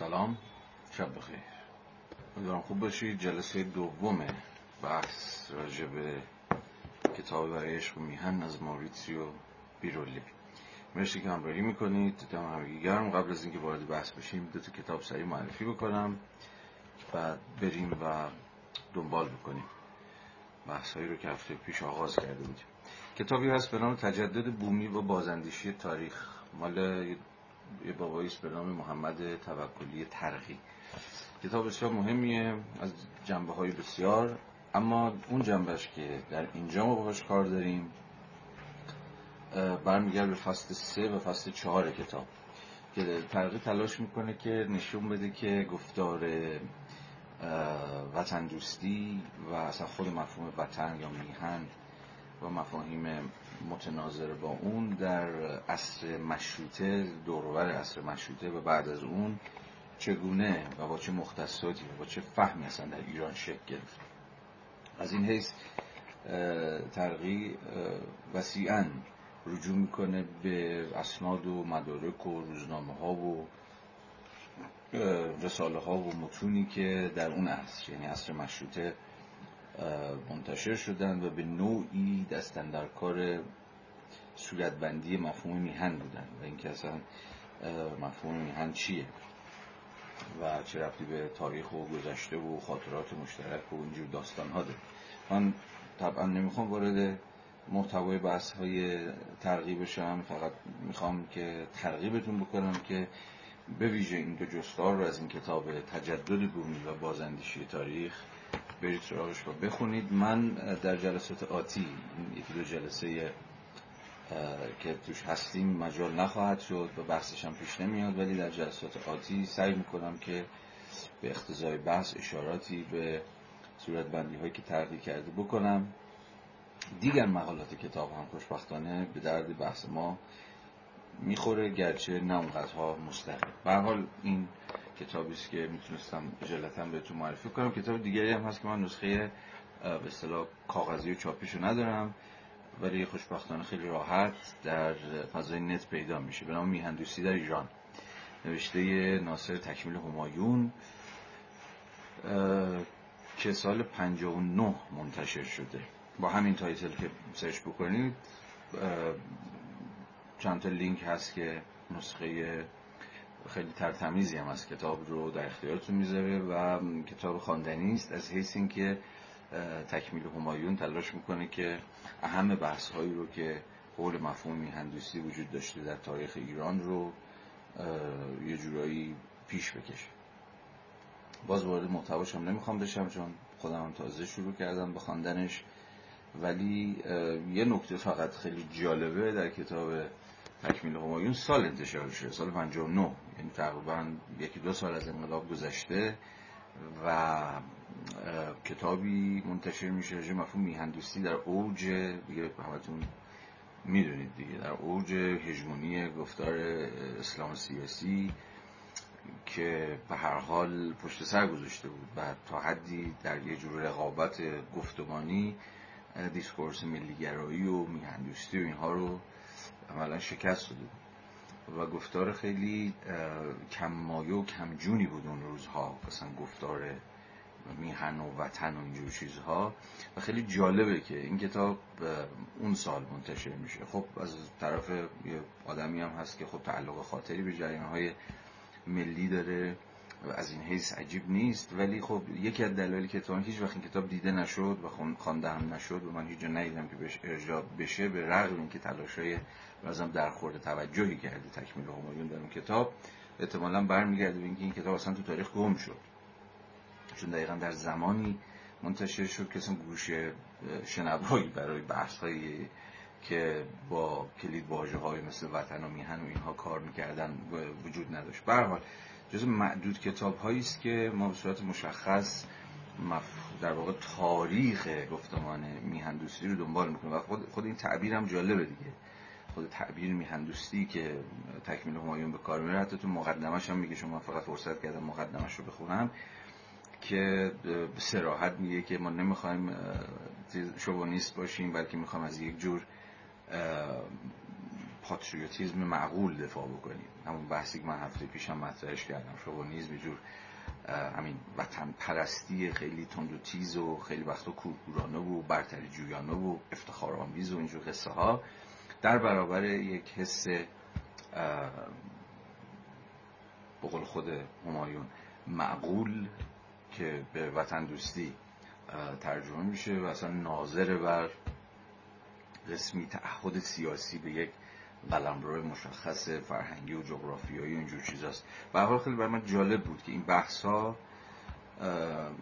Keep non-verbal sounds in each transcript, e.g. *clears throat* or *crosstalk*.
سلام. شب بخیر. امیدوارم خوب باشید. جلسه دوم بحث راجع به کتاب برای عشق و میهن از ماریتسیو بیرولی. مرسی که همراهی می‌کنید. دم همگی گرم. قبل از اینکه وارد بحث بشیم دو تا کتاب سریع معرفی بکنم. بعد بریم و دنبال بکنیم. بحث هایی رو که هفته پیش آغاز کرده بودیم کتابی هست به نام تجدد بومی و بازندیشی تاریخ. مال یه بابایی است به نام محمد توکلی ترقی. کتاب بسیار مهمیه از جنبه های بسیار. اما اون جنبهش که در اینجا ما باش کار داریم برمیگرد به فصل سه و فصل چهار کتاب. که ترقی تلاش می‌کنه که نشون بده که گفتار وطن دوستی و اصلا خود مفهوم وطن یا میهن و مفاهیم متناظر با اون در عصر مشروطه دورور عصر مشروطه و بعد از اون چگونه و با چه مختصاتی و با چه فهمی اصلا در ایران شکل گرفت. از این حیث ترقی وسیعا رجوع می‌کنه به اسناد و مدارک و روزنامه ها و رساله ها و متونی که در اون عصر یعنی عصر مشروطه منتشر شدن و به نوعی دستن در کار صورتبندی مفهوم میهن بودن و اینکه اصلا مفهوم میهن چیه؟ و چه رفتی به تاریخ و گذشته و خاطرات مشترک و اینجور داستان ها داره. من طبعا نمی‌خوام وارد محتوای بحث های ترغیب بشم. فقط می‌خوام که ترغیبتون بکنم که به ویژه این دو جستار رو از این کتاب تجدد بومی و بازندیشی تاریخ برید سراغش رو. بخونید. من در جلسات آتی یکی دو جلسه که توش هستیم مجال نخواهد شد و بحثش هم پیش نمیاد ولی در جلسات آتی سعی می‌کنم که به اختزای بحث اشاراتی به صورت بندی هایی که ترقی کرده بکنم. دیگر مقالات کتاب هم خوشبختانه به درد بحث ما می‌خوره گرچه نه اونقدرها مستقیم. به حال این کتابی است که می‌تونستم جلتا بهتون معرفی کنم. کتاب دیگری هم هست که من نسخه به اصطلاح کاغذی و چاپیشو ندارم ولی خوشبختانه خیلی راحت در فضای نت پیدا میشه. به نام میهندوستی در ایران. نوشته ناصر تکمیل همایون که سال 59 منتشر شده. با همین title که search بکنید چند تا لینک هست که نسخه خیلی ترتمیزی هم از کتاب رو در اختیارتون می‌ذاره و کتاب خواندنی است. از حیث اینکه تکمیل همایون تلاش می‌کنه که اهم بحث هایی رو که قول مفهوم میهندوستی وجود داشته در تاریخ ایران رو یه جورایی پیش بکشه. باز وارد محتواش هم نمی‌خوام بشم چون خودم هم تازه شروع کردم به خواندنش. ولی یه نکته فقط خیلی جالبه در کتاب تکمیل همایون سال انتشار شده سال 59 یعنی تقریبا یکی دو سال از انقلاب گذشته و کتابی منتشر میشه راجع مفهوم میهندوستی در اوج دیگه همتون می‌دونید دیگه در اوج هژمونی گفتار اسلام سیاسی که به هر حال پشت سر گذاشته بود و تا حدی در یه جور رقابت گفتمانی دیسکورس ملیگرایی و میهندوستی و اینها رو عملا شکست داده بود. و گفتار خیلی کم مایه و کم جونی بود اون روزها. مثلا گفتار میهن و وطن و اینجور چیزها. و خیلی جالبه که این کتاب اون سال منتشر میشه. خب از طرف یه آدمی هم هست که خب تعلق خاطری به جریان های ملی داره. از این حیث عجیب نیست. ولی خب یکی از دلایلی که اتفاقا هیچ وقت این کتاب دیده نشد و خوانده هم نشد و من هیچ جا ندیدم که بهش ارجاع بشه به رغم اینکه تلاشای لازم در خورده توجهی کرده تکمیل همایون در اون کتاب احتمالا برمیگرده به اینکه این کتاب اصلا تو تاریخ گم شد. چون دقیقا در زمانی منتشر شد که اصلا گوش شنوایی برای بحث هایی که با کلید واژه های مثل وطن و میهن و اینها کار می‌کردن وجود نداشت. به حال جز معدود کتاب هایی است که ما به صورت مشخص در واقع تاریخ گفتمان میهندوستی رو دنبال می‌کنیم. و خود, خود این تعبیر هم جالبه دیگه. خود تعبیر میهندوستی که تکمیل همایون به کار میره حتی تو مقدمش هم میگه شما فقط فرصت کردم مقدمش رو بخونم که سراحت میگه که ما نمی‌خوایم شوونیست باشیم بلکه می‌خوایم از یک جور پاتریوتیزم معقول دفاع بکنیم. همون بحثی که من هفته پیشم مطرحش کردم. شوونیزم جور همین وطن پرستی خیلی تند و تیز و خیلی وقتا کورکورانه و برتری جویانه و افتخار آمیز و اینجور قصه ها در برابر یک حس بقول خود همایون معقول که به وطن دوستی ترجمه میشه و اصلا ناظر بر قسمی تعهد سیاسی به یک قلمرو مشخص فرهنگی و جغرافیایی و اینجور چیزاست. به حال خیلی برای من جالب بود که این بحث ها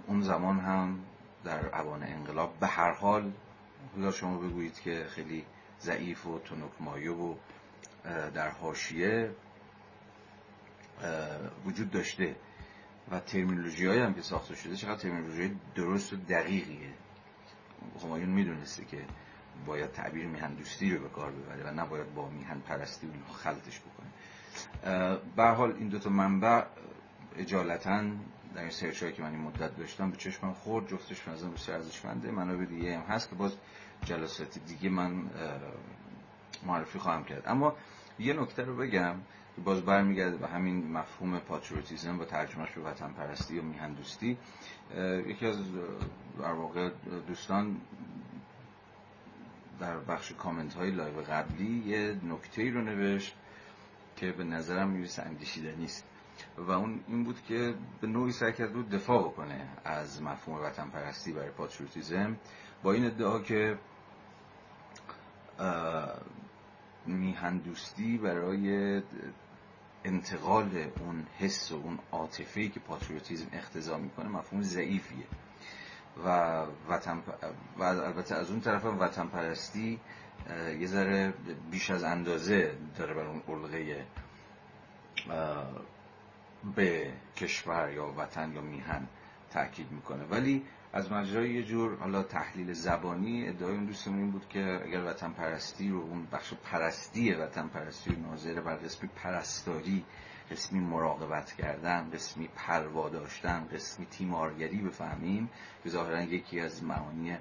اون زمان هم در اوان انقلاب به هر حال شما بگویید که خیلی ضعیف و تنکمایه و در حاشیه وجود داشته و ترمینولوژی هم که ساخته شده چقدر ترمینولوژی درست و دقیقیه. همایون می‌دونسته که باید تعبیر میهن دوستی رو به کار ببره و نباید با میهن پرستی و خلطش بکنه. به حال این دوتا منبع اجالتا در این سرچ که من این مدت داشتم به چشمم خورد جفتش نظرم بسیار ارزشمنده. منابع دیگه هم هست که باز جلسات دیگه من معرفی خواهم کرد. اما یه نکته رو بگم که باز برمیگرده به همین مفهوم پاتریوتیزم و ترجمهش به وطن پرستی و میهن دوستی یکی از در واقع دوستان در بخش کامنت های live قبلی یه نکته رو نوشت که به نظرم می‌رسه اندیشیدنی است و اون این بود که به نوعی سعی کرد رو دفاع بکنه از مفهوم وطن پرستی برابر patriotism. با این ادعا که میهن دوستی برای انتقال اون حس و اون عاطفه‌ای که patriotism اقتضا می‌کنه مفهوم ضعیفیه. و وطن و البته از اون طرف هم وطن پرستی یه ذره بیش از اندازه داره بر اون علقه به کشور یا وطن یا میهن تاکید می‌کنه. ولی از مجرای یه جور حالا تحلیل زبانی ادعای اون دوستمون این بود که اگر وطن پرستی رو اون بخش پرستی وطن پرستی رو ناظر بر قسمی پرستاری قسمی مراقبت کردن قسمی پروا داشتن قسمی تیمارگری بفهمیم که ظاهرا یکی از معانی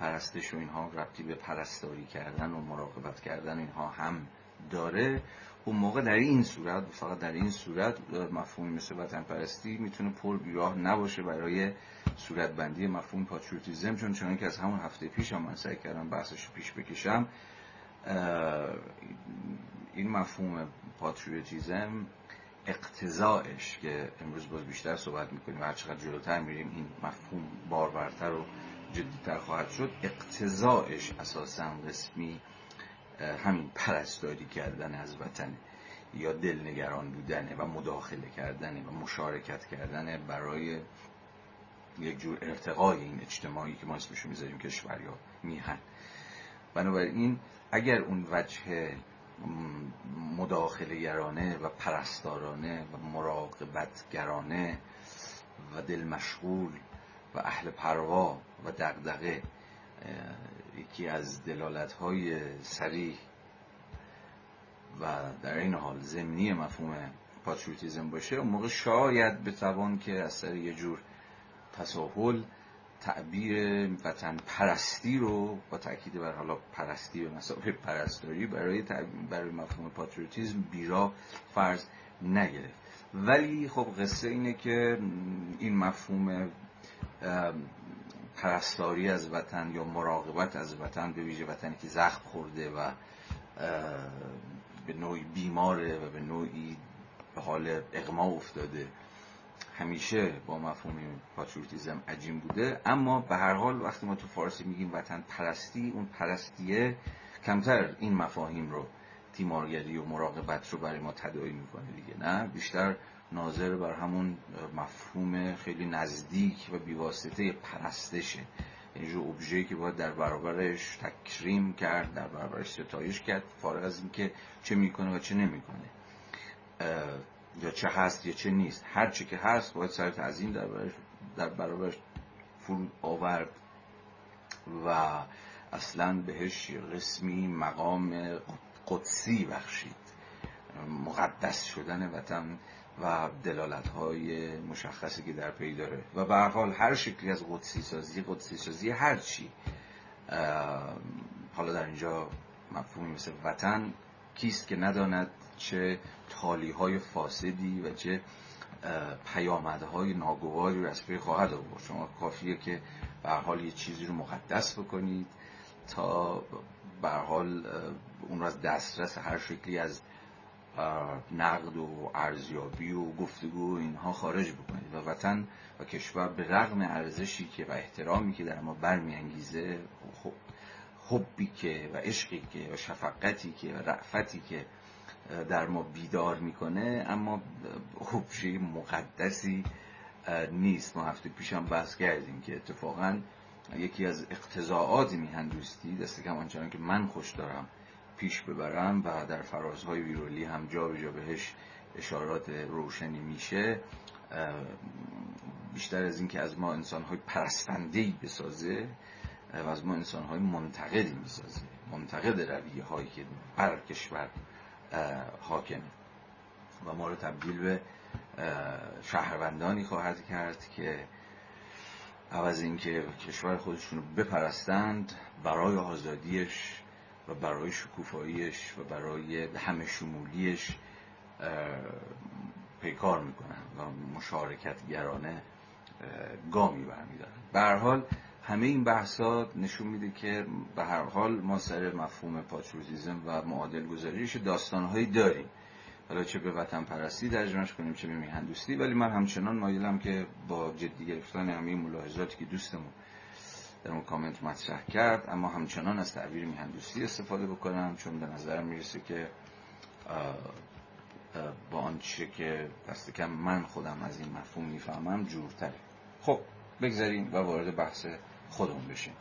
پرستش و اینها ربطی به پرستاری کردن و مراقبت کردن اینها هم داره. اون موقع در این صورت فقط در این صورت مفهومی مثل وطن پرستی می‌تونه پر بیراه نباشه برای صورت بندی مفهوم پاتریوتیزم چون چون که از همون هفته پیش هم من سعی کردم بحثش پیش بکشم این مفهوم پاتریوتیزم اقتضاعش که امروز باز بیشتر صحبت می‌کنیم هر چقدر جلوتر میریم این مفهوم بارورتر و جدیتر خواهد شد. اقتضاعش اساسا قسمی همین پرستاری کردن از وطن یا دلنگران بودنه و مداخله کردن و مشارکت کردن برای یک جور ارتقای این اجتماعی که ما اسمشو می‌ذاریم کشور یا میهن. بنابراین اگر اون وجه مداخله گرانه و پرستارانه و مراقبتگرانه و دل مشغول و اهل پروا و دغدغه یکی از دلالت های سریح و در این حال زمینی مفهوم پاتریوتیزم باشه اون موقع شاید بتوان که از سر یه جور تساهل تعبیر وطن پرستی رو با تاکید بر حالا پرستی به مسابقه پرستاری برای برای مفهوم پاتریوتیزم بیرا فرض نگرفت. ولی خب قصه اینه که این مفهوم پرستاری از وطن یا مراقبت از وطن به ویژه وطنی که زخم خورده و به نوعی بیماره و به نوعی به حال اغما افتاده همیشه با مفهوم پاتریوتیزم عجیم بوده. اما به هر حال وقتی ما تو فارسی میگیم وطن پرستی اون پرستیه کمتر این مفاهیم رو تیمارگری و مراقبت رو برای ما تداعی می‌کنه دیگه نه؟ بیشتر ناظر بر همون مفهوم خیلی نزدیک و بیواسطه پرستشه. یعنی جو ابژه‌ای که باید در برابرش تکریم کرد در برابرش ستایش کرد فارغ از اینکه چه می‌کنه و چه نمی‌کنه. یا چه هست یا چه نیست. هر چی که هست باید سر تعظیم در برابرش در برابرش فرود آورد و اصلا بهش قسمی مقام قدسی بخشید. مقدس شدن وطن و دلالت های مشخصی که در پی داره. و به حال هر شکلی از قدسی سازی قدسی سازی هر چی حالا در اینجا مفهومی مثل وطن کیست که نداند؟ چه تالی های فاسدی و چه پیامدهای ناگواری رو از پی خواهد آورد. شما کافیه که به حال یه چیزی رو مقدس بکنید تا به حال اون رو از دسترس هر شکلی از نقد و ارزیابی و گفتگو اینها خارج بکنید. و وطن و کشور به رغم ارزشی که و احترامی که در ما برمیانگیزه خب حبی که و عشقی که و شفقتی که و رعفتی که در ما بیدار می‌کنه اما حبشه مقدسی نیست. ما هفته پیشم بحث کردیم که اتفاقا یکی از اقتضاعات میهن دوستی دست کم آنچنان که من خوش دارم پیش ببرم و در فرازهای ویرولی هم جا به جا بهش اشارات روشنی میشه بیشتر از اینکه از ما انسانهای پرستندهی بسازه و از ما انسانهای منتقدی می‌سازه. منتقد رویه هایی که بر کشور حاکمه و ما رو تبدیل به شهروندانی خواهد کرد که عوض اینکه کشور خودشون رو بپرستند برای آزادیش و برای شکوفاییش و برای همه شمولیش پیکار می‌کنن و مشارکتگرانه گامی برمیدارن به هر حال همه این بحثات نشون میده که به هر حال ما سر مفهوم پاتریوتیزم و معادل گذاریش داستانهایی داریم. حالا چه به وطن پرستی ترجمهش کنیم چه به میهن دوستی ولی من همچنان مایلم که با جدی گرفتن همه ملاحظاتی که دوستمون در اون کامنت مطرح کرد اما همچنان از تعبیر میهن دوستی استفاده بکنم چون به نظرم می‌رسه که با آنچه که دست کم من خودم از این مفهوم می‌فهمم جورتره. خب بگذاریم و وارد بحث خودمون بشیم.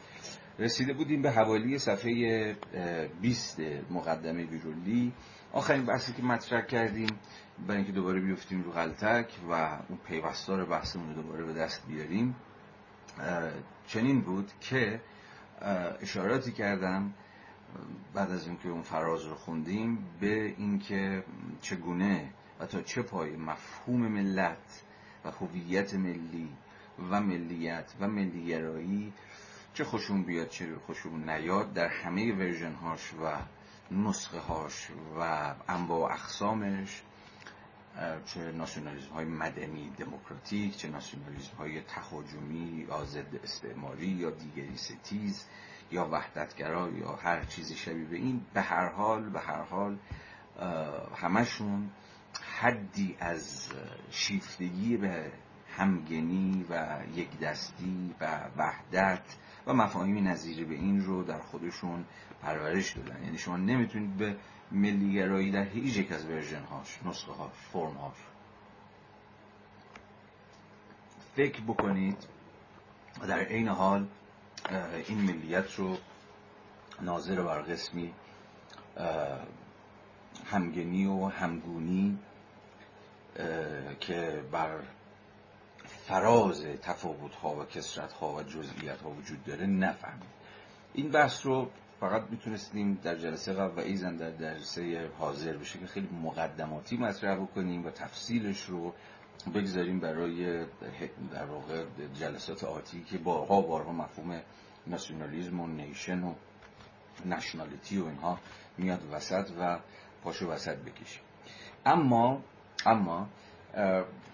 رسیده بودیم به حوالی صفحه 20 مقدمه بیرولی آخرین بحثی که مطرح کردیم برای اینکه دوباره بیفتیم رو غلطک و اون پیوستار بحثمون رو دوباره به دست بیاریم چنین بود که اشاراتی کردم بعد از اینکه اون فراز رو خوندیم به اینکه چگونه و تا چه پای مفهوم ملت و هویت ملی و ملیت و ملیگرایی چه خوشون بیاد چه خوشون نیاد در همه version هاش و نسخه هاش و انواع اقسامش چه ناسیونالیزم های مدنی دموکراتیک چه ناسیونالیزم های تهاجمی یا ضد استعماری یا دیگری ستیز یا وحدتگرا یا هر چیزی شبیه به این به هر حال به هر حال همشون حدی از شیفتگی به همگنی و یک دستی و وحدت و مفاهیمی نظیری به این رو در خودشون پرورش دادن. یعنی شما نمی‌تونید به ملیگرایی در هیچ یک از ورژن هاش نسخه هاش فرم هاش فکر بکنید و در عین حال این ملیت رو ناظر بر قسمی همگنی و همگونی که بر فراز تفاوت ها و کسرت ها و جزئیات ها وجود داره نفهمید. این بحث رو فقط می‌تونستیم در جلسه قبل و ایزن در جلسه حاضر بشه که خیلی مقدماتی مطرح بکنیم و تفصیلش رو بگذاریم برای در واقع جلسات آتی که بارها بارها مفهوم ناسیونالیزم و نیشن و نشنالیتی و اینها میاد وسط و پاشو وسط بکشیم. اما اما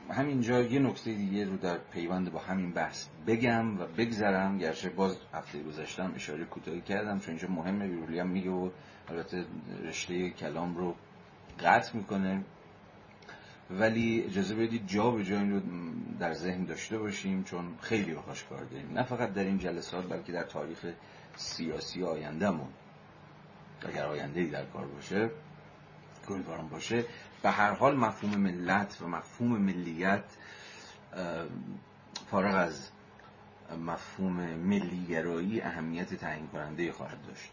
همینجا یه نکته دیگه رو در پیوند با همین بحث بگم و بگذرم. گرچه باز هفته گذاشتم اشاره کوتاهی کردم چون اینجا مهمه ویرولی هم میگه و البته رشته کلام رو قطع می‌کنه. ولی اجازه بدید جا به جا این رو در ذهن داشته باشیم چون خیلی باهاش کار داریم. نه فقط در این جلسات بلکه در تاریخ سیاسی آیندهمون. اگر آینده در کار باشه امیدوارم باشه به هر حال مفهوم ملت و مفهوم ملیت فارغ از مفهوم ملیگرایی اهمیت تعیین کننده خواهد داشت.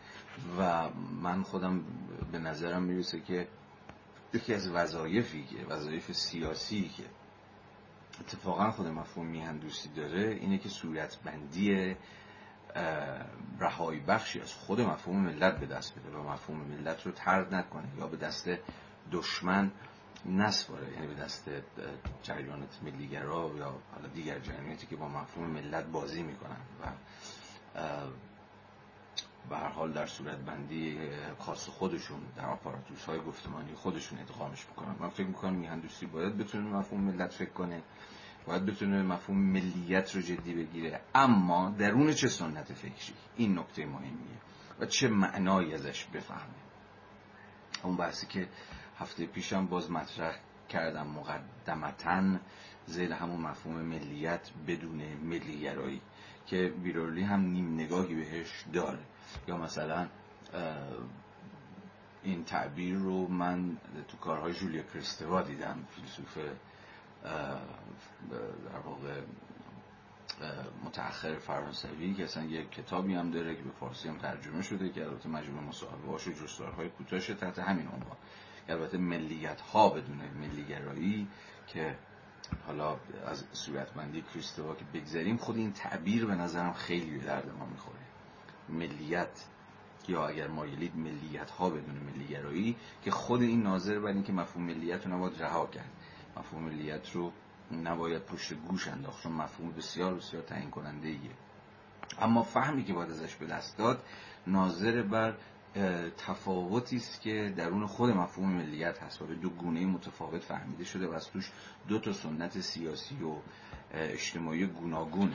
و من خودم به نظرم می‌رسه که یکی از وظایفی که وظایف سیاسی که اتفاقا خود مفهوم میهن دوستی داره اینه که صورتبندی رهایی بخشی از خود مفهوم ملت به دست بده و مفهوم ملت رو ترد نکنه یا به دست دشمن نسپاره. یعنی به دست جریانات ملیگرا یا حالا دیگر جریاناتی که با مفهوم ملت بازی می‌کنن و به هر حال در صورت بندی خاص خودشون در آپاراتوس های گفتمانی خودشون ادغامش می‌کنن. من فکر می‌کنم میهن دوستی باید بتونه مفهوم ملت فکر کنه باید بتونه مفهوم ملیت رو جدی بگیره. اما درون چه سنت فکری؟ این نکته مهمیه. و چه معنایی ازش بفهمه؟ اون بحثی که هفته پیشم باز مطرح کردم مقدمتا زیل همون مفهوم ملیت بدون ملیگرایی که بیرورلی هم نیم نگاهی بهش داره. یا مثلا این تعبیر رو من تو کارهای جولیا کرستوا دیدم فیلسوف در واقع متأخر فرانسوی که اصلا یک کتابی هم داره که به فارسی هم ترجمه شده که البته مجموعه مصاحبه هاش و جستارهای کوتاهش تحت همین عنوان. البته ملیت ها بدون ملیگرایی که حالا از صورتبندی کریستوا که بگذاریم خود این تعبیر به نظرم خیلی درد ما می‌خوره. ملیت یا اگر مایلید ملیت ها بدون ملیگرایی که خود این ناظر بر این که مفهوم ملیت رو نباید رها کرد. مفهوم ملیت رو نباید پشت گوش انداخت چون مفهوم بسیار بسیار تعیین کننده ایه اما فهمی که باید ازش به دست داد ناظر بر تفاوتی است که درون خود مفهوم ملیت هست. و به دو گونه متفاوت فهمیده شده و از توش دو تا سنت سیاسی و اجتماعی گوناگون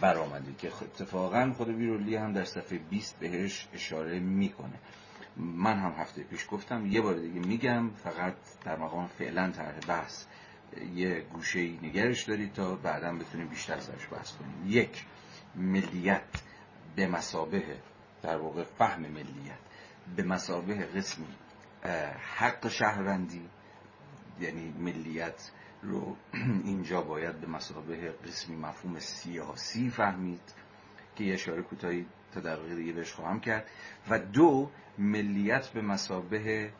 برآمده که اتفاقا خود ویرولی هم در صفحه 20 بهش اشاره می‌کنه. من هم هفته پیش گفتم یه بار دیگه میگم فقط در مقام فعلا طرح بحث. یه گوشه نگرش دارید تا بعدا بتونیم بیشتر سرش بحث کنیم. یک ملیت به مسابه در واقع فهم ملیت. به مسابه قسمی. حق شهروندی یعنی ملیت رو *clears throat* اینجا باید به مسابه قسمی مفهوم سیاسی فهمید که یه اشاره کوتاهی تا دقیقه دیگه بهش خواهم کرد. و دو ملیت به مسابه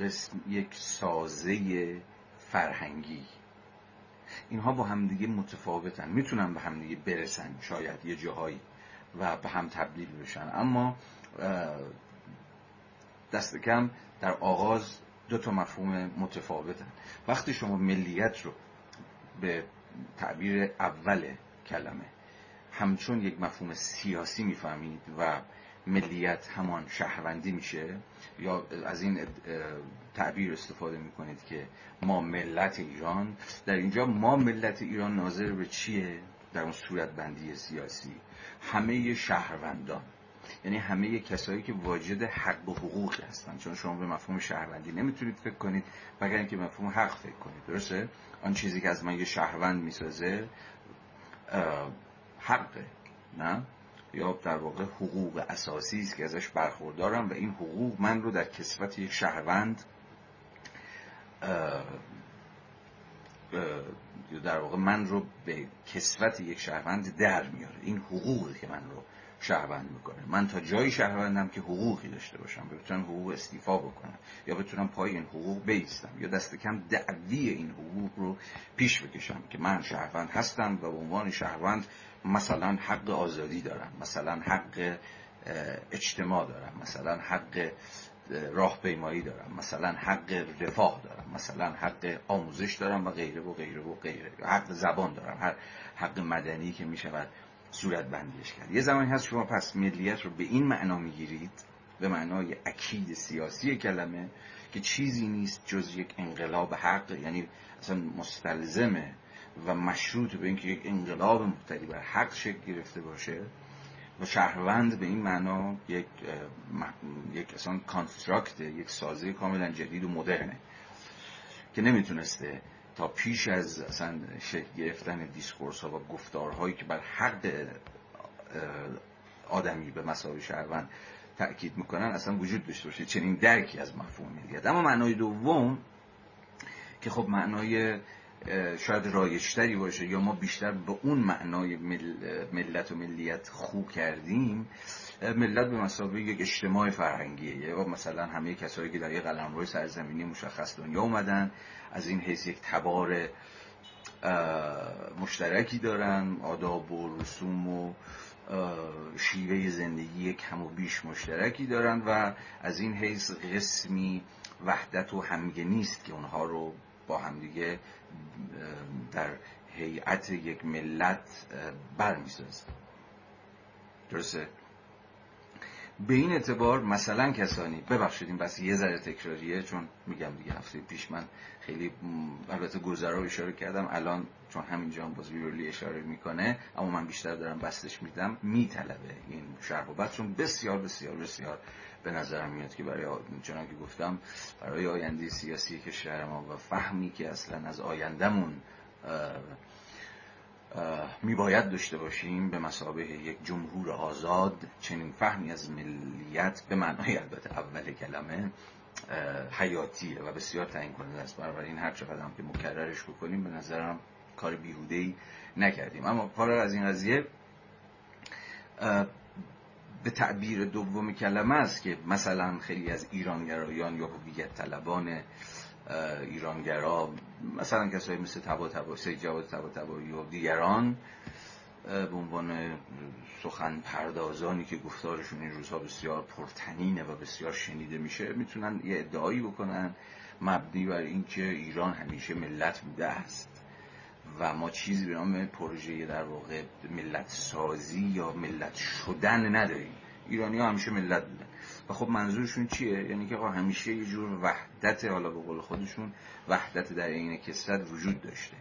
قسم یک سازه فرهنگی. اینها با همدیگه متفاوتن. می‌تونن به همدیگه برسن شاید یه جاهایی و به هم تبدیل بشن. اما دست کم در آغاز دو تا مفهوم متفاوتن. وقتی شما ملیت رو به تعبیر اول کلمه همچون یک مفهوم سیاسی می‌فهمید و ملیت همان شهروندی میشه یا از این تعبیر استفاده می‌کنید که ما ملت ایران. در اینجا ما ملت ایران ناظر به چیه؟ در اون صورت بندی سیاسی. همه شهروندان. یعنی همه کسایی که واجد حق و حقوق هستن. چون شما به مفهوم شهروندی نمی‌تونید فکر کنید مگر اینکه مفهوم حق فکر کنید. درسته؟ آن چیزی که از من یه شهروند می‌سازه حقه نه؟ یا در واقع حقوق اساسی است که ازش برخوردارم و این حقوق من رو در کسفت یک شهروند در واقع من رو به کسفت یک شهروند در میاره. این حقوقی که من رو شهروند می‌کنه. من تا جایی شهروندم که حقوقی داشته باشم. بتونم حقوق استیفا بکنم. یا بتونم پای این حقوق بیستم. یا دست کم دعوی این حقوق رو پیش بکشم که من شهروند هستم و به عنوان شهروند مثلا حق آزادی دارم. مثلا حق اجتماع دارم. مثلا حق راهپیمایی دارم. مثلا حق رفاه دارم. مثلا حق آموزش دارم و غیره و غیره و غیره. حق زبان دارم. هر حق مدنی که می شود صورت بندیش کرد. یه زمانی هست شما پس ملیت رو به این معنا می‌گیرید به معنای اکید سیاسی کلمه که چیزی نیست جز یک انقلاب حق یعنی اصلا مستلزمه و مشروط به اینکه یک انقلاب مبتنی بر حق شکل گرفته باشه و شهروند به این معنا یک یک اصلا کانستراکت یک سازه کاملا جدید و مدرنه که نمی‌تونسته تا پیش از اصلا شکل گرفتن دیسکورس ها و گفتارهایی که بر حق آدمی به مساوی شهروند تأکید می‌کنن اصلا وجود داشته باشه چنین درکی از مفهوم ملیت اما معنای دوم که خب معنای شاید رایشتری باشه یا ما بیشتر به اون معنای ملت و ملیت خو کردیم ملت به مسابقه یک اجتماع فرهنگیه. یا مثلا همه کسایی که در یک قلمرو سرزمینی مشخص دنیا اومدن از این حیث یک تبار مشترکی دارن آداب و رسوم و شیوه زندگی کم و بیش مشترکی دارن و از این حیث قسمی وحدت و همگه نیست که اونها رو با همدیگه در هیئت یک ملت برمیسازه درسته؟ به این اعتبار مثلا کسانی ببخشید این بس یه ذره تکراریه چون میگم دیگه هفته پیش من خیلی البته گذرا اشاره کردم الان چون همینجا باز ویرولی اشاره می‌کنه اما من بیشتر دارم بستش میدم میطلبه این شرح و چون بسیار بسیار بسیار به نظرم میاد که برای چون که گفتم برای آینده سیاسی کشور ما و فهمی که اصلا از آیندهمون میباید داشته باشیم به مسابه یک جمهور آزاد چنین فهمی از ملیت به معنای البته اول کلمه حیاتیه و بسیار تعیین کننده است. این هر چقدر هم که مکررش بکنیم به نظرم کار بیهوده ای نکردیم. اما فارغ از این قضیه به تعبیر دوم کلمه است که مثلا خیلی از ایرانگرایان یا هویت طلبان ایرانگرا مثلا کسایی مثل تبا تبا سید جواد تبا تبایی و دیگران به عنوان سخن پردازانی که گفتارشون این روزها بسیار پرتنینه و بسیار شنیده میشه می‌تونن یه ادعایی بکنن مبنی بر اینکه ایران همیشه ملت بوده است و ما چیزی به نام پروژه در واقع ملت سازی یا ملت شدن نداریم. ایرانی ها همیشه ملت بودن. و خب منظورشون چیه؟ یعنی که همیشه یه جور وحدت حالا به قول خودشون وحدت در این کسرت وجود داشته.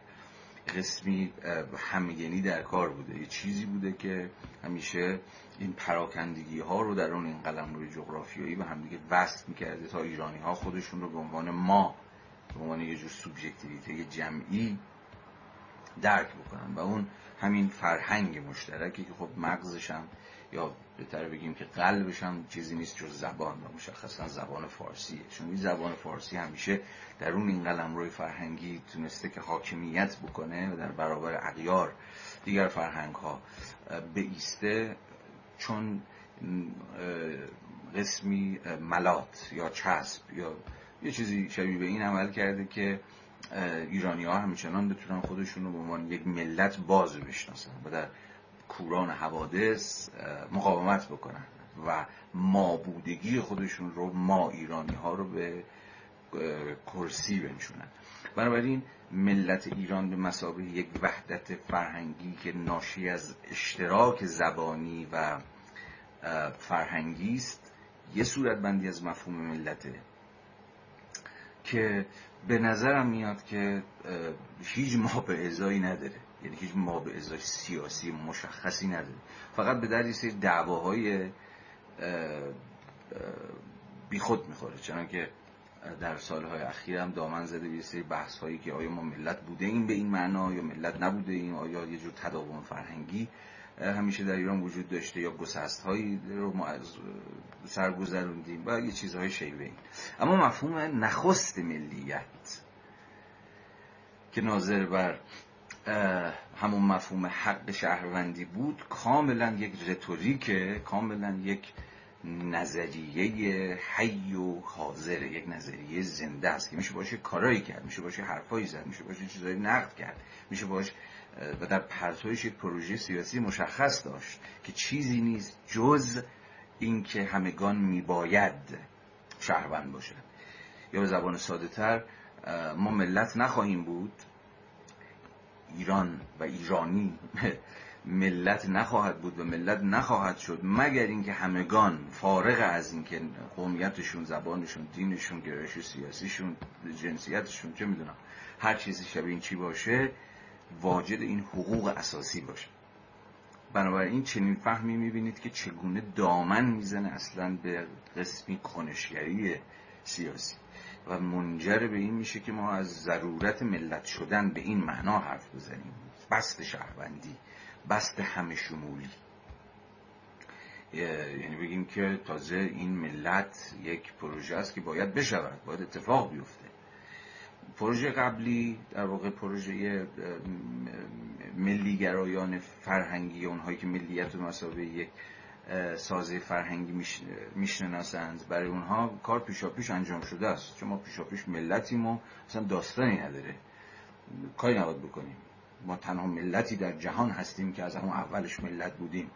قسمی همگنی در کار بوده. یه چیزی بوده که همیشه این پراکندگی ها رو در اون این قلم روی جغرافیایی به همدیگه وصل می‌کرده تا ایرانی ها خودشون رو به عنوان ما به عنوان یه جور سوبژکتیویته جمعی درک بکنن. و اون همین فرهنگ مشترکی که خب مغزش هم یا بهتر بگیم که قلبش هم چیزی نیست جز زبان و مشخصا زبان فارسیه. چون این زبان فارسی همیشه در اون این قلم روی فرهنگی تونسته که حاکمیت بکنه و در برابر اغیار دیگر فرهنگ ها بیسته چون قسمی ملات یا چسب یا یه چیزی شبیه به این عمل کرده که ایرانی ها همچنان بتونن خودشون رو به عنوان یک ملت باز بشناسن و در کوران حوادث مقاومت بکنن و مابودگی خودشون رو ما ایرانی ها رو به کرسی بنشونن. بنابراین ملت ایران به مسابقه یک وحدت فرهنگی که ناشی از اشتراک زبانی و فرهنگی است یه صورت بندی از مفهوم ملته که به نظرم میاد که هیچ ما به ازایی نداره. یعنی هیچ ما به ازای سیاسی مشخصی نداره. فقط به در سری دعواهای بی خود می‌خوره. چنان که در سالهای اخیر هم دامن زده به سری بحث هایی که آیا ما ملت بوده این به این معنا یا ملت نبوده این آیا یه جور تداوم فرهنگی همیشه در ایران وجود داشته یا گسست هایی رو ما از سر گذروندیم و یه چیزهای شیوه این اما مفهوم نخست ملیت که ناظر بر همون مفهوم حق شهروندی بود کاملا یک رتوریک کاملا یک نظریه حی و حاضر یک نظریه زنده است که میشه باشه کارایی کرد میشه باشه حرفایی زد میشه باشه چیزایی نقد کرد میشه باشه و در پرتویش یک پروژه سیاسی مشخص داشت که چیزی نیست جز اینکه همگان میباید شهروند باشد یا به زبان ساده تر ما ملت نخواهیم بود ایران و ایرانی *laughs* ملت نخواهد بود و ملت نخواهد شد مگر اینکه همگان فارغ از اینکه قومیتشون زبانشون دینشون گرایش سیاسیشون جنسیتشون چه می‌دونم هر چیزی شبیه این چی باشه واجد این حقوق اساسی باشه. بنابراین چنین فهمی می‌بینید که چگونه دامن می‌زنه اصلا به قسمی کنشگری سیاسی. و منجر به این میشه که ما از ضرورت ملت شدن به این معنا حرف بزنیم. بست شهروندی بست همه شمولی. یعنی بگیم که تازه این ملت یک پروژه است که باید بشود باید اتفاق بیفته. پروژه قبلی در واقع پروژه ملیگرایان فرهنگی اونهایی که ملیت و مسابقه یک سازه فرهنگی می‌شناسند. برای اونها کار پیشا پیش انجام شده است. چون ما پیشا پیش ملتیم و اصلا داستانی نداره. کاری نباید بکنیم. ما تنها ملتی در جهان هستیم که از همون اولش ملت بودیم.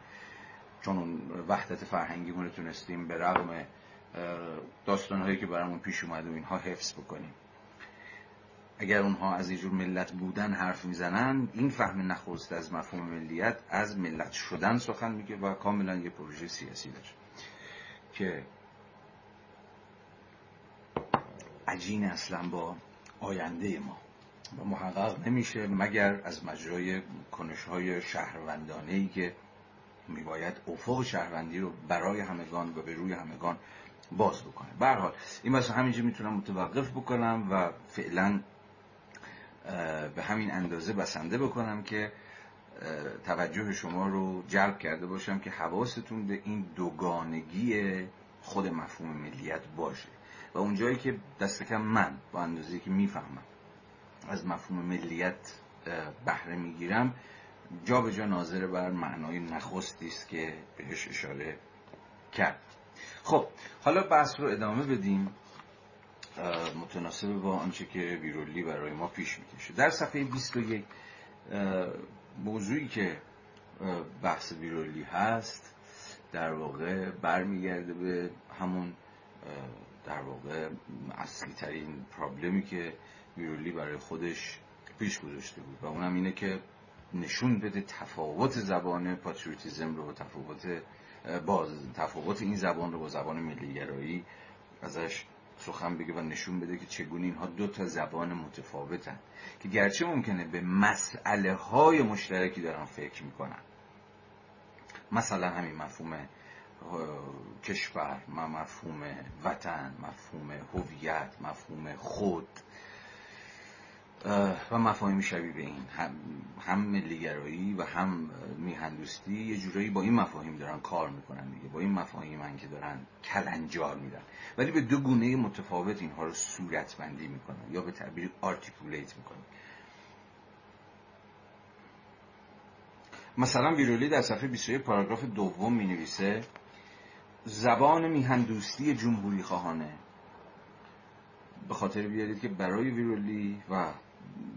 چون اون وحدت فرهنگی رو تونستیم به رغم داستانهایی که برامون پیش اومده و اینها حفظ بکنیم. اگر اونها از اینجور ملت بودن حرف می‌زنن این فهم نخست از مفهوم ملیت از ملت شدن سخن میگه و کاملا یه پروژه سیاسی داره که عجین اصلا با آینده ما. و محقق نمیشه مگر از مجرای کنش های شهروندانه ای که میباید افق شهروندی رو برای همگان و به روی همگان باز بکنه. به حال این مثلا همینجا می‌تونم متوقف بکنم و فعلا به همین اندازه بسنده بکنم که توجه شما رو جلب کرده باشم که حواستون به این دوگانگی خود مفهوم ملیت باشه. و اونجایی که دست کم من با اندازه که می‌فهمم از مفهوم ملیت بهره می‌گیرم جا به جا ناظر بر معنای نخستی است که بهش اشاره کرد. خب حالا بحث رو ادامه بدیم. متناسب با آنچه که ویرولی برای ما پیش می‌کشه. در صفحه 21 موضوعی که بحث ویرولی هست در واقع برمیگرده به همون در واقع اصلی ترین پرابلمی که ویرولی برای خودش پیش گذاشته بود. و اونم اینه که نشون بده تفاوت زبان پاتریوتیزم رو تفاوت با تفاوت این زبان رو با زبان ملیگرایی ازش سخن بگه و نشون بده که چگونه اینها دو تا زبان متفاوتن که گرچه ممکنه به مسئله های مشترکی دارن فکر می‌کنن. مثلا همین مفهوم کشور مفهوم وطن مفهوم هویت مفهوم خود. و مفاهیم شبیه به این. هم, ملیگرایی و هم میهندوستی یه جورایی با این مفاهیم دارن کار می‌کنن دیگه. با این مفاهیم من که دارن کلنجار میدن ولی به دو گونه متفاوت اینها رو صورتبندی می‌کنن یا به تعبیر آرتیکولیت می‌کنن. مثلا ویرولی در صفحه 21 پاراگراف دوم می نویسه زبان میهندوستی جمهوری خواهانه به خاطر بیارید که برای ویرولی و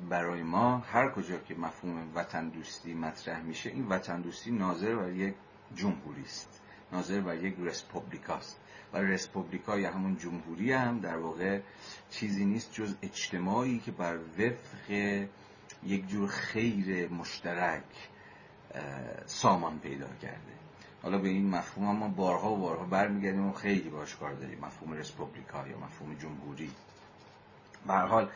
برای ما هر کجا که مفهوم وطن دوستی مطرح میشه این وطن دوستی ناظر بر یک جمهوری است. ناظر بر یک رسپوبلیکاست و رسپوبلیکا یا همون جمهوری هم در واقع چیزی نیست جز اجتماعی که بر وفق یک جور خیر مشترک سامان پیدا کرده. حالا به این مفهوم ما بارها و بارها برمیگردیم و خیلی باش کار داریم. مفهوم رسپوبلیکا یا مفهوم جمهوری. به حال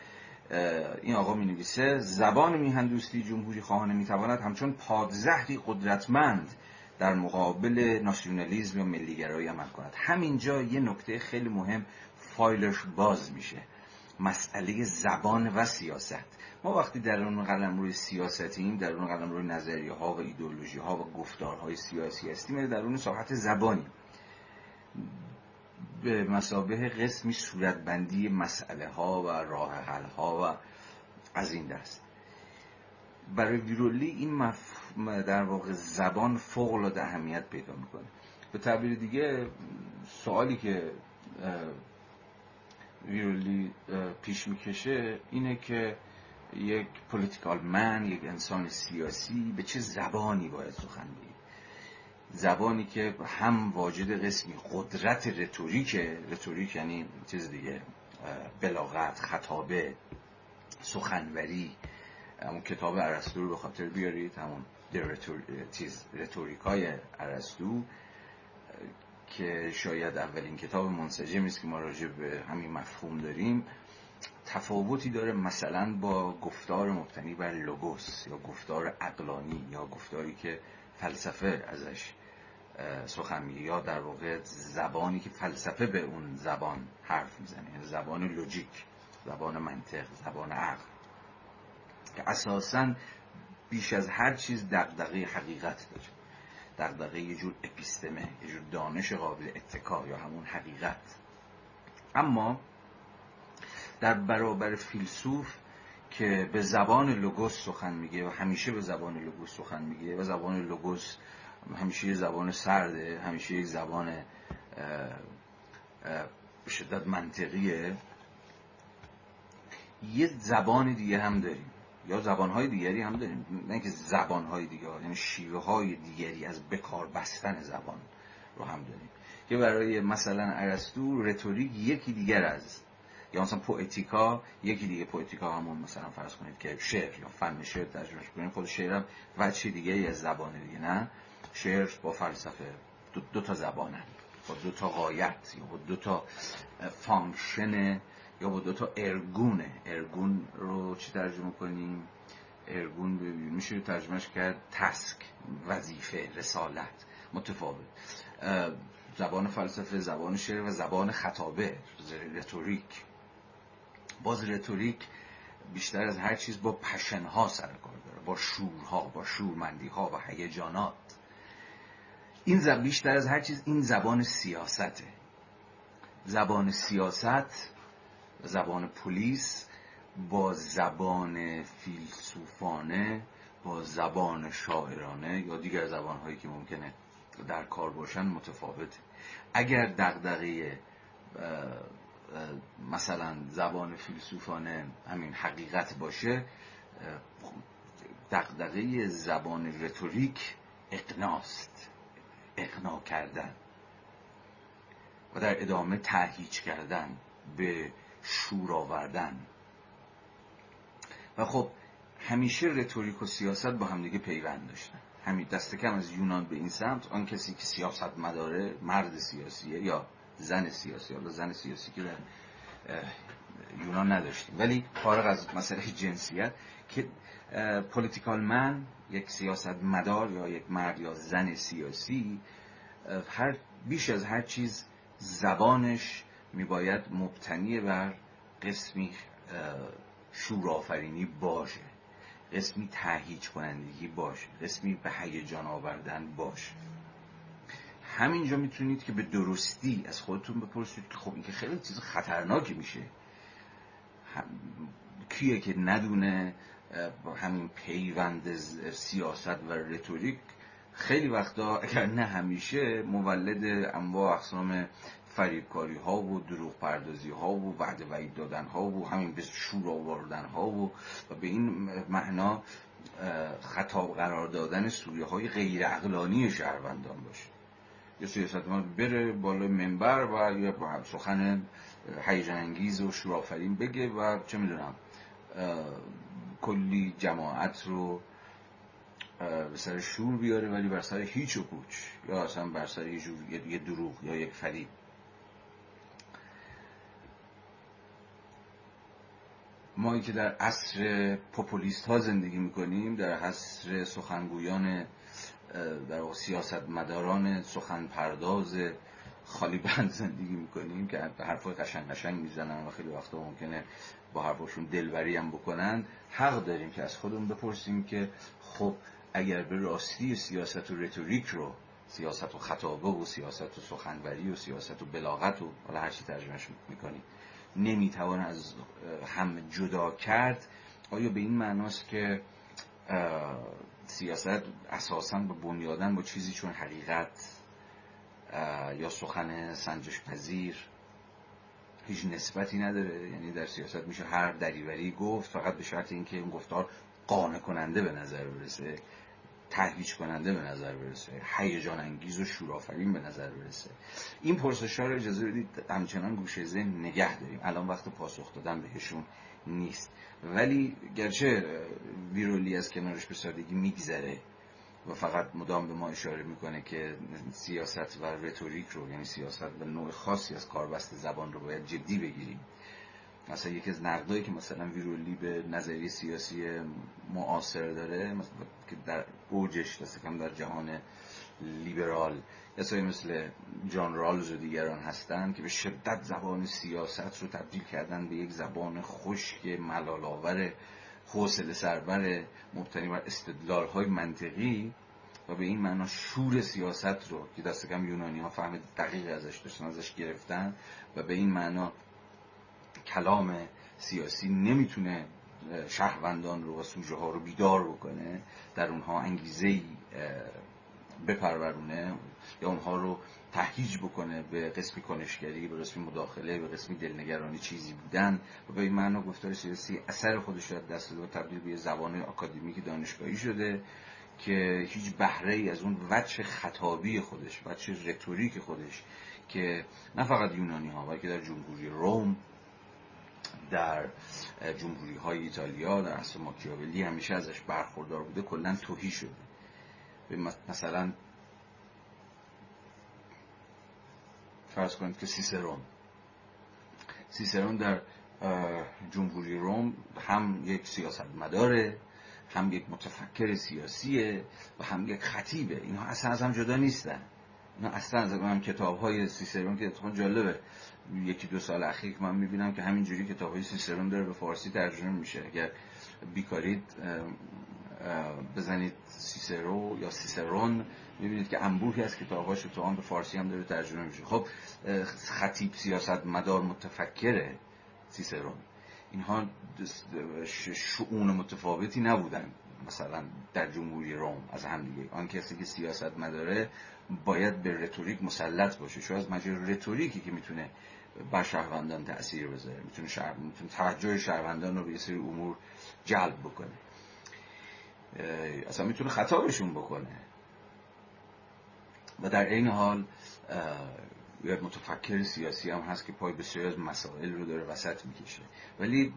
این آقا می نویسه زبان میهندوستی جمهوری خواهانه می تواند همچون پادزهری قدرتمند در مقابل ناسیونالیزم یا ملیگرایی عمل کند. همینجا یه نکته خیلی مهم فایلش باز میشه. مسئله زبان و سیاست. ما وقتی در اون قلم روی سیاستیم در اون قلم روی نظریه ها و ایدولوژی ها و گفتارهای سیاسی هستیم در اون ساحت زبانی به مسابه قسمی صورتبندی مسئله ها و راه حل ها و از این دست. برای ویرولی این مفهوم در واقع زبان فوق العاده اهمیت پیدا می‌کنه. به تعبیر دیگه سوالی که ویرولی پیش می‌کشه اینه که یک پولیتیکال من یک انسان سیاسی به چه زبانی باید سخن بگه. زبانی که هم واجد قسمی قدرت رتوریک رتوریک یعنی چیز دیگه بلاغت خطابه سخنوری همون کتاب عرستو رو به خاطر بیارید همون چیز رتوریکای عرستو که شاید اولین کتاب منسجمی است که ما راجع به همین مفهوم داریم. تفاوتی داره مثلا با گفتار مبتنی بر لوگوس یا گفتار اقلانی یا گفتاری که فلسفه ازش سخن میگه. یا در واقع زبانی که فلسفه به اون زبان حرف می‌زنه یعنی زبان لوجیک زبان منطق زبان عقل. که اساسا بیش از هر چیز دغدغه حقیقت داره. دغدغه یه جور اپیستمه یه جور دانش قابل اتکا یا همون حقیقت. اما در برابر فیلسوف که به زبان لوگوس سخن میگه و همیشه به زبان لوگوس سخن میگه و زبان لوگوس همیشه زبان سرده همیشه یک زبان به شدت منطقیه. یه زبان دیگه هم داریم. یا زبانهای دیگری هم داریم. نه اینکه زبانهای دیگه یعنی شیوه های دیگری از بکار بستن زبان رو هم داریم. که برای مثلا ارسطو رتوریک یکی دیگر از یا مثلا پوئتیکا یکی دیگه پوئتیکا همون مثلا فرض کنید که شعر یا فن شعر ترجمه کنید خود شعر هم وجه دیگه؟ از زبان دیگه نه؟ شعر با فلسفه دو, دو تا زبانن با دو تا غایت یا با دو تا function یا با دو تا ارگونه. ارگون رو چی ترجمه کنیم؟ ارگون میشه ترجمهش کرد تسک وظیفه رسالت متفاوت. زبان فلسفه زبان شعر و زبان خطابه رتوریک. باز رتوریک بیشتر از هر چیز با پشنها سر کار داره با شورها با شورمندیها و هیجانات. این زب بیشتر از هر چیز این زبان سیاسته. زبان سیاست زبان پلیس با زبان فیلسوفانه با زبان شاعرانه یا دیگر زبانهایی که ممکنه در کار باشن متفاوته. اگر دغدغه مثلا زبان فیلسوفانه همین حقیقت باشه دغدغه زبان رتوریک اقناست اقنا کردن و در ادامه تهیج کردن به شور آوردن. و خب همیشه رتوریک و سیاست با همدیگه پیوند داشتن. همین دست کم از یونان به این سمت آن کسی که سیاست مداره مرد سیاسیه یا زن سیاسی حالا زن سیاسی که در یونان نداشتیم. ولی فارغ از مسئله جنسیت که پولیتیکال من یک سیاست مدار یا یک مرد یا زن سیاسی هر بیش از هر چیز زبانش میباید مبتنی بر قسمی شورآفرینی باشه. قسمی تهیج کنندگی باشه. قسمی به هیجان آوردن باشه. همینجا می‌تونید که به درستی از خودتون بپرسید که خب این که خیلی چیز خطرناکی میشه. کیه که ندونه همین پیوند سیاست و رتوریک خیلی وقتا اگر نه همیشه مولد انواع اقسام فریبکاری ها و دروغ پردازی ها و وعد وعید دادن ها و همین به شور آوردن ها و, و به این معنا خطاب قرار دادن سویه های غیر اقلانی شهروندان باشه. یه سیاست بره بالا منبر و یه سخن هیجان انگیز و شورآفرین بگه و چه می‌دونم کلی جماعت رو به سر شور بیاره ولی بر سر هیچ و پوچ یا اصلا بر سر یه دروغ یا یک فریب. ما که در عصر پوپولیست ها زندگی می‌کنیم در عصر سخنگویان در سیاست مداران سخن پرداز خالی بند زندگی می‌کنیم که حرفای قشنگ قشنگ می‌زنن و خیلی وقتا ممکنه با حرفاشون دلبری هم بکنن. حق داریم که از خودمون بپرسیم که خب اگر به راستی سیاست و رتوریک رو سیاست و خطابه و سیاست و سخنوری و سیاست و بلاغت و حالا هر چی ترجمهش می‌کنیم نمی‌توان از هم جدا کرد. آیا به این معناست که سیاست اساسا به بنیادن با چیزی چون حقیقت یا سخن سنجش پذیر هیچ نسبتی نداره. یعنی در سیاست میشه هر دریوری گفت فقط به شرط اینکه این گفتار قانع کننده به نظر برسه تهیج کننده به نظر برسه هیجان انگیز و شورآفرین به نظر برسه. این پرسش ها رو اجازه بدید همچنان گوشه ذهن نگه داریم. الان وقت پاسخ دادن بهشون. نیست. ولی گرچه ویرولی از کنارش به سادگی میگذره و فقط مدام به ما اشاره می‌کنه که سیاست و رتوریک رو یعنی سیاست و نوع خاصی از کاربست زبان رو باید جدی بگیریم. مثلا یکی از نقدایی که مثلا ویرولی به نظریه سیاسی معاصر داره مثلا که در اوجش دست کم در جهان لیبرال کسایی مثل جان رالز و دیگران هستند که به شدت زبان سیاست رو تبدیل کردن به یک زبان خشک ملالآور حوصله سربر مبتنی بر استدلال های منطقی و به این معنا شور سیاست رو که دست کم یونانی ها فهم دقیق ازش داشتن ازش گرفتن و به این معنا کلام سیاسی نمی‌تونه شهروندان رو و سوژه ها رو بیدار بکنه در اونها انگیزه بپرورونه یا اونها رو تهیج بکنه به قسمی کنشگری به قسمی مداخله به قسمی دلنگرانی چیزی بودن و به این معنا گفتار سیاسی اثر خودش رو دست داده و تبدیل به زبان آکادمیک دانشگاهی شده که هیچ بهره ای از اون وجه خطابی خودش وجه رتوریک خودش که نه فقط یونانی ها بلکه در جمهوری روم در جمهوری های ایتالیا در اصل ماکیاولی همیشه ازش برخوردار بوده کلا توهی شده. مثلا فرض کنید که سیسرون. سیسرون در جمهوری روم هم یک سیاست مداره هم یک متفکر سیاسیه و هم یک خطیبه. اینها اصلا از هم جدا نیستن. اینا اصلا از هم کتاب های سیسرون که اتفاقا جالبه. یکی دو سال اخیر من می‌بینم که همینجوری کتاب های سیسرون داره به فارسی ترجمه میشه. اگر بیکارید بزنید سیسرو یا سیسرون. می‌بینید که انبوهی از کتابهاش تو به فارسی هم داره ترجمه میشه. خب خطیب سیاست مدار متفکره سیسرون. اینها شعون متفاوتی نبودن مثلا در جمهوری روم از هم دیگه. آن کسی که سیاست مداره باید به رتوریک مسلط باشه. شاید از مجرد رتوریکی که می‌تونه بر شهروندان تاثیر بذاره. می‌تونه شهر... می‌تونه توجه شهروندان رو به یه سری امور جلب بکنه. اصلا می‌تونه خطا بهشون بکنه. و در این حال یا متفکر سیاسی هم هست که پای بسیاری از مسائل رو داره وسط می‌کشه. ولی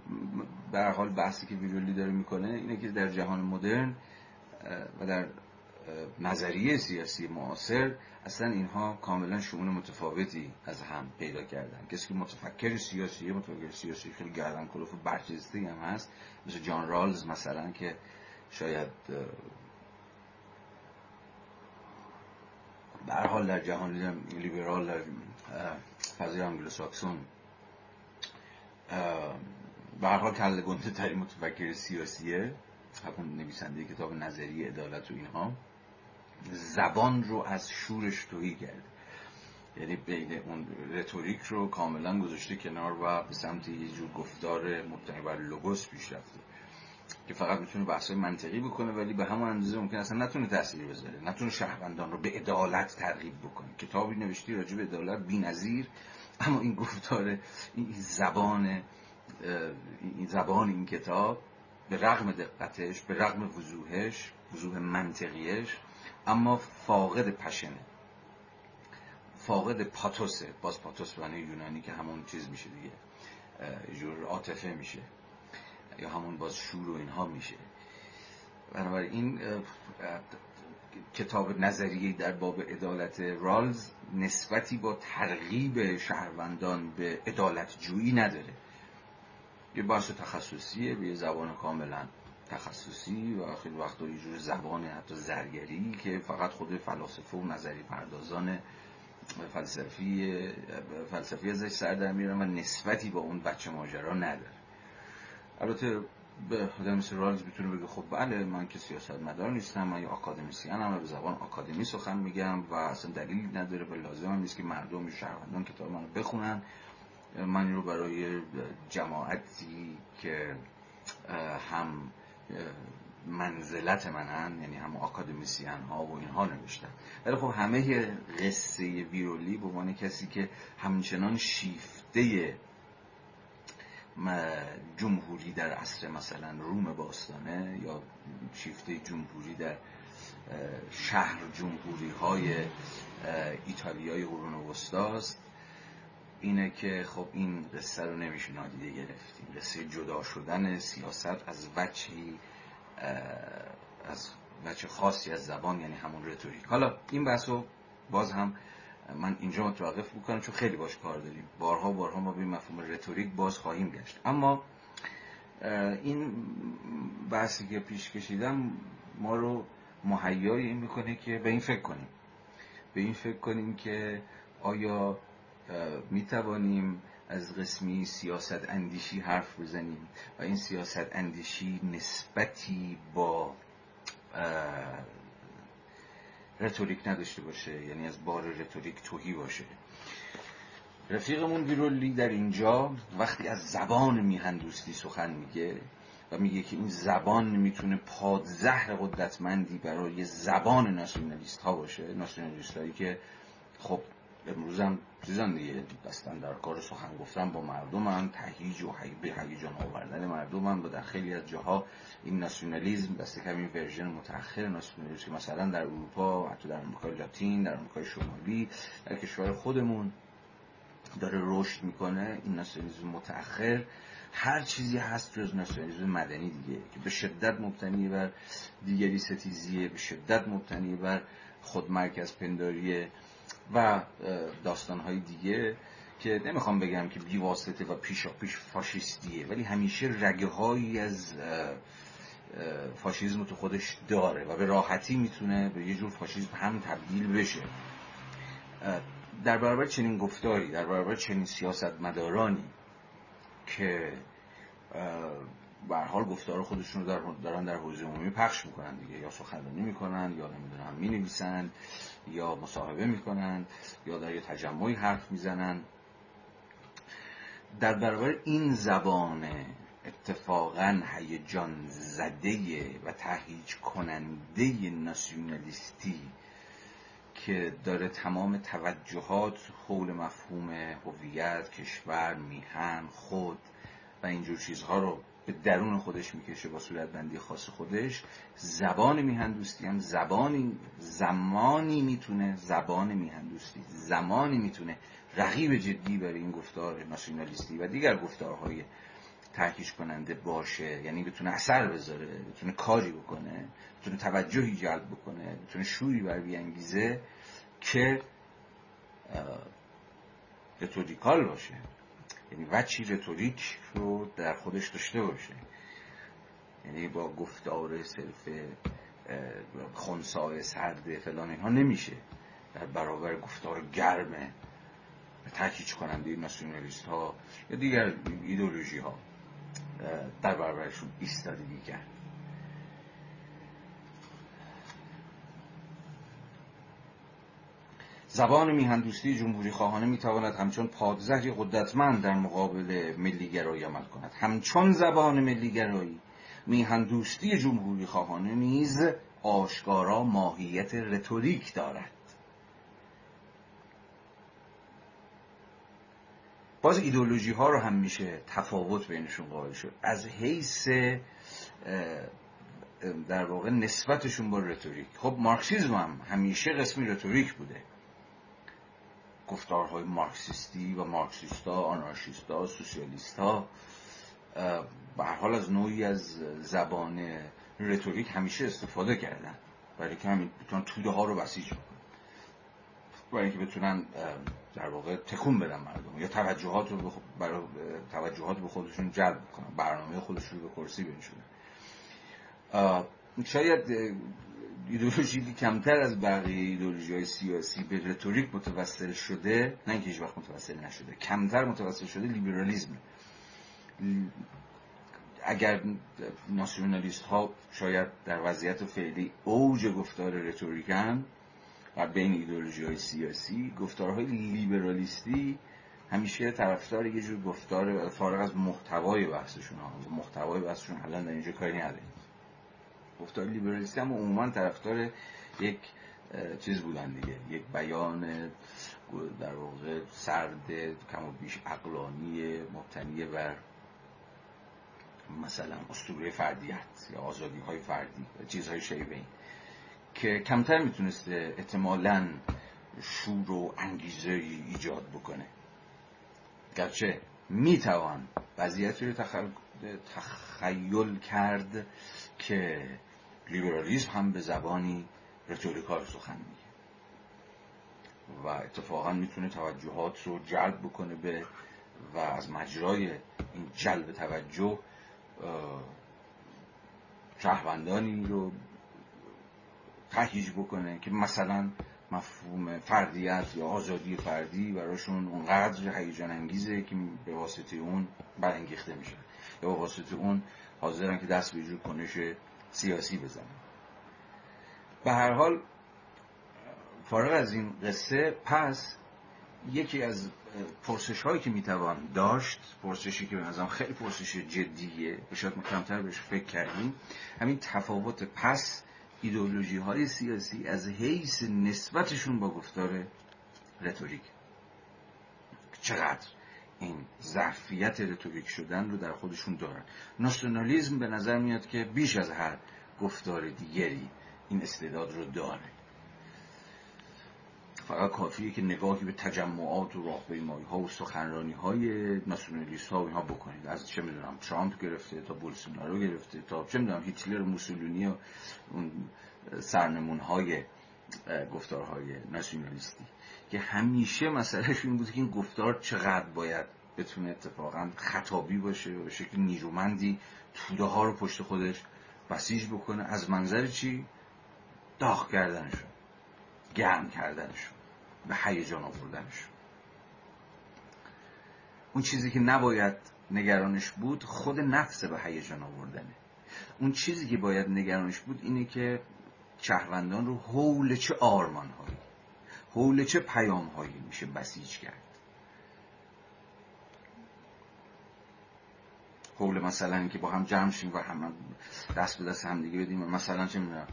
به حال بحثی که ویرولی داره می‌کنه اینه که در جهان مدرن و در نظریه سیاسی معاصر اصلا اینها کاملا شمول متفاوتی از هم پیدا کردن. کسی که متفکر سیاسی متفکر سیاسی خیلی گردن کلوف برچسته هم هست مثل جان رالز مثلا که شاید در حال در جهان لیبرال در فضای انگلو ساکسون به هر حال گنده ترین متفکر سیاسیه همون نویسنده کتاب نظری عدالت و اینها زبان رو از شورش توهی کرده. یعنی بین اون رتوریک رو کاملا گذاشته کنار و به سمت یه جور گفتار مبتنی بر لوگوس پیش رفته. که فقط می‌تونه بحثای منطقی بکنه ولی به همون اندازه ممکن اصلا نتونه تاثیر بذاره نتونه شهروندان رو به عدالت ترغیب بکنه. کتابی نوشتی راجع به عدالت بی‌نظیر اما این گفتار این زبان این زبان این کتاب به رغم دقتش به رغم وضوحش وضوح منطقیش اما فاقد پشنه. فاقد پاتوسه باز پاتوس به یونانی که همون چیز میشه دیگه جور عاطفه میشه. یا همون باز شور و اینها میشه. بنابراین کتاب نظریه در باب عدالت رالز نسبتی با ترغیب شهروندان به عدالت جویی نداره. یه بحث تخصصیه به یه زبان کاملا تخصصی و خیلی وقتا یه جور زبان حتی زرگری که فقط خود فلاسفه و نظری پردازان فلسفی فلسفی ازش سر در میرن و نسبتی با اون بچه ماجرا نداره. البته به آدم مثل رالز می‌تونه بگه خب بله من که سیاست مدار نیستم من یه اکادمیسین هم به زبان آکادمی سخن میگم و اصلا دلیل نداره و لازم نیست که مردم شهروندان کتاب منو بخونن. من رو برای جماعتی که هم منزلت منن یعنی هم اکادمیسین ها و اینها نوشتم ولی خب همه قصه ویرولی به عنوان کسی که همچنان شیفته جمهوری در عصر مثلا روم باستانه یا شیفته جمهوری در شهر جمهوری های ایتالیای قرون وسطاست اینه که خب این قصه رو نمیشه نادیده گرفتیم. قصه جدا شدن سیاست از وچی از وچه خاصی از زبان یعنی همون رتوریک. حالا این بحث رو باز هم من اینجا متوقف بکنم چون خیلی باش کار داریم. بارها بارها ما به مفهوم رتوریک باز خواهیم گشت. اما این بحثی که پیش کشیدم ما رو مهیای این می‌کنه که به این فکر کنیم. به این فکر کنیم که آیا می توانیم از قسمی سیاست اندیشی حرف بزنیم و این سیاست اندیشی نسبتی با رتوریک نداشته باشه یعنی از بار رتوریک توهی باشه. رفیقمون ویرولی در اینجا وقتی از زبان میهندوستی سخن میگه و میگه که این زبان می‌تونه پادزهر قدرتمندی برای زبان ناسیونالیست ها باشه ناسیونالیست هایی که خب امروز هم چیزان دیگه دستن در کار سخن گفتن با مردم هم تهیج و به هیجان آوردن مردم هم و در خیلی از جاها این ناسیونالیزم دست کم این ورژن متأخر ناسیونالیزم که مثلا در اروپا حتی در آمریکای لاتین در آمریکای شمالی در کشور خودمون داره رشد می‌کنه این ناسیونالیزم متأخر. هر چیزی هست جز ناسیونالیسم مدنی دیگه که به شدت مبتنی بر دیگری ستیزیه به شدت مبتنی بر خودمرکز پنداری و داستانهای دیگه که نمی‌خوام بگم که بیواسطه و پیشا پیش فاشیستیه ولی همیشه رگه هایی از فاشیزم تو خودش داره و به راحتی می‌تونه به یه جور فاشیزم هم تبدیل بشه. در برابر چنین گفتاری در برابر چنین سیاست مدارانی که به حال گفتار خودشون رو دارن در حوزه عمومی پخش می‌کنن دیگه. یا سخنرانی می‌کنن یا نمی‌دونم می‌نویسن یا مصاحبه می‌کنن یا در یه تجمعی حرف می‌زنن. در برابر این زبان اتفاقا هیجان زده و تهیج کننده ناسیونالیستی که داره تمام توجهات حول مفهوم هویت کشور میهن خود و اینجور چیزها رو به درون خودش می‌کشه با صورت بندی خاص خودش. زبان میهن دوستی هم زبانی زمانی می‌تونه زبان میهن دوستی زمانی می‌تونه رقیب جدی برای این گفتار ناسیونالیستی و دیگر گفتارهای تحکیش کننده باشه. یعنی بتونه اثر بذاره بتونه کاری بکنه بتونه توجهی جلب بکنه بتونه شوری بر بیانگیزه که رتوریکال باشه. یعنی وچی رتوریک رو در خودش داشته باشه. یعنی با گفتار صرف خونسای سرد فلان اینها نمیشه. در برابر گفتار گرم تحکیچ کننده ناسیونالیست ها یا دیگر ایدولوژی ها در برابرشون ایستادگی کرد. زبان میهندوستی جمهوری خواهانه می‌تواند همچون پادزهری قدرتمند در مقابل ملیگرایی عمل کند. همچون زبان ملیگرایی میهندوستی جمهوری خواهانه نیز آشکارا ماهیت رتوریک دارد. باز ایدولوژی ها رو هم میشه تفاوت بینشون قائل شد. از حیث در واقع نسبتشون با رتوریک. خب مارکسیزم هم همیشه قسمی رتوریک بوده. گفتارهای مارکسیستی و مارکسیستا آنارشیستا سوسیالیستا به حال از نوعی از زبان رتوریک همیشه استفاده کردن برای که همین بتونن توده ها رو بسیج کنن برای اینکه بتونن در واقع تکون بدن مردم یا توجهات رو برای توجهات به خودشون جلب کنن برنامه خودشون رو به کرسی بنشونن. شاید ایدولوژی کمتر از بقیه ایدولوژی های سیاسی به رتوریک متوسل شده نه اینکه هیچ وقت متوسل نشده کمتر متوسل شده لیبرالیزم. اگر ناسیونالیست ها شاید در وضعیت فعلی اوج گفتار رتوریکن و بین ایدولوژی های سیاسی گفتارهای لیبرالیستی همیشه طرفدار یه جور گفتار فارغ از محتوای بحثشون ها. محتوای بحثشون الان در اینجا کاری نداریم. گفتار لیبرالیستی هم عموما طرفدار یک چیز بودن دیگه. یک بیان در واقع سرد کم و بیش اقلانی مبتنی بر مثلا اسطوره فردیت یا آزادی های فردی چیزهای شیبه این که کمتر می‌تونسته احتمالا شور و انگیزه ایجاد بکنه. گرچه می‌توان وضعیتی رو تخیل کرد که لیبرالیسم هم به زبانی رتوریکال سخن میگه. و اتفاقا می‌تونه توجهات رو جلب بکنه به و از مجرای این جلب توجه شهروندانی رو تهیج بکنه که مثلا مفهوم فردیت یا آزادی فردی براشون اونقدر هیجان انگیزه که به واسطه اون برانگیخته میشه. یا به واسطه اون حاضرن که دست به جور کنش سیاسی بزنن به هر حال فارغ از این قصه پس یکی از پرسش هایی که می‌توان داشت پرسشی که به خیلی پرسش جدیه به شاید ما کمتر بهش فکر کردیم همین تفاوت پس ایدئولوژی های سیاسی از حیث نسبتشون با گفتار رتوریک. چقدر؟ این ظرفیت رتوریک شدن رو در خودشون دارن. ناسیونالیزم به نظر میاد که بیش از هر گفتار دیگری این استعداد رو داره. فقط کافیه که نگاهی به تجمعات و راهپیمایی ها و سخنرانی های ناسیونالیست ها و اینها بکنید. از چه می‌دونم ترامپ گرفته تا بولسونارو گرفته تا چه می‌دونم هیتلر و موسولینی و اون سرنمون های گفتارهای ناسیونالیستی که همیشه مسئلهش این بود که این گفتار چقدر باید بتونه اتفاقا خطابی باشه و به شکل نیرومندی توده ها رو پشت خودش بسیج بکنه. از منظر چی؟ داغ کردنشون گرم کردنشون به هیجان آوردنشون. اون چیزی که نباید نگرانش بود خود نفس به هیجان آوردنه. اون چیزی که باید نگرانش بود اینه که شهروندان رو حول چه آرمان هایی حول چه پیام هایی میشه بسیج کرد؟ حول مثلا اینکه با هم جمع شیم و هم دست به دست هم دیگه بدیم مثلا چه می‌دونم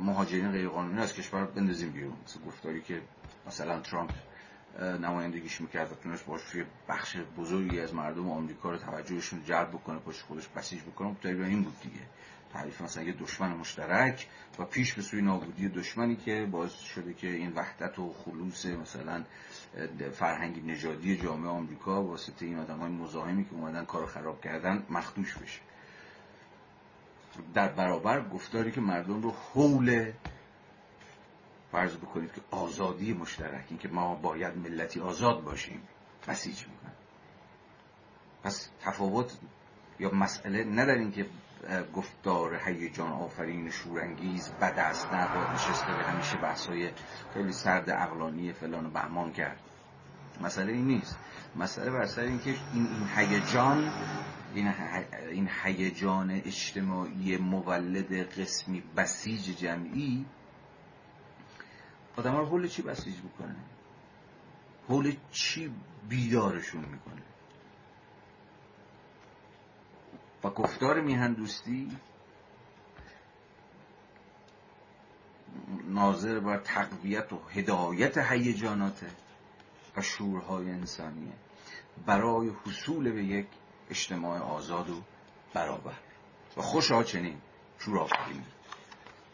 مهاجرین غیر قانونی از کشور بندازیم بیرون. مثل گفتاری که مثلا ترامپ نمایندگیش می‌کرد و تونست باش توی بخش بزرگی از مردم آمریکا رو توجهشون جلب بکنه پشت خودش بسیج بکنه تقریبا این بود دیگه. تعریف مثلا یه دشمن مشترک و پیش به سوی نابودی دشمنی که باعث شده که این وحدت و خلوص مثلا فرهنگی نژادی جامعه آمریکا واسطه این آدم های مزاحمی که اومدن کار خراب کردن مخدوش بشه. در برابر گفتاری که مردم رو حول فرض بکنید که آزادی مشترک این که ما باید ملتی آزاد باشیم بسیج می‌کنن پس تفاوت یا مسئله نه اینکه گفتار هیجان آفرین شورانگیز بد است نه نشسته به همیشه بحثای خیلی سرد عقلانی فلان و بهمان کرد. مسئله این نیست. مسئله بر سر اینکه این هیجان این هیجان اجتماعی مولد قسمی بسیج جمعی آدم حول چی بسیج می‌کنه حول چی بیدارشون می‌کنه؟ و گفتار میهن دوستی ناظر بر تقویت و هدایت هیجانات و شورهای انسانیه برای حصول به یک اجتماع آزاد و برابر. و خوشا چنین شور آفرین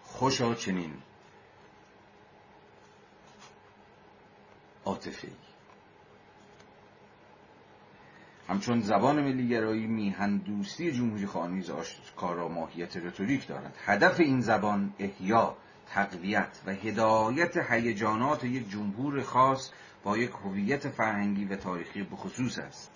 خوشا چنین. عاطفه همچون زبان ملیگرایی میهن دوستی جمهوری خواهی کارا ماهیت رتوریک دارد هدف این زبان احیا تقویت و هدایت هیجانات یک جمهور خاص با یک هویت فرهنگی و تاریخی بخصوص است.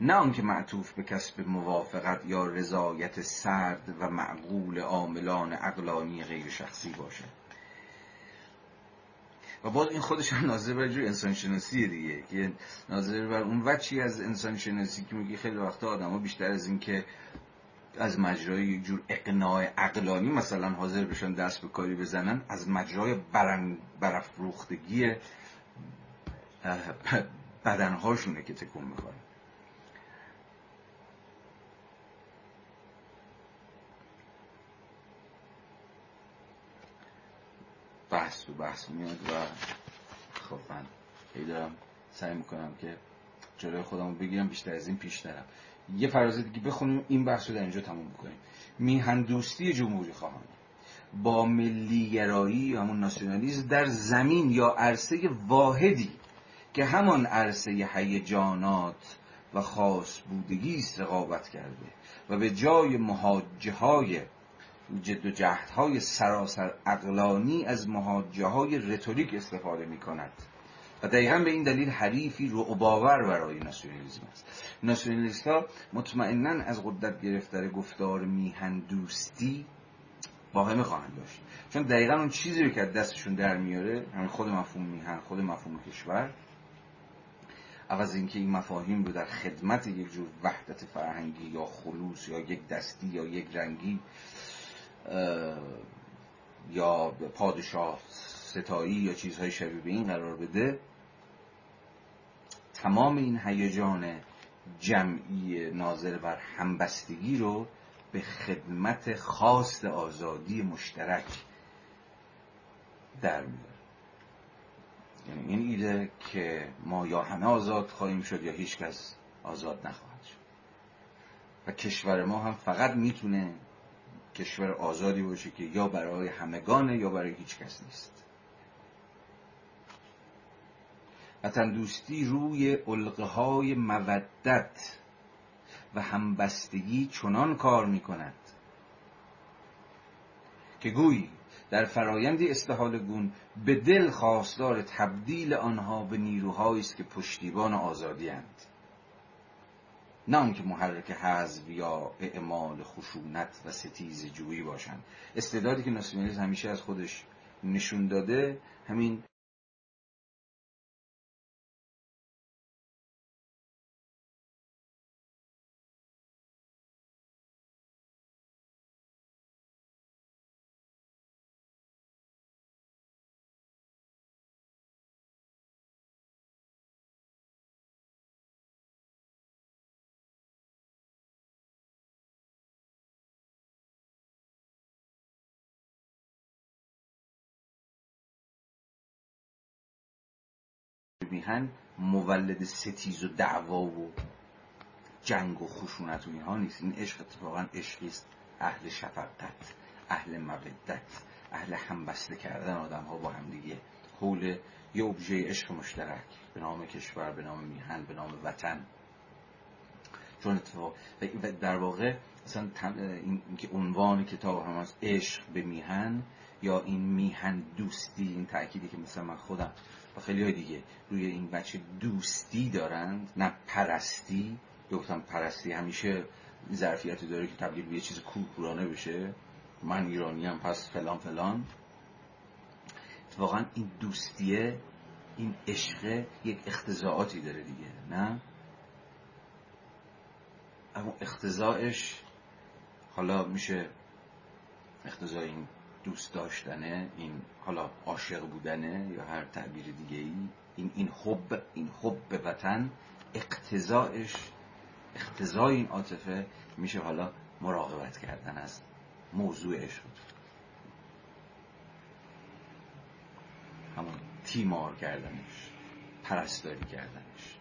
نه آنکه معطوف به کسب موافقت یا رضایت سرد و معقول عاملان اقلانی غیر شخصی باشد. و باز این خودش هم ناظر بر جور انسان شناسی دیگه. که ناظر بر اون وچی از انسان شناسی که میگه خیلی وقتا آدم ها بیشتر از این که از مجرای یک جور اقناع عقلانی مثلا حاضر بشن دست به کاری بزنن از مجرای برن برافروختگی بدنهاشونه که تکون می‌خوره. بحث و بحث میاد و خب من دارم سعی می‌کنم که جلوی خودم بگیرم بیشتر از این پیش نرم یه فرازه دیگه بخونیم این بحث رو در اینجا تموم بکنیم. میهن دوستی جمهوری خواهان. با ملیگرایی یا همون ناسیونالیسم در زمین یا عرصه واحدی که همان عرصه هیجانات و خاص بودگی رقابت کرده و به جای محاجه های جد و جهد های سراسر اقلانی از محاجه های رتوریک استفاده می کند و دقیقا به این دلیل حریفی رو باور برای ناسیونالیسم است. ناسیونالیست ها مطمئنا از قدرت گرفتر گفتار میهن دوستی واهمه خواهند داشت. چون دقیقا اون چیزی رو که دستشون در میاره همین خود مفهوم میهن خود مفهوم کشور عوض اینکه این مفاهیم رو در خدمت یک جور وحدت فرهنگی یا خلوص یا یک دستی یا یک رنگی یا پادشاه ستایی یا چیزهای شبیه به این قرار بده تمام این هیجان جمعی ناظر بر همبستگی رو به خدمت خواست آزادی مشترک در میاره یعنی این ایده که ما یا همه آزاد خواهیم شد یا هیچ کس آزاد نخواهد شد. و کشور ما هم فقط می‌تونه کشور آزادی باشه که یا برای همگانه یا برای هیچ کس نیست. وطن دوستی روی علقه های مودت و همبستگی چنان کار می کند که گویی در فرایند استحال گون به دل خواستار تبدیل آنها به نیروهایی است که پشتیبان آزادی اند. نه آنکه محرک حزب یا اعمال خشونت و ستیز جویی باشند استعدادی که ناسیونالیسم همیشه از خودش نشون داده همین میهن مولد ستیز و دعوا و جنگ و خشونت و اینها نیست. این عشق اتفاقا عشقی است. اهل شفقت اهل مودت اهل همبسته کردن آدم ها با هم دیگه. حول یه ابژه عشق مشترک به نام کشور به نام میهن به نام وطن. چون اتفاق و در واقع مثلا این که عنوان کتاب هم از عشق به میهن یا این میهن دوستی این تأکیدی که مثلا من خودم و خیلی های دیگه روی این بچه دوستی دارند نه پرستی. گفتم پرستی همیشه ظرفیت داره که تبدیل به یه چیز کورکورانه بشه. من ایرانی هم پس فلان فلان. واقعا این دوستیه این عشق یک اختزاعاتی داره دیگه نه؟ اما اختزاعش حالا میشه اختزاع این دوست داشتنه این حالا عاشق بودنه یا هر تعبیر دیگه ای این این حب این حب به وطن اقتضاعش اقتضای این عاطفه میشه حالا مراقبت کردن از موضوع عشق همون تیمار کردنش پرستاری کردنش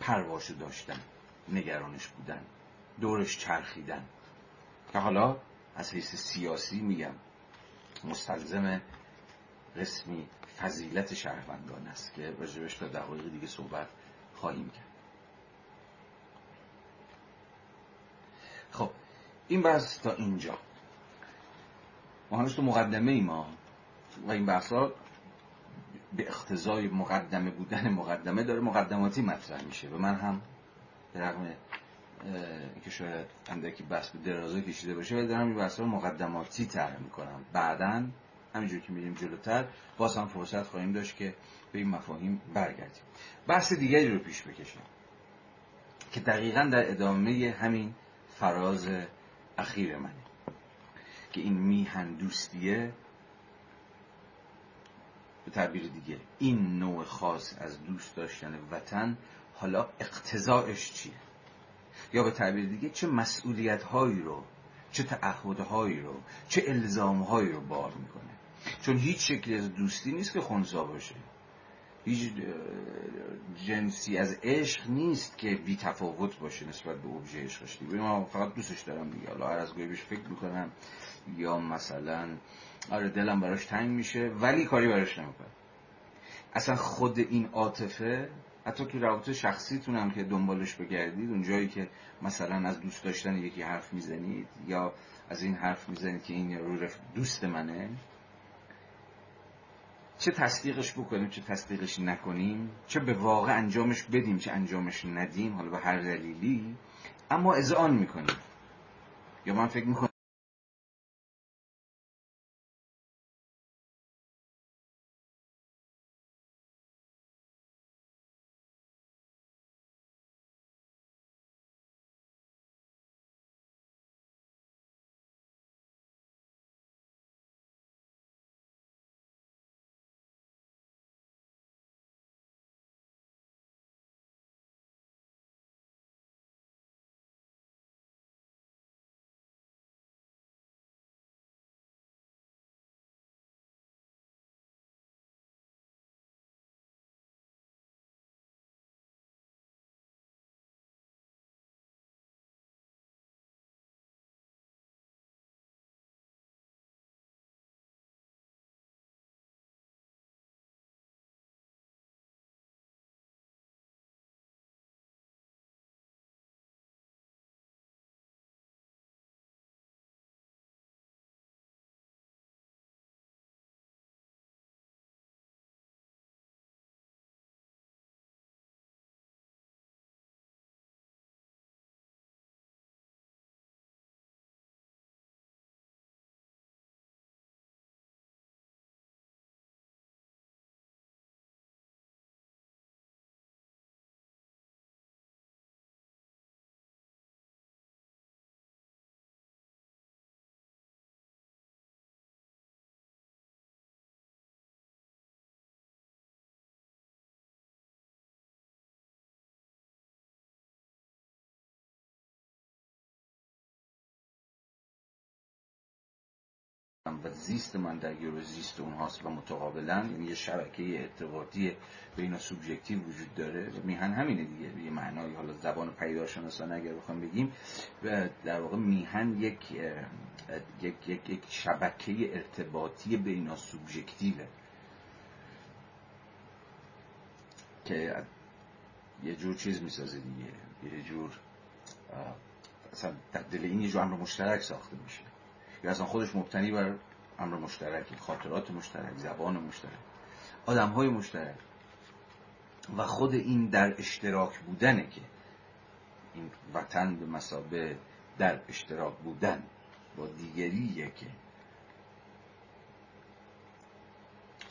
پرواشو داشتن نگرانش بودن دورش چرخیدن. که حالا از حیث سیاسی میگم. مستلزم قسمی فضیلت شهروندان است که راجبش تا دقایق دیگه صحبت خواهیم کرد. خب این بحث تا اینجا. ما هنوز تو مقدمه ای ما و این بحث به اختزای مقدمه بودن مقدمه داره مقدماتی مطرح میشه. و من هم به رغم که شاید اندکی بحث به درازه کشیده باشه ولی دارم این بحث مقدماتی طرح می‌کنم. بعدا همینجور که میریم جلوتر باز هم فرصت خواهیم داشت که به این مفاهیم برگردیم. بحث دیگری رو پیش بکشم که دقیقا در ادامه همین فراز اخیر منه که این میهن دوستیه به تعبیر دیگه. این نوع خاص از دوست داشتن وطن حالا اقتضاعش چیه؟ یا به تعبیر دیگه چه مسئولیت هایی رو چه تعهدهایی رو چه الزام هایی رو بار می‌کنه. چون هیچ شکلی از دوستی نیست که خونسا باشه. هیچ جنسی از عشق نیست که بی تفاوت باشه نسبت به اوبژه عشقش دیگه. من فقط دوستش دارم دیگه. حالا هر از گاهی فکر می‌کنم یا مثلا آره دلم براش تنگ میشه ولی کاری براش نمی‌کنم. اصلا خود این عاطفه حتی تو روابط شخصیتون هم که دنبالش بگردید اون جایی که مثلا از دوست داشتن یکی حرف می‌زنید یا از این حرف می‌زنید که این رو دوست منه چه تصدیقش بکنیم چه تصدیقش نکنیم چه به واقع انجامش بدیم چه انجامش ندیم حالا به هر دلیلی اما اذعان می‌کنیم. یا من فکر می‌کنم و زیست من درگیر به زیست اونهاست و متقابلا یعنی یه شبکه ارتباطی بین سوبژکتیو وجود داره. میهن همینه دیگه. یه معنای حالا زبان پیداشناسانه اگر بخوام بگیم در واقع میهن یک یک, یک, یک شبکه ارتباطی بین سوبژکتیوه. که یه جور چیز می‌سازه دیگه. یه جور اصلا دل این یه جور امر مشترک ساخته میشه. یا اصلا خودش مبتنی بر امر مشترک خاطرات مشترک زبان مشترک آدم های مشترک. و خود این در اشتراک بودنه که این وطن به مسابه در اشتراک بودن با دیگریه که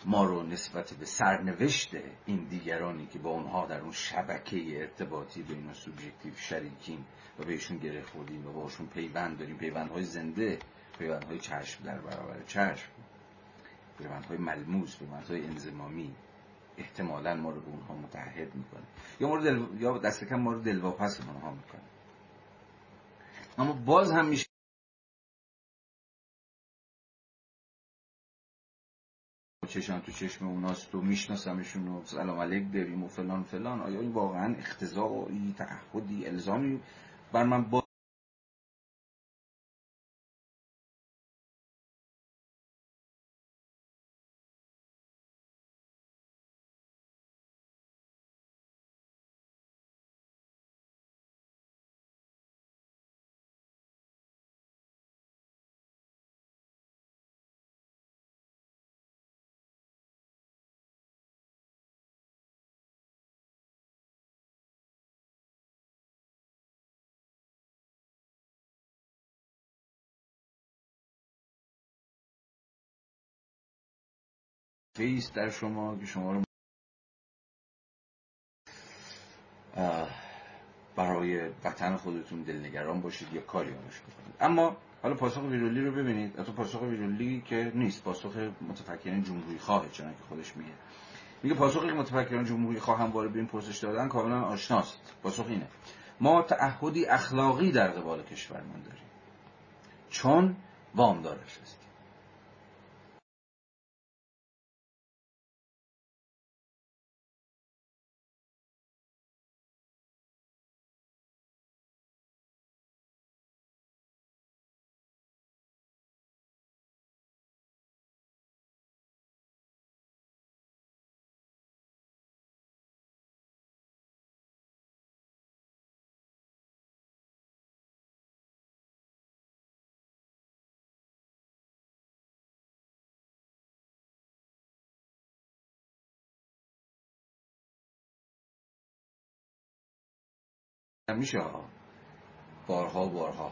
ما رو نسبت به سرنوشت این دیگرانی که با اونها در اون شبکه ارتباطی بین و سوبژکتیو شریکیم و بهشون گره خوردیم و باشون پیوند داریم پیوندهای زنده پیوندهای چشم در برابر چشم. پیوندهای ملموس پیوندهای انزمامی. احتمالا ما رو به اونها متحد می‌کنه. یا ما رو دل... یا دست کم ما رو دلواپس اونها می‌کنه. اما باز هم میشه چشم تو چشم اوناست و میشناسمشون و سلام علیک داریم و فلان فلان. آیا این واقعا اختزایی تعهدی الزامی بر من با فیست در شما که شما رو برای وطن خودتون دلنگران باشید یا کاری آنش بکنید. اما حالا پاسخ ویرولی رو ببینید. حتی پاسخ ویرولی که نیست. پاسخ متفکرین جمهوری خواهه چون که خودش میگه. میگه پاسخی که متفکران جمهوری خواه همواره به این پرسش دادن کاملا آشناست. پاسخ اینه. ما تعهدی اخلاقی در قبال کشورمان داریم. چون وامدارش است. میشه ها بارها بارها.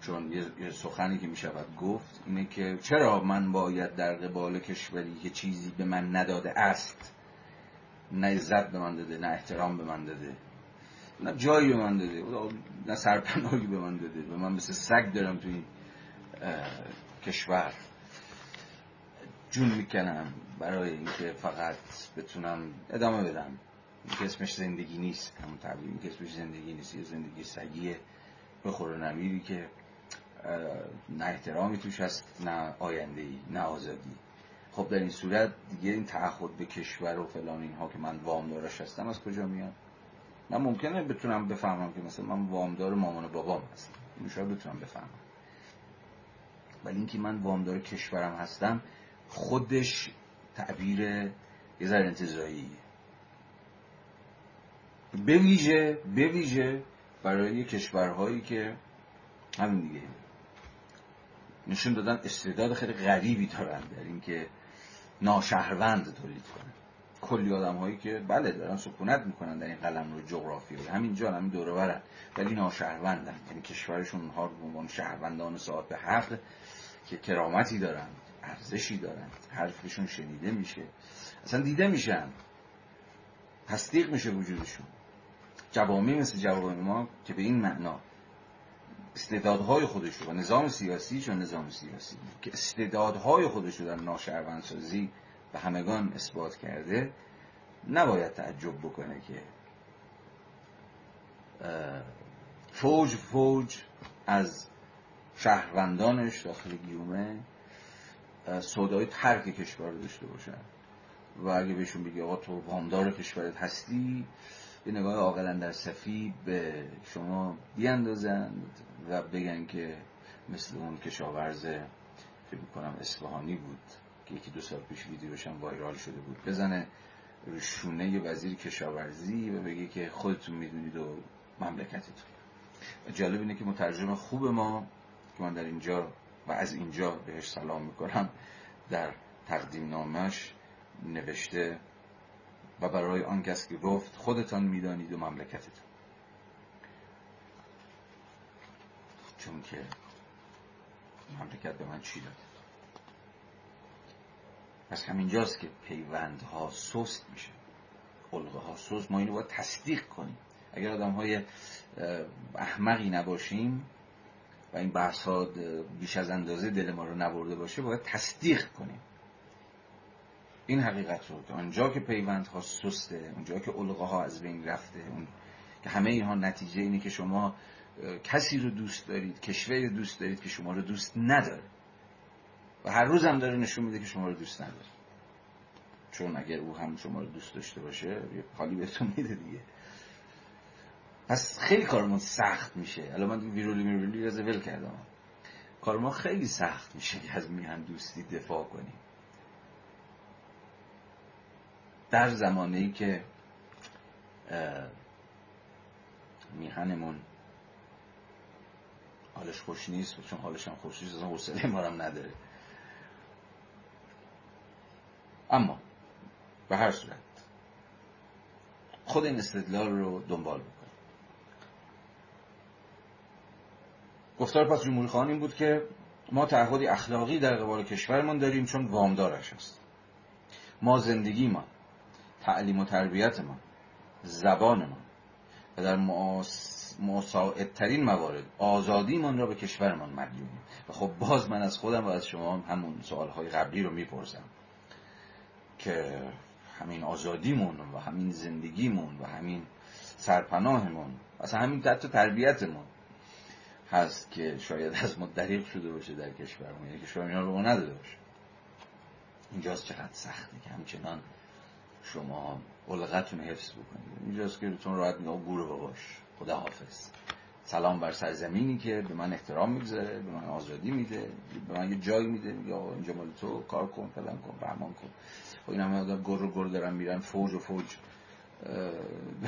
چون یه سخنی که می‌شود گفت اینه که چرا من باید در قبال کشوری که چیزی به من نداده است نه عزت به من داده نه احترام به من داده نه جایی به من داده نه سرپناهی به من داده به من مثل سگ دارم تو این کشور. جون می‌کنم برای اینکه فقط بتونم ادامه بدم. که اسمش زندگی نیست همون تعبیر که اسمش زندگی نیست یه زندگی سگیه بخور نمیری که نه احترامی توش هست نه آینده ای نه آزادی. خب در این صورت دیگه این تعهد به کشور و فلان اینها که من وامدارش هستم از کجا میاد؟ من ممکنه بتونم بفهمم که مثلا من وامدار مامان و بابام هستم. اینو شاید بتونم بفهمم. ولی اینکه من وامدار کشورم هستم خودش تعبیر یه ذره انتظاییه به ویژه به ویژه برای کشورهایی که همین دیگه نشون دادن استعداد خیلی غریبی دارن در اینکه ناشهروند تولید کنن. کلی آدم هایی که بله دارن سکونت می‌کنن در این قلم رو جغرافی همین جا همین دوره برن. ولی ناشهروندن. یعنی کشورشون اونها رو به عنوان شهروندان صاحب حق که کرامتی دارن ارزشی دارن حرفشون شنیده میشه. اصلا دیده میشن. تصدیق میشه وجودشون. جوامی مثل جوامع ما که به این معنا استعدادهای خودش رو نظام سیاسی چون نظام سیاسی که استعدادهای خودش رو در ناشهروندسازی به همگان اثبات کرده نباید تعجب بکنه که فوج فوج از شهروندانش داخل گیومه سودای ترک کشور داشته باشن. و اگه بهشون بگی آقا تو وامدار کشورت هستی یه نگاه عاقلا در صفی به شما بیاندازند و بگن که مثل اون کشاورز فکر می‌کنم اصفهانی بود که یکی دو سال پیش ویدیوش هم وایرال شده بود بزنه شونه وزیر کشاورزی و بگه که خودتون می‌دونید و مملکتتون. جالب اینه که مترجم خوب ما که من در اینجا و از اینجا بهش سلام می‌کنم در تقدیم نامش نوشته و برای آن کس که گفت خودتان می‌دانید و مملکتتان. چون که مملکت به من چی داده پس همینجاست که پیوندها سست میشه. قلقه ها سست. ما اینو باید تصدیق کنیم. اگر آدم های احمقی نباشیم و این بحث ها بیش از اندازه دل ما رو نبرده باشه باید تصدیق کنیم. این حقیقت رو که آنجا که پیوند ها سسته اونجا که علقه ها از بین رفته اون که همه اینها نتیجه اینه که شما کسی رو دوست دارید کشوری دوست دارید که شما رو دوست نداره. و هر روز هم داره نشون میده که شما رو دوست نداره. چون اگر او هم شما رو دوست داشته باشه یه حالی بهتون میده دیگه. پس خیلی کارمون سخت میشه. الان من ویرولی میرولی از ول کردم. ما خیلی سخت میشه که از میهن دوستی دفاع کنیم. در زمانه ای که میهنمون حالش خوش نیست چون حالش هم خوش نیست اصلا حوصله ما هم نداره. اما به هر صورت خود این استدلال رو دنبال بکنیم. گفتار پس جمهوری خواهان این بود که ما تعهدی اخلاقی در قبال کشورمان داریم چون وامدارش است. ما زندگی ما تعلیم و تربیت ما زبان ما و در مساعدترین موارد آزادیمان را به کشورمان مدیونیم و خب باز من از خودم و از شما همون سوالهای قبلی رو می‌پرسم که همین آزادیمون و همین زندگیمون و همین سرپناهمون اصلا همین حتی تربیتمون هست که شاید از ما دریق شده باشه در کشورمون. یعنی کشور اینا رو نداده باشه. اینجاست چقدر سخته که همچنان شما علقتون حفظ بکنید. اینجاست که بهتون راحت میگه گوره باباش. خدا حافظ سلام بر سرزمینی که به من احترام می‌گذاره به من آزادی میده به من یه جایی میده. آقا اینجا مال تو کار کن فلان کن بهمان کن. خب این همه آدم گر و گر دارن میرن فوج و فوج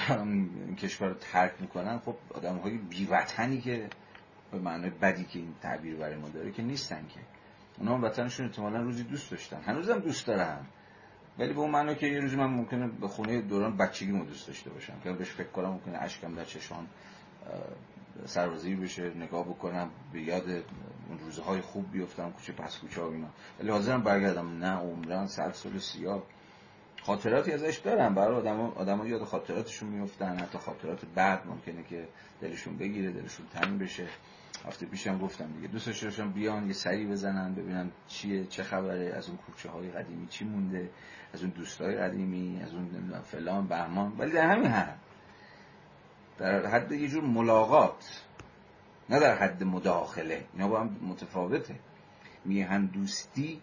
این کشور رو ترک می‌کنن. خب آدم های بیوطنی که به معنی بدی که این تعبیر برای ما داره که نیستن که. اونا هم وطنشون احتمالا روزی دوست داشتن. هنوزم دوست دارن. ولی به اون معنی که یه روزی من ممکنه به خونه دوران بچگی مو دوست داشته باشم. که بهش فکر کنم ممکنه اشکم در چشمان سربازی بشه نگاه بکنم به یاد اون روزهای خوب بیفتم کوچه پس کوچه ها اینا. ولی حاضرم برگردم. نه عمران سر سال سیاه. خاطراتی ازش دارم. برای آدم آدم یاد خاطراتشون میفتن. حتی خاطرات بعد ممکنه که دلشون بگیره دلشون تنگ بشه. هفته پیشم گفتم دیگه. دوستش داشتم بیان یه سری بزنن ببینن چیه چه خبره از اون کوچه های قدیمی چی مونده از اون دوستای قدیمی از اون فلان بهمان. ولی در همین حد. در حد یه جور ملاقات. نه در حد مداخله. اینا با هم متفاوته. میهن دوستی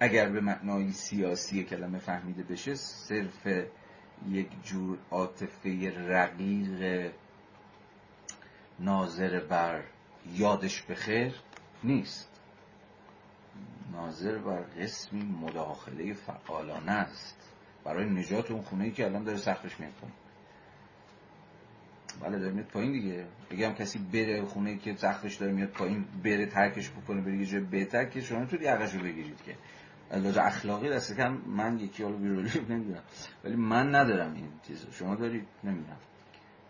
اگر به معنای سیاسی کلمه فهمیده بشه صرف یک جور عاطفه رقیق ناظر بر یادش بخیر نیست. ناظر بر قسمی مداخله فعالانه است. برای نجات اون خونه ای که الان داره میاد پایین. بله داره میاد پایین دیگه. بگم کسی بره خونه ای که سختش داره میاد پایین بره ترکش بکنه بره یه جای بهتر که شما تو یقش رو بگیرید که. از اخلاقی دست کم من یکی حالا بیرولی نمی‌دونم. ولی من ندارم این چیزو. شما دارید؟ نمی‌دونم.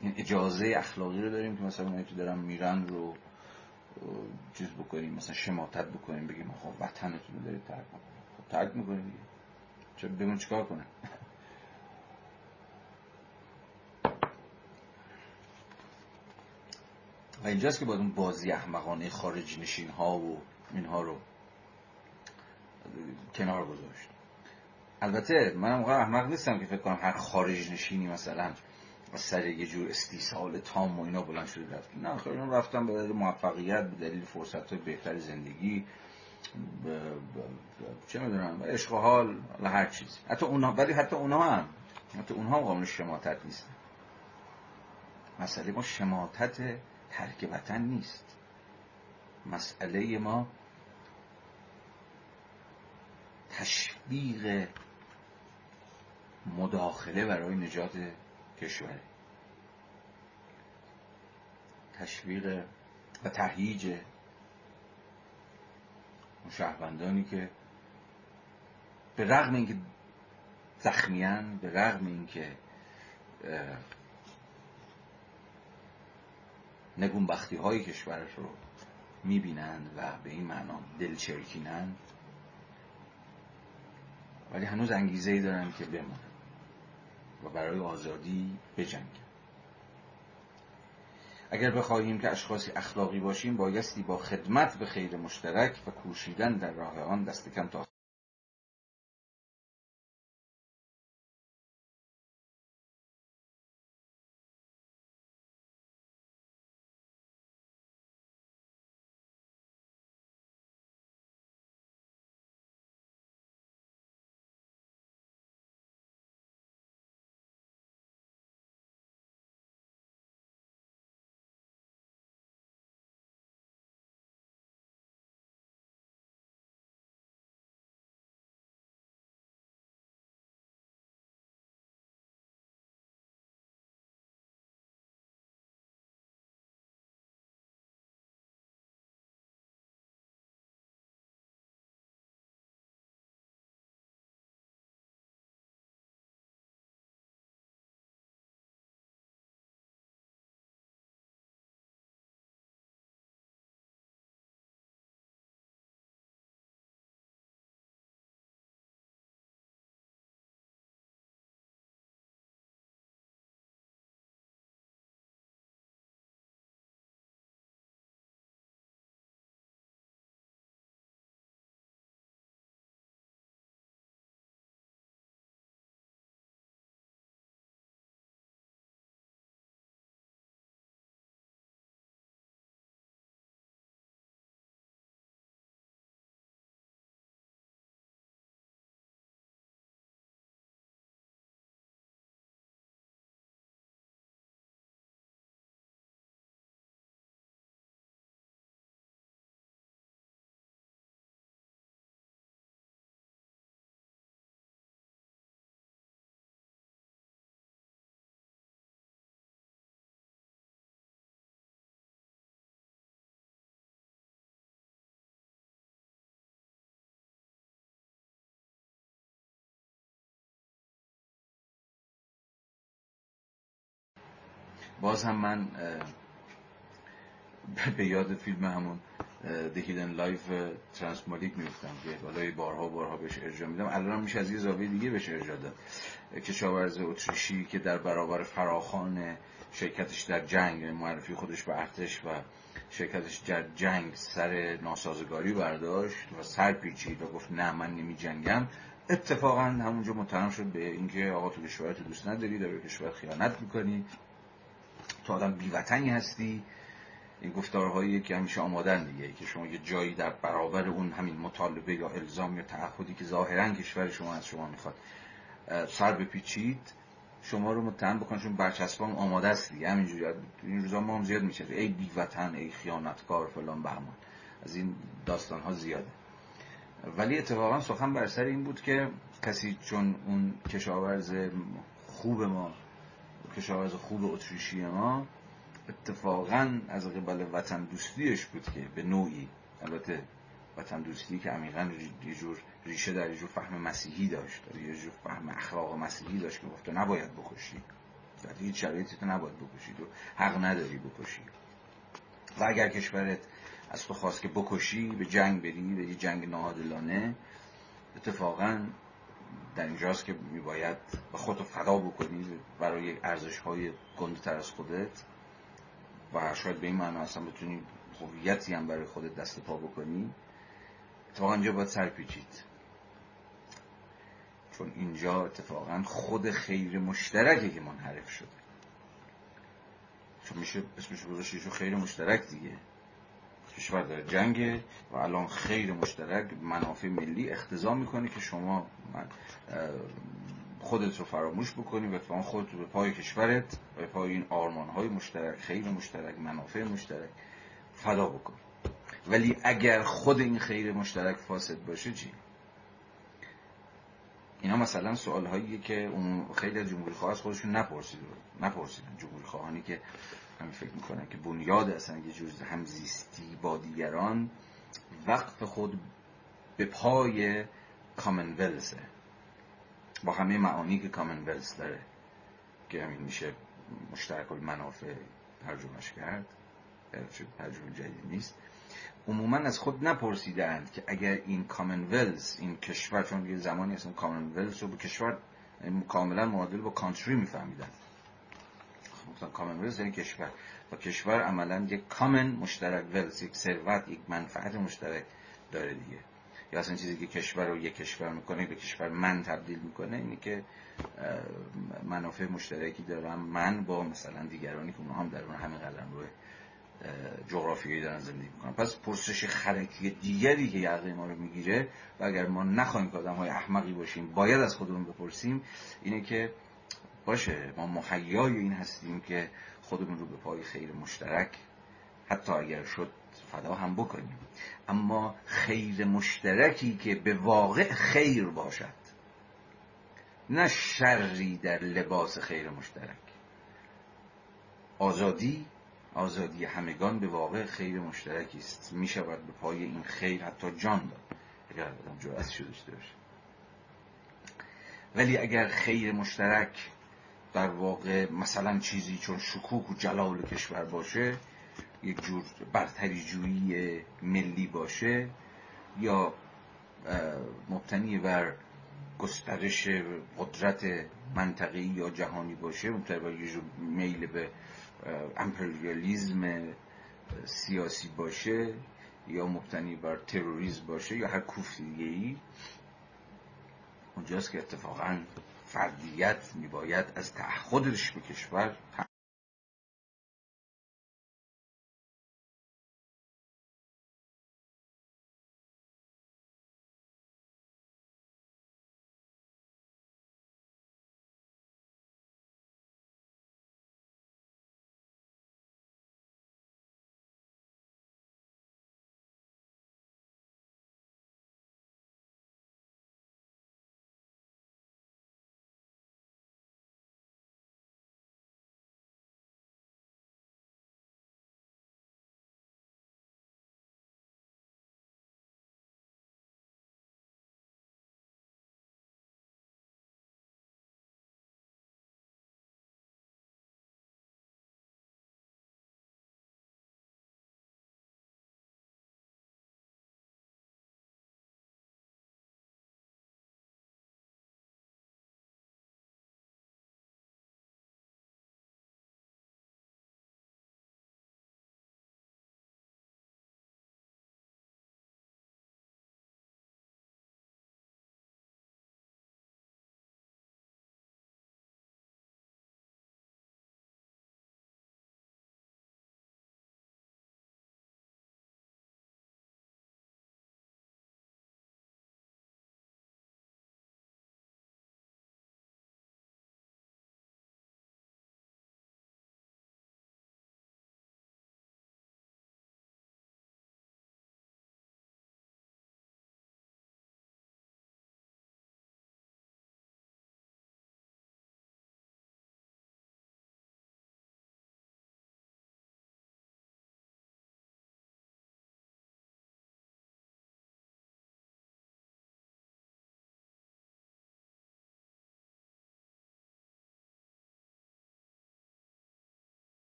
این اجازه اخلاقی رو داریم که مثلا اونایی که دارن میرن رو چیز بکنیم مثلا شماتت بکنیم بگیم خب وطنتون رو دارید ترک می‌کنیم خب ترک می‌کنیم دیگه. چه بگم چیکار کنه و اینجاست که باید اون بازی احمقانه خارج نشین ها و اینها رو کنار گذاشت. البته من موقع احمق نیستم که فکر کنم هر خارج نشینی مثلا از سر یه جور استیصال تام و اینا بلند شده رفت. نه خیلی رفتم به دلیل موفقیت به دلیل فرصت های بهتر زندگی چه می‌دونم عشق و حال هر چیز حتی اونها ولی حتی اونها هم حتی اونها هم قابل شماتت نیستن مسئله ما شماتت ترک وطن نیست. مسئله ما تشویق مداخله برای نجات کشور. تشویق و تهییج اون شهروندانی که به رغم اینکه زخمیان به رغم اینکه نگونبختی های کشورش رو می‌بینند و به این معنا دلچرکینند ولی هنوز انگیزه ای دارن که بمونن. و برای آزادی بجنگن اگر بخواهیم که اشخاصی اخلاقی باشیم بایستی با خدمت به خیر مشترک و کوشیدن در راه آن دست کم تا باز هم من به یاد فیلم همون The Hidden Life ترانسمالیک میفتم که بالای بارها بارها بهش ارجاع میدم. الان میشه از یه زاویه دیگه بهش ارجاع داد. کشاورز اتریشی که در برابر فراخان شرکتش در جنگ معرفی خودش به ارتش و شرکتش در جنگ سر ناسازگاری برداشت و سر پیچید و گفت نه من نمی جنگم اتفاقا همونجا متهم شد به اینکه آقا تو کشورت دوست نداری داری کشور خیانت می‌کنی. تو آدم بیوطنی هستی؟ این گفتارهایی که همیشه آمادن دیگه که شما یه جایی در برابر اون همین مطالبه یا الزام یا تعهدی که ظاهرا کشور شما از شما می‌خواد سر بپیچید شما رو متهم بکن چون برچسبام آماده است دیگه. همینجوری این روزا ما هم زیاد میشه ای بیوطن ای خیانتکار فلان بهمان از این داستان ها زیاده. ولی اتفاقا سخن بر سر این بود که کسی چون اون کشاورز خوب ما کشاورز خوب اتریشی ما اتفاقا از قبل وطن دوستیش بود که به نوعی البته وطن دوستی که عمیقا یه جور ریشه در یه جور فهم مسیحی داشت یه جور فهم اخلاق مسیحی داشت که گفته نباید بکشی. در هیچ شرایطی تو نباید بکشی تو حق نداری بکشی. و اگر کشورت از تو خواست که بکشی به جنگ بری به یه جنگ ناعادلانه اتفاقا در اینجاست که میباید به خودتو فدا بکنی برای ارزش های گنده از خودت و شاید به این معنا اصلا بتونی هویتی هم برای خودت دست پا بکنی. اتفاقا اینجا باید سرپیچید چون اینجا اتفاقا خود خیر مشترکه که منحرف شده. چون میشه اسمش گذاشت خیر مشترک دیگه. کشور در جنگ و الان خیر مشترک منافع ملی اختضا می‌کنه که شما خودت رو فراموش بکنی و خودت رو به پای کشورت به پای این آرمان های مشترک خیر مشترک منافع مشترک فدا بکن ولی اگر خود این خیر مشترک فاسد باشه چی؟ اینا مثلا سوال هایی که اون خیلی از جمهوری خواه از خودشون نپرسید نپرسیدن جمهوری خواهانی که همین فکر می‌کنن که بنیاد اصلا یه جور همزیستی با دیگران وقف خود به پای کامنولسه با همه معانی که کامنولس داره. که همین میشه مشترک المنافع ترجمهش کرد. ترجمه جدید نیست. عموما از خود نپرسیدند که اگر این کامنولز این کشور چون یه زمانی اصلا کامنولز رو به کشور کاملا معادل با کانتری میفهمیدن خب کامنولز یعنی کشور. و کشور عملا یک کامن مشترک ولز یک ثروت یک منفعت مشترک داره دیگه. یا اصلا چیزی که کشور رو یک کشور می‌کنه به کشور من تبدیل می‌کنه اینه که منافع مشترکی دارم من با مثلا دیگرانی که اونها هم در اون همین قلم روی جغرافیایی دارن زندگی می‌کنن. پس پرسش خرکی دیگری که یقه ما رو می‌گیره و اگر ما نخواهیم که آدم های احمقی باشیم باید از خودمون بپرسیم اینه که باشه ما محیای این هستیم که خودمون رو به پای خیر مشترک حتی اگر شد فدا هم بکنیم. اما خیر مشترکی که به واقع خیر باشد نه شری در لباس خیر مشترک. آزادی آزادی همگان به واقع خیر مشترکی است. می شود به پای این خیر حتی جان داد. اگر آدم جرأتش داشته باشه. ولی اگر خیر مشترک در واقع مثلا چیزی چون شکوک و جلال کشور باشه یک جور برتری جویی ملی باشه یا مبتنی بر گسترش قدرت منطقی یا جهانی باشه مبتنی بر یه جور میل به امپریالیزم سیاسی باشه یا مبتنی بر تروریسم باشه یا هر کوفت دیگه ای اونجاست که اتفاقا فردیت میباید از تعهدش به کشور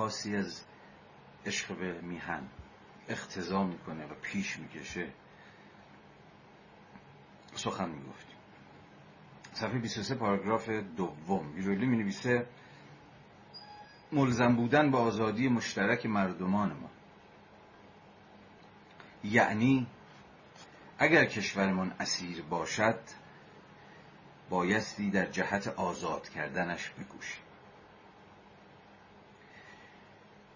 خاصی از عشق به میهن اختضا می‌کنه و پیش می‌کشه. سخن می‌گفتیم صفحه 23 پاراگراف دوم. ویرولی می نویسه ملزم بودن به آزادی مشترک مردمان ما. یعنی اگر کشورمان اسیر باشد بایستی در جهت آزاد کردنش بکوشیم.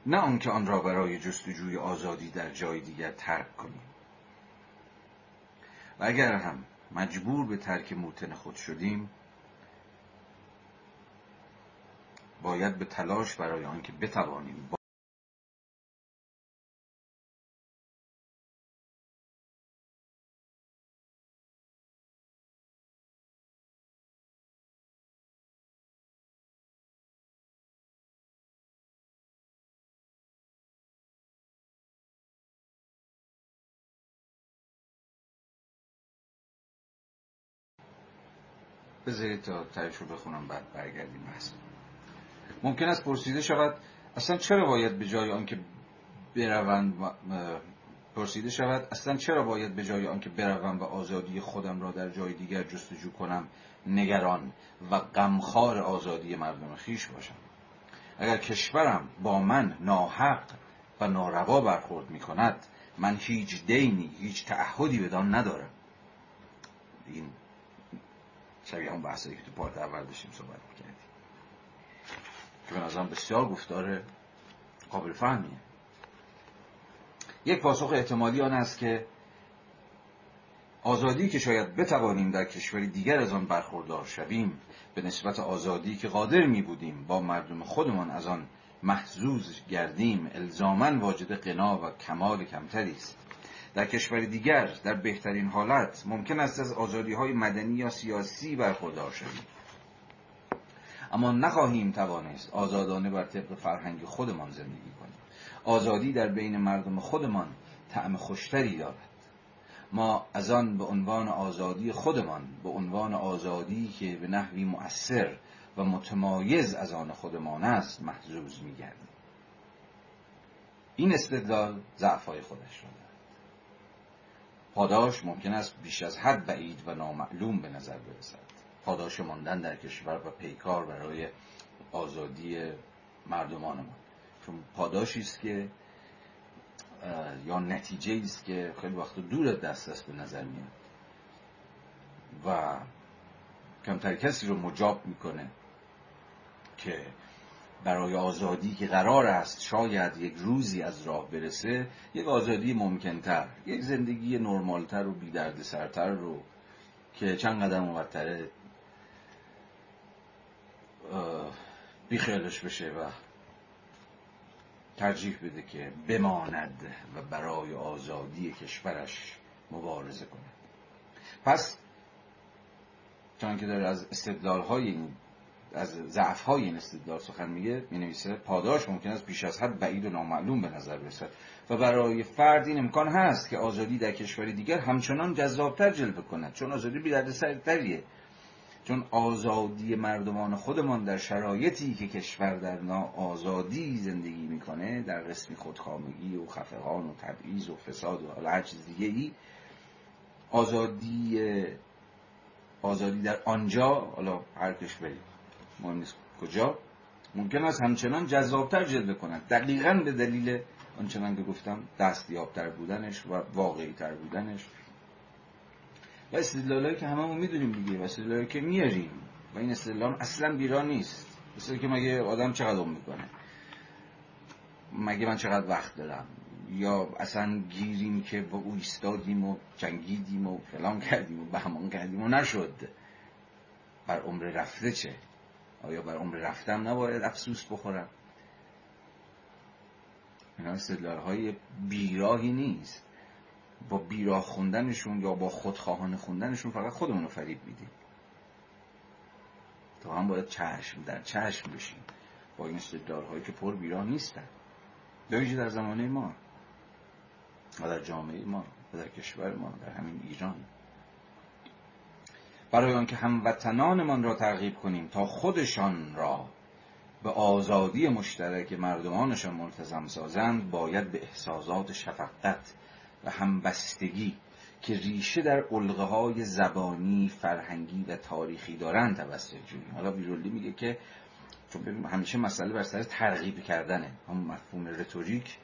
نه آنکه آن را برای جستجوی آزادی در جای دیگر ترک کنیم. و اگر هم مجبور به ترک موتن خود شدیم باید به تلاش برای آنکه بتوانیم بذارید تا تایش رو بخونم بعد برگردیم بحث. ممکن است پرسیده شود اصلا چرا باید به جای آنکه بروند پرسیده شود اصلا چرا باید به جای آنکه بروم و آزادی خودم را در جای دیگر جستجو کنم نگران و غمخوار آزادی مردم خیش باشم؟ اگر کشورم با من ناحق و ناروا برخورد می کند من هیچ دینی هیچ تعهدی بدان ندارم. این شبیه همون بحثایی که تو پارت اول داشتیم صحبت می‌کردیم. که به نظرم بسیار گفتار قابل فهمیه یک پاسخ احتمالی آن است که آزادی که شاید بتوانیم در کشوری دیگر از آن برخوردار شویم به نسبت آزادی که قادر می بودیم با مردم خودمان از آن محزوز گردیم الزاما واجد قنا و کمال کمتری است. در کشور دیگر در بهترین حالت ممکن است از آزادی های مدنی یا سیاسی برخوردار شویم. اما نخواهیم توانست آزادانه بر طبق فرهنگ خودمان زندگی کنیم. آزادی در بین مردم خودمان طعم خوشتری دارد. ما از آن به عنوان آزادی خودمان به عنوان آزادی که به نحوی مؤثر و متمایز از آن خودمان است محزوز میگردیم. این استدلال ضعفای خودش را پاداش ممکن است بیش از حد بعید و نامعلوم به نظر برسد. پاداش ماندن در کشور و پیکار برای آزادی مردمان ما چون پاداشی است که یا نتیجه است که خیلی وقت دور دست است به نظر میاد. و کمتر کسی رو مجاب می‌کنه که برای آزادی که قرار است شاید یک روزی از راه برسه یک آزادی ممکنتر یک زندگی نرمالتر و بیدرد سرتر رو که چند قدم اونورتره بیخیالش بشه و ترجیح بده که بماند و برای آزادی کشورش مبارزه کنه پس چون که داره از استدلال های این از ضعف های این استدلال سخن میگه می نویسه پاداش ممکن است بیش از حد بعید و نامعلوم به نظر برسد. و برای فرد این امکان هست که آزادی در کشوری دیگر همچنان جذابتر جلوه کند چون آزادی بی سرتریه. چون آزادی مردمان خودمان در شرایطی که کشور در آزادی زندگی می‌کنه در قسمی خودکامگی و خفقان و تبعیض و فساد و هر چیز دیگه ای آزادی آزادی در آنجا حالا هر کشوری مهم نیست. کجا؟ ممکن است همچنان جذابتر جلوه کند. دقیقا به دلیل آنچنان که گفتم دستیابتر بودنش و واقعی تر بودنش. و استدلالایی که هممون می‌دونیم دیگه و استدلالایی که میاریم و این استدلال اصلا بیران نیست. مثل که مگه آدم چقدر می‌کنه؟ مگه من چقدر وقت دارم؟ یا اصلا گیریم که با او ایستادیم و جنگیدیم و فلان کردیم و بهمان کردیم و نشد. بر عمر رفته چه؟ آیا بر عمر رفتم نباید افسوس بخورم؟ اینا استدلال های بیراهی نیست. با بیراه خوندنشون یا با خودخواهان خوندنشون فقط خودمون رو فریب میدیم. تا هم باید چشم در چشم بشیم. با این استدلال هایی که پر بیراه نیستن. در در زمانه ما. و در جامعه ما. و در کشور ما. در همین ایران. برای آنکه هموطنانمان را ترغیب کنیم تا خودشان را به آزادی مشترک مردمانشان ملتزم سازند باید به احساسات شفقت و همبستگی که ریشه در علقه های زبانی فرهنگی و تاریخی دارن توسط جویی حالا ویرولی میگه که چون همیشه مسئله بر سر ترغیب کردنه. هم مفهوم رتوریک.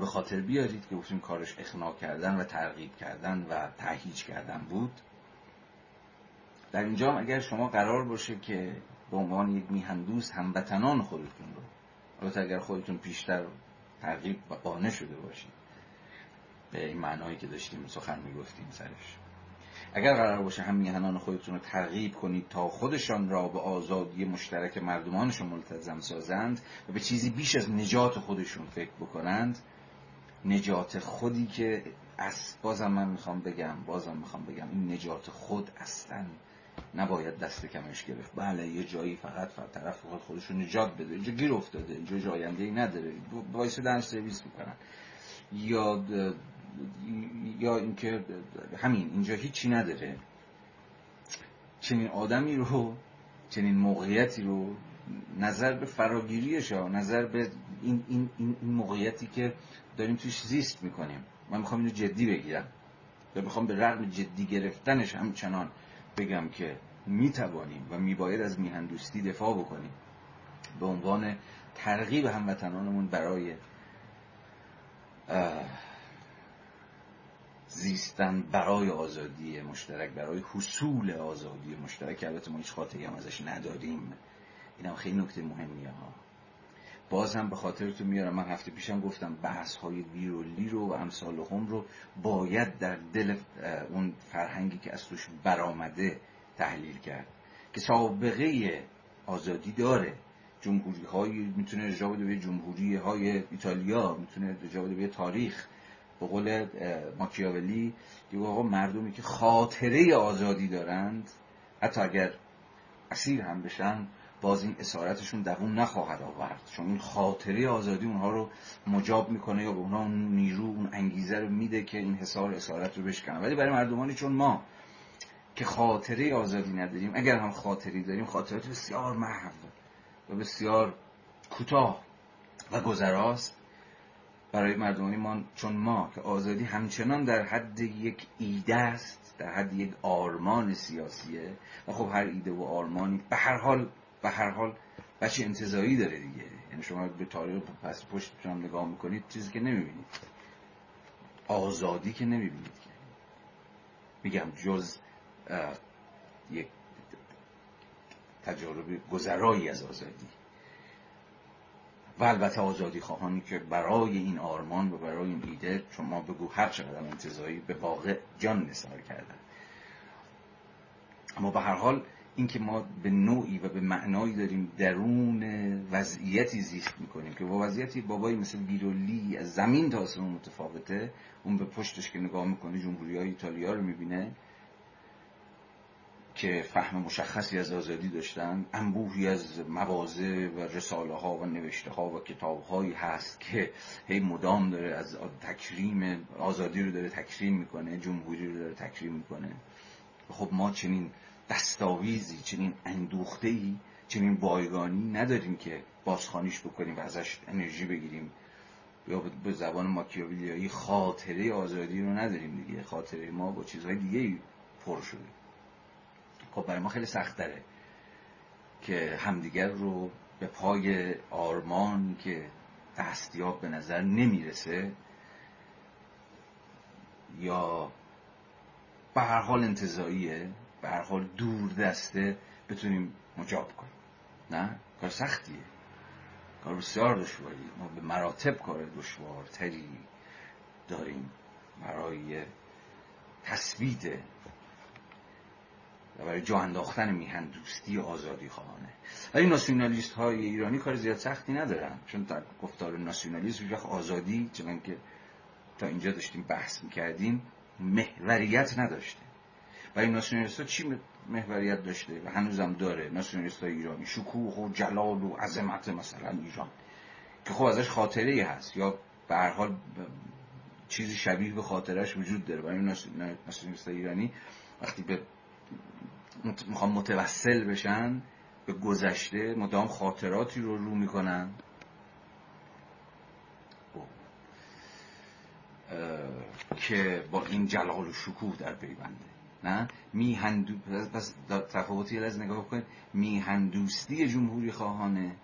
به خاطر بیارید که گفتیم کارش اخناع کردن و ترغیب کردن و تهیج کردن بود. در اینجا اگر شما قرار باشه که به عنوان یک میهندوست هموطنان خودتون رو البته اگر خودتون پیشتر ترغیب و قانع شده باشید به این معنایی که داشتیم سخن می‌گفتیم سرش. اگر قرار باشه هم میهنان خودتون رو ترغیب کنید تا خودشان را به آزادی مشترک مردمانشون ملتزم سازند و به چیزی بیش از نجات خودشون فکر بکنند نجات خودی که از بازم من می‌خوام بگم بازم می‌خوام بگم این نجات خود اصلا نباید دست کمش گرفت. بله یه جایی فقط فقط طرف خود خودش نجات بده. اینجا گیر افتاده اینجا جاینده ای نداره. باعث دن سرویس می‌کنن یا یا اینکه همین اینجا هیچی نداره. چنین آدمی رو چنین موقعیتی رو نظر به فراگیریش ها نظر به این, این, این, موقعیتی که داریم توش زیست می‌کنیم. من می‌خوام اینو جدی بگیرم و می‌خوام به رغم جدی گرفتنش همچنان بگم که می‌توانیم و میباید از میهندوستی دفاع بکنیم. به عنوان ترغیب هموطنانمون برای زیستن برای آزادی مشترک برای حصول آزادی مشترک البته ما هیچ خاطری هم ازش نداریم. این هم خیلی نکته مهمیه ها. باز هم به خاطرتون میارم من هفته پیشم گفتم بحث های ویرولی رو و امثال هم رو باید در دل اون فرهنگی که از توش برآمده تحلیل کرد که سابقه آزادی داره. جمهوری های می‌تونه اجرا بده به جمهوری های ایتالیا می‌تونه اجرا بده به تاریخ. به قول ماکیاولی دیگه آقا مردمی که خاطره آزادی دارند حتی اگر اسیر هم بشن باز این اسارتشون دووم نخواهد آورد. چون این خاطره آزادی اونها رو مجاب می‌کنه یا به اونها اون نیرو اون انگیزه رو میده که این حسار اسارت رو بشکنن. ولی برای مردمانی چون ما که خاطره آزادی نداریم. اگر هم خاطری داریم خاطرات بسیار محو و بسیار کوتاه و گذراست. برای مردمانی ما چون ما که آزادی همچنان در حد یک ایده است در حد یک آرمان سیاسیه. و خب هر ایده و آرمانی به هر حال به هر حال بچه انتظایی داره دیگه. یعنی شما به تاریخ پس پشت هم نگاه می‌کنید چیزی که نمی‌بینید. آزادی که نمی‌بینید میگم جز یک تجارب گذرایی از آزادی. و البته آزادی خواهانی که برای این آرمان و برای این ایده شما بگو هر چقدر انتظایی به واقع جان نثار کردن. اما به هر حال اینکه ما به نوعی و به معنایی داریم درون وضعیتی زیست می‌کنیم که با وضعیتی بابایی مثل بیرولی از زمین تا آسمون متفاوته اون به پشتش که نگاه می‌کنه جمهوری های ایتالیا رو می‌بینه که فهم مشخصی از آزادی داشتن انبوهی از موازه و رساله ها و نوشته ها و کتاب هایی هست که هی مدام داره از تکریم آزادی رو داره تکریم می‌کنه جمهوری رو داره تکریم می‌کنه. خب ما چنین دستاویزی چنین اندوخته ای چنین بایگانی نداریم که بازخانیش بکنیم و ازش انرژی بگیریم. یا به زبان ماکیاویلیایی خاطره آزادی رو نداریم دیگه. خاطره ما با چیزهای دیگه پر شده. خب برای ما خیلی سخت داره که همدیگر رو به پای آرمان که دستیاب به نظر نمی‌رسه یا به هر حال انتظاییه به هر حال دور دسته بتونیم مجاب کنیم. نه؟ کار سختیه. کار بسیار دشواری. ما به مراتب کار دشوارتری داریم. برای تثبیت و برای جا انداختن میهن دوستی و آزادی خواهانه ولی ناسیونالیست های ایرانی کار زیاد سختی ندارن چون در گفتار ناسیونالیسم وقت آزادی چون که تا اینجا داشتیم بحث می‌کردیم محوریت نداشته. برای ناسیونالیست ها چی محوریت داشته؟ و هنوزم داره ناسیونالیست های ایرانی. شکوه و جلال و عظمت مثلا ایران. که خب ازش خاطره ای هست. یا به هر حال چیزی شبیه به خاطرش وجود داره. برای ناسیونالیست ایرانی وقتی به می‌خوام متوسل بشن به گذشته مدام خاطراتی رو رو می‌کنن. که با این جلال و شکوه در پیونده. نه؟ میهندو پس تفاوتی از نگاه کنید. میهندوستی جمهوری خواهانه.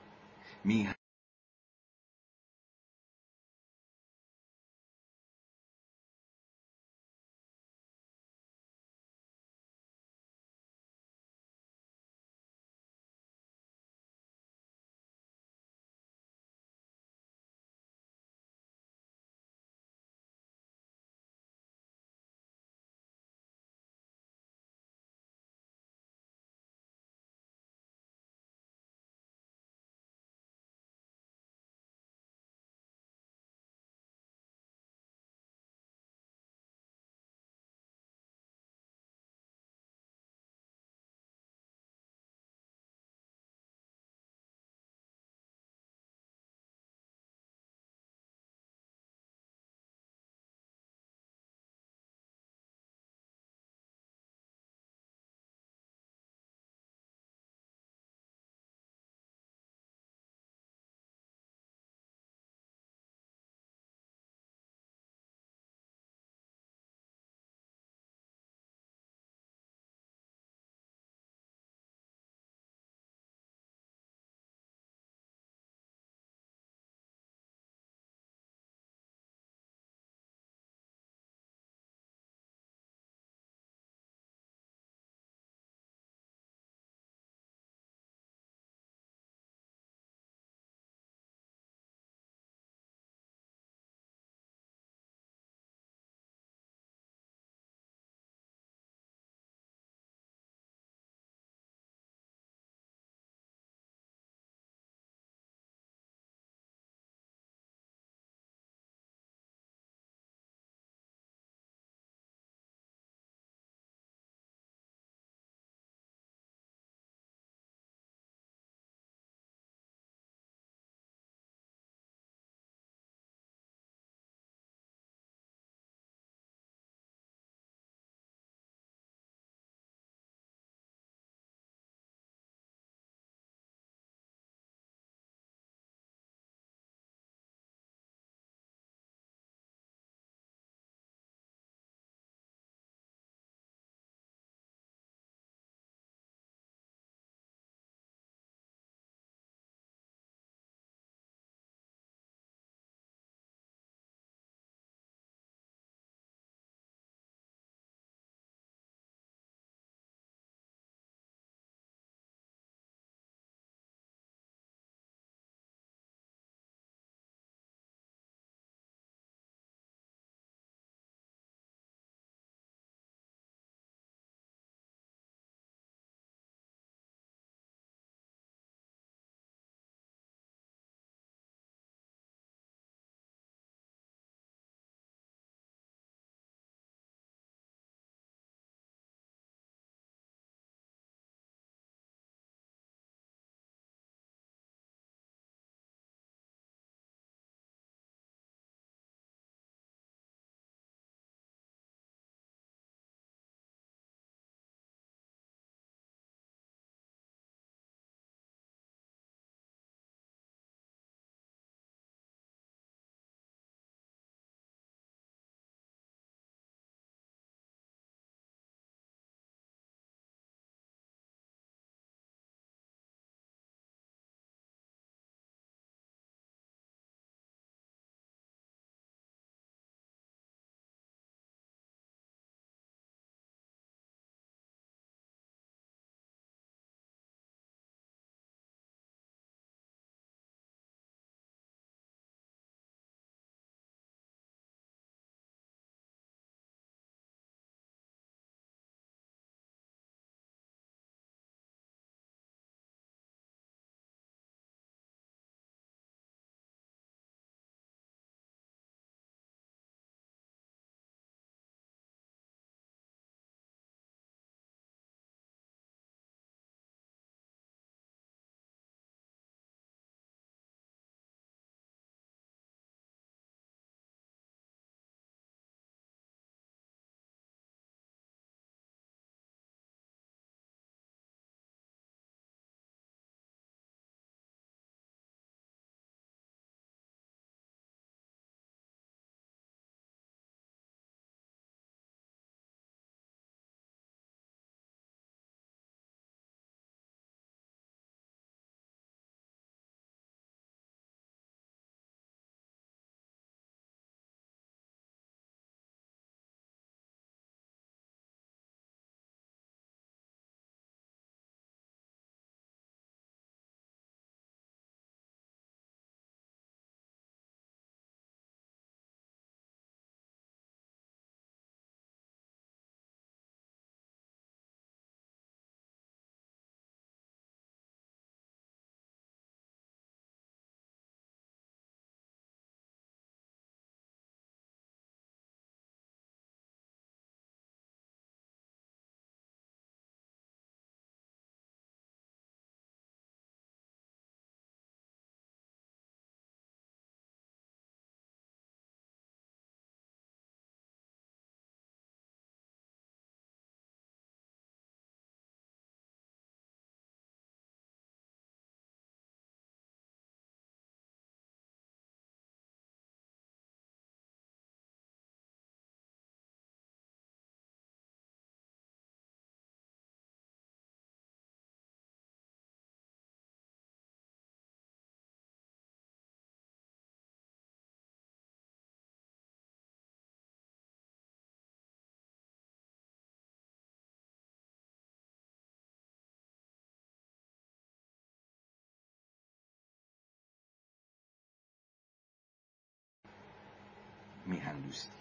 میهن میهندوستی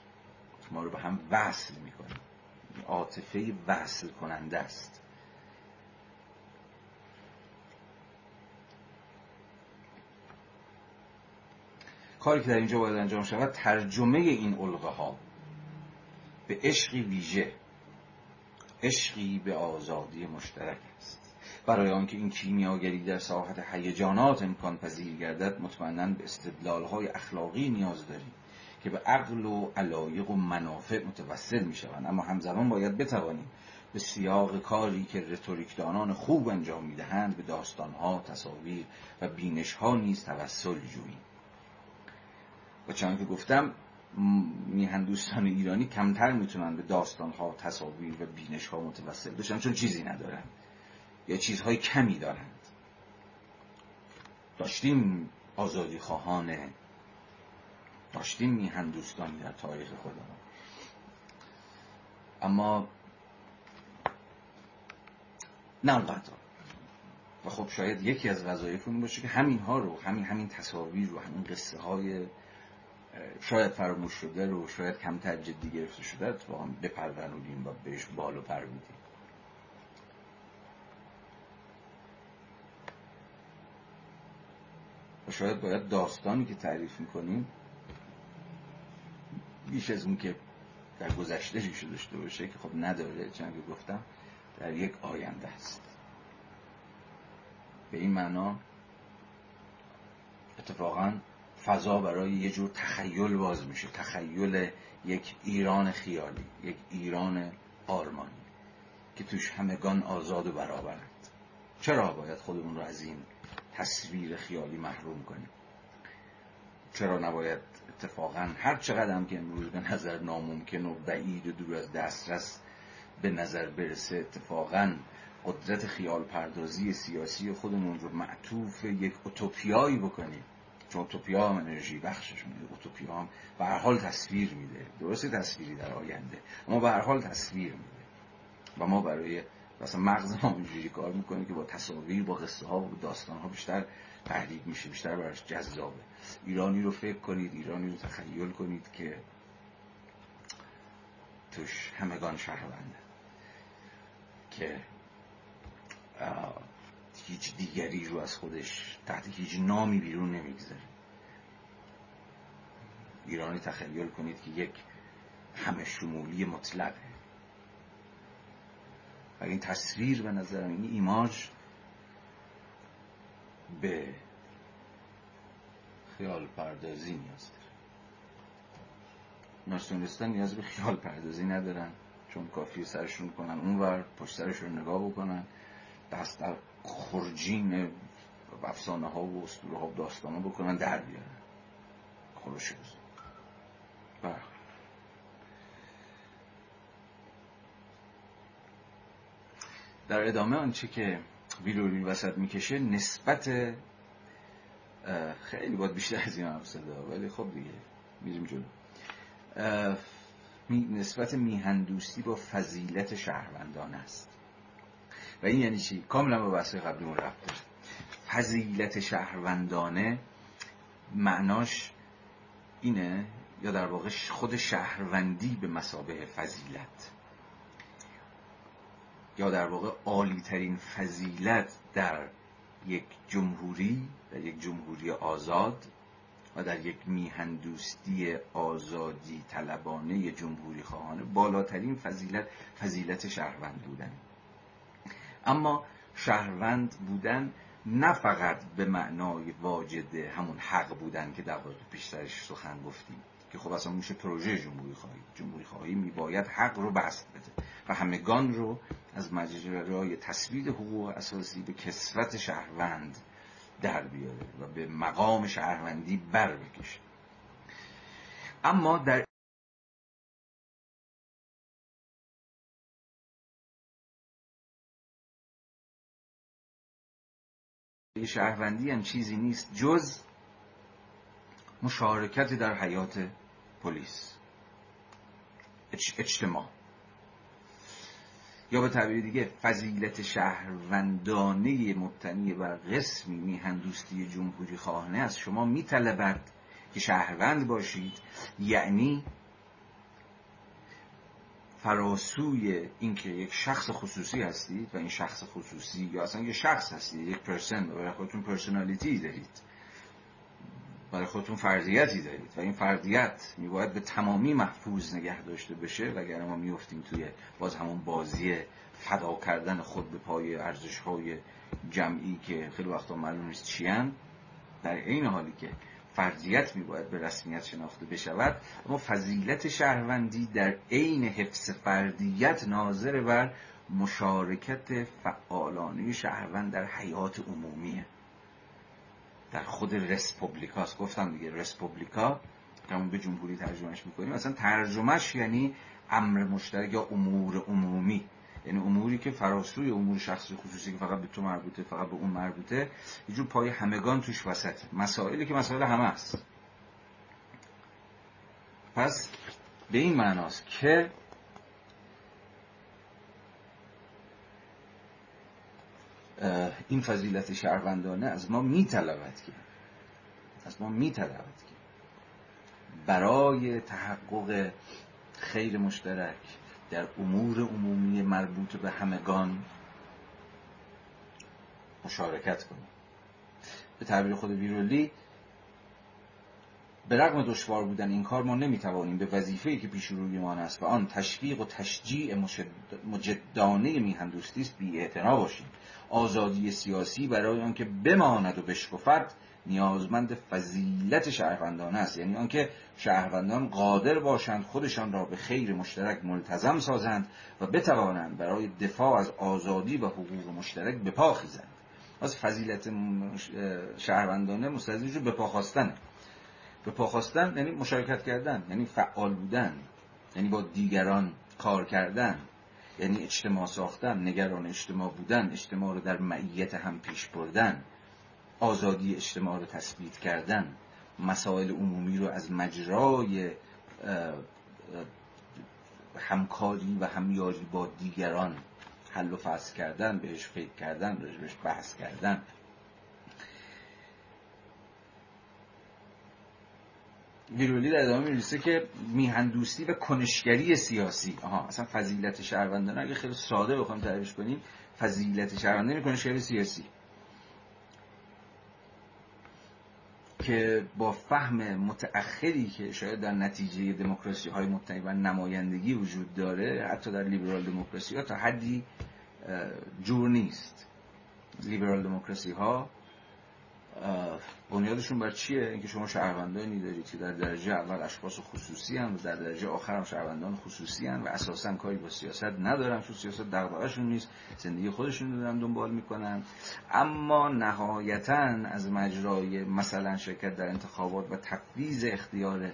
ما رو به هم وصل می‌کنه. عاطفه وصل کننده است. کاری که در اینجا باید انجام شود ترجمه این علقه ها به عشقی ویژه عشقی به آزادی مشترک است. برای آنکه این کیمیاگری در ساحت هیجانات امکان پذیر گردد مطمئنا به استدلال های اخلاقی نیاز داریم. که به عقل و علایق و منافع متوسل می شوند اما همزمان باید بتوانیم به سیاق کاری که رتوریکدانان خوب انجام می‌دهند به داستانها تصاویر و بینشها نیز توسل جوییم. و چون که گفتم میهندوستان ایرانی کمتر می‌تونن به داستانها تصاویر و بینشها متوسل بشن چون چیزی ندارن یا چیزهای کمی دارند. داشتیم آزادی خواهان داشتیم میهندوستانی در تاریخ خودمون. اما نه اونقدر و خب شاید یکی از وظایف باشه که همین ها رو همین همین تصاویر رو همین قصه های شاید فراموش شده رو شاید کمتر جدی گرفته شده اتفاقا بپرونونیم و بهش بال و پر میدیم و شاید باید داستانی که تعریف می‌کنیم بیش از اون که در گذشته ریشه داشته باشه که خب نداره چون که گفتم در یک آینده است. به این معنا اتفاقا فضا برای یه جور تخیل باز میشه. تخیل یک ایران خیالی یک ایران آرمانی که توش همگان آزاد و برابرند. چرا باید خودمون رو از این تصویر خیالی محروم کنیم؟ چرا نباید اتفاقا هر چقدر هم که امروز به نظر ناممکن و بعید و دور از دسترس به نظر برسه اتفاقا قدرت خیال پردازی سیاسی خودمون رو معطوف یک اوتوپیایی بکنیم. چون اوتوپیا هم انرژی بخشش میده. اوتوپیا هم به هر حال تصویر میده. درسته تصویری در آینده. اما به هر حال تصویر میده. و ما برای مثلا مغز ما اینجوری کار می‌کنه که با تصاویر با قصه ها و داستان ها بیشتر تحریک میشه بیشتر براش جذابه. ایرانی رو فکر کنید ایرانی رو تخیل کنید که توش همگان شهرونده. که هیچ دیگری رو از خودش تحت هیچ نامی بیرون نمی‌گذاره. ایرانی تخیل کنید که یک همه شمولی مطلقه. و این تصویر به نظر این ایماج به خیال پردازی نیاز داره ناسیونالیستان نیاز به خیال پردازی ندارن چون کافی سرشون کنن اونور پشت سرشون نگاه بکنن. دست در خرجین افسانه ها و اسطوره ها و داستان ها بکنن در بیارن. خروش بله. در ادامه آنچه که ویلوری وسط می‌کشه نسبت خیلی باید بیشتر از این حرف ولی خب دیگه میریم جلو. نسبت میهندوستی با فضیلت شهروندان است. و این یعنی چی؟ کاملا با بحث قبلیمون رفت داره. فضیلت شهروندانه معناش اینه یا در واقع خود شهروندی به مسابه فضیلت. یا در واقع عالی ترین فضیلت در یک جمهوری در یک جمهوری آزاد و در یک میهندوستی آزادی طلبانه جمهوری خواهانه بالاترین فضیلت فضیلت شهروند بودن. اما شهروند بودن نه فقط به معنای واجد همون حق بودن که در واقع پیشترش سخن گفتیم. که خب اصلا میشه پروژه جمهوری خواهی جمهوری خواهی میباید حق رو بست بده. و همگان رو از مجرای تثبیت حقوق اساسی به کسوت شهروند در بیاره و به مقام شهروندی بر بکشه. اما در شهروندی هم چیزی نیست جز مشارکت در حیات پلیس. اجتماع. یا به تعبیر دیگه فضیلت شهروندانه مبتنی بر قسمی میهندوستی جمهوری خواهانه از شما میطلبد که شهروند باشید یعنی فراسوی اینکه یک شخص خصوصی هستید و این شخص خصوصی یا اصلا یک شخص هستید یک پرسن برای خودتون پرسونالیتی دارید. برای خودتون فرضیتی دارید و این فرضیت میباید به تمامی محفوظ نگه داشته بشه و اگر ما میفتیم توی باز همون بازی فدا کردن خود به پای ارزش های جمعی که خیلی وقتا معلوم نیست چیان در این حالی که فرضیت میباید به رسمیت شناخته بشود اما فضیلت شهروندی در عین حفظ فردیت ناظر بر مشارکت فعالانه شهروند در حیات عمومیه. در خود رسپوبلیکاست. گفتم دیگه رسپوبلیکا که به جمهوری ترجمهش می‌کنیم. اصلا ترجمهش یعنی امر مشترک یا امور عمومی. یعنی اموری که فراسوی امور شخصی خصوصی که فقط به تو مربوطه فقط به اون مربوطه یه جور پای همگان توش وسطه مسائلی که مسائل همه است. پس به این معناست که این فضیلت شهروندانه از ما میطلبد که از ما میطلبد که برای تحقق خیر مشترک در امور عمومی مربوط به همگان مشارکت کنیم. به تعبیر خود ویرولی به رغم دشوار بودن این کار ما نمی‌توانیم به وظیفه‌ای که پیش رویمان است و آن تشویق و تشجیع مجدانه میهندوستی است بی باشیم. آزادی سیاسی برای آنکه بماند و بشکفد نیازمند فضیلت شهروندان است. یعنی آنکه شهروندان قادر باشند خودشان را به خیر مشترک ملتزم سازند و بتوانند برای دفاع از آزادی و حقوق مشترک بپا خیزند. از فضیلت شهروندانه مستلزم رو بپا خواستنه. بپا خواستن یعنی مشارکت کردن یعنی فعال بودن یعنی با دیگران کار کردن یعنی اجتماع ساختن نگران اجتماع بودن اجتماع رو در معیت هم پیش بردن آزادی اجتماع رو تثبیت کردن مسائل عمومی رو از مجرای همکاری و همیاری با دیگران حل و فصل کردن بهش فکر کردن بهش بحث کردن. ویرولی در ادامه می‌رسه که میهندوستی و کنشگری سیاسی. آها اصلا فضیلت شهروندانه. اگه خیلی ساده بخوام تعریفش کنیم فضیلت شهروندانه کنشگری سیاسی. که با فهم متأخری که شاید در نتیجه دموکراسی های مبتنی بر نمایندگی وجود داره حتی در لیبرال دموکراسی ها تا حدی جور نیست. لیبرال دموکراسی ها بنیادشون بر چیه؟ اینکه شما شهروندانی دارید که در درجه اول اشخاص خصوصی هم و در درجه آخر هم شهروندان خصوصی هم و اساسا کاری با سیاست ندارن چون سیاست دغدغه‌شون نیست زندگی خودشون رو دارن دنبال می‌کنن. اما نهایتا از مجرای مثلا شرکت در انتخابات و تفویض اختیار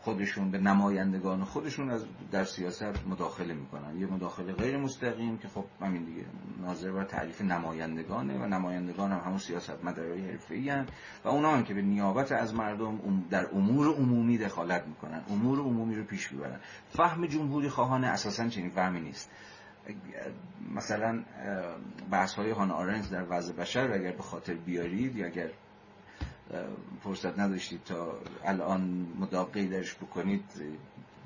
خودشون به نمایندگان خودشون از در سیاست مداخله می‌کنن. یه مداخله غیر مستقیم که خب همین دیگه ناظر بر تعریف نمایندگانه و نمایندگان هم همون سیاست مدارای حرفه‌ای و اونا هم که به نیابت از مردم در امور عمومی دخالت می‌کنن. امور عمومی رو پیش می‌برن. فهم جمهوری خواهانه اساسا چنین فهمی نیست. مثلا بحث های هان آرنز در وضع بشر اگر به خاطر بیارید یا اگر فرصت نداشتید تا الان مداقی درش بکنید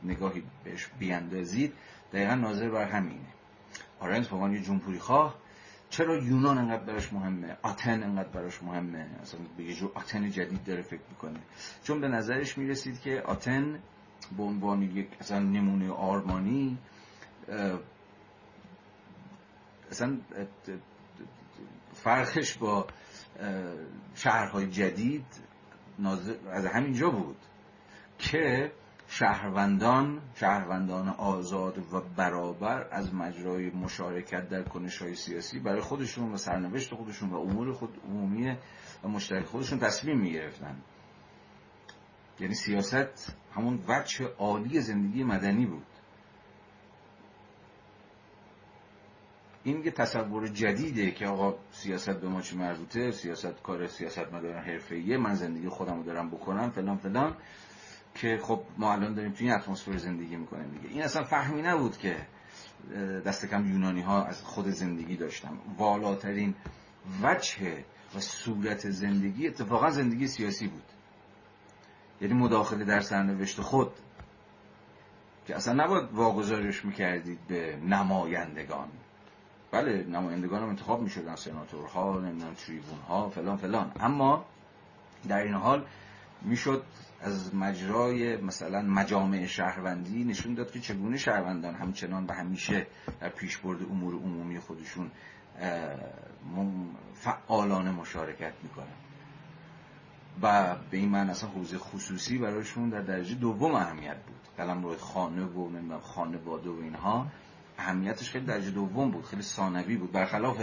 نگاهی بهش بیاندازید. دقیقا ناظر بر همینه. آرنز به عنوان جمهوری خواه چرا یونان انقدر براش مهمه؟ آتن انقدر براش مهمه؟ اصلا به یه جور آتن جدید داره فکر می‌کنه. چون به نظرش می‌رسید که آتن به عنوان یک اصلا نمونه آرمانی اصلا فرقش با شهرهای جدید از همینجا بود که شهروندان شهروندان آزاد و برابر از مجرای مشارکت در کنش های سیاسی برای خودشون و سرنوشت خودشون و امور خود عمومی و مشترک خودشون تصمیم می گرفتن یعنی سیاست همون وجه عالی زندگی مدنی بود. این یه تصور جدیده که آقا سیاست به ما چی مربوطه سیاست کار سیاست مدارن حرفه‌ایه من زندگی خودم رو دارم بکنم فلان فلان که خب ما الان داریم توی این اتمسفر زندگی می‌کنیم دیگه. این اصلا فهمی نبود که دست کم یونانی ها از خود زندگی داشتن. والاترین وجه و صورت زندگی اتفاقا زندگی سیاسی بود. یعنی مداخله در سرنوشت خود که اصلا نباید واگذارش می‌کردید به نمایندگان. بله نمایندگان هم انتخاب می‌شدن سناتورها نمی‌دونم تریبون ها فلان فلان. اما در این حال می‌شد از مجرای مثلا مجامع شهروندی نشون داد که چگونه شهروندان همچنان و همیشه در پیشبرد امور عمومی خودشون فعالانه مشارکت می‌کنن. و به این معنی اصلا حوزه خصوصی برایشون در درجه دوم اهمیت بود. قلم روی خانه و خانواده و اینها. اهمیتش خیلی درجه دوم بود خیلی ثانوی بود. برخلاف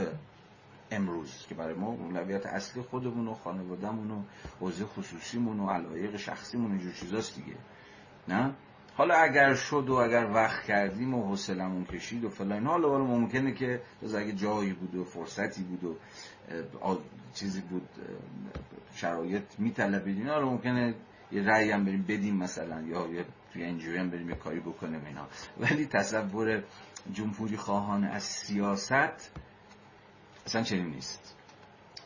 امروز که برای ما اولویت اصلی خودمون و خانوادهمون و حوزه خصوصیمون و علایق شخصیمون اینجور چیزاست دیگه. نه؟ حالا اگر شد و اگر وقت کردیم و حوصلمون کشید و فلان حالا حالا ممکنه که جز اگه جایی بود و فرصتی بود و چیزی بود شرایط میطلبید اینا حالا ممکنه یه رأی هم بریم بدیم مثلا یا یه توی انجوی هم بریم یه کاری بکنیم اینا. ولی تصور جمهوری خواهان از سیاست اصلا چنین نیست.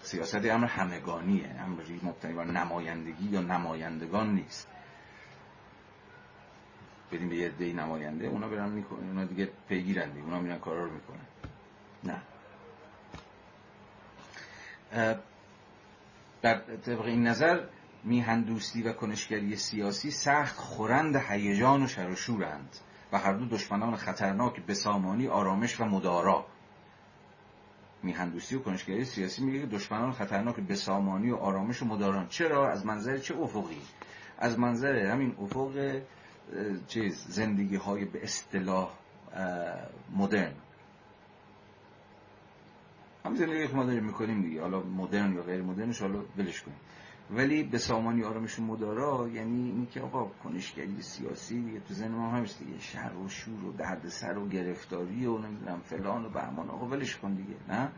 سیاست امر همگانیه امری مبتنی بر نمایندگی یا نمایندگان نیست. بدیم به یه نماینده اونا برن می‌کنن اونا دیگه پیگیرن دیگه اونا میرن کارا رو می‌کنن. نه. در طبق این نظر میهندوستی و کنشگری سیاسی سخت خورند هیجان و شر و شورند. و هر دو دشمنان خطرناک بسامانی آرامش و مدارا. میهندوستی و کنشگری سیاسی میگه که دشمنان خطرناک بسامانی و آرامش و مداران چرا؟ از منظر چه افقی؟ از منظر همین افق چیز زندگی های به اصطلاح مدرن. هم زندگی که ما داریم می‌کنیم دیگه. حالا مدرن یا غیر مدرنش حالا ولش کنیم. ولی به سامانی آرامش و مدارا یعنی اینکه آقا کنشگری سیاسی دیگه تو ذهن ما همیشه دیگه شر و شور و دردسر و گرفتاری و نمی‌دونم فلان و بهمان آقا ولش کن دیگه نه؟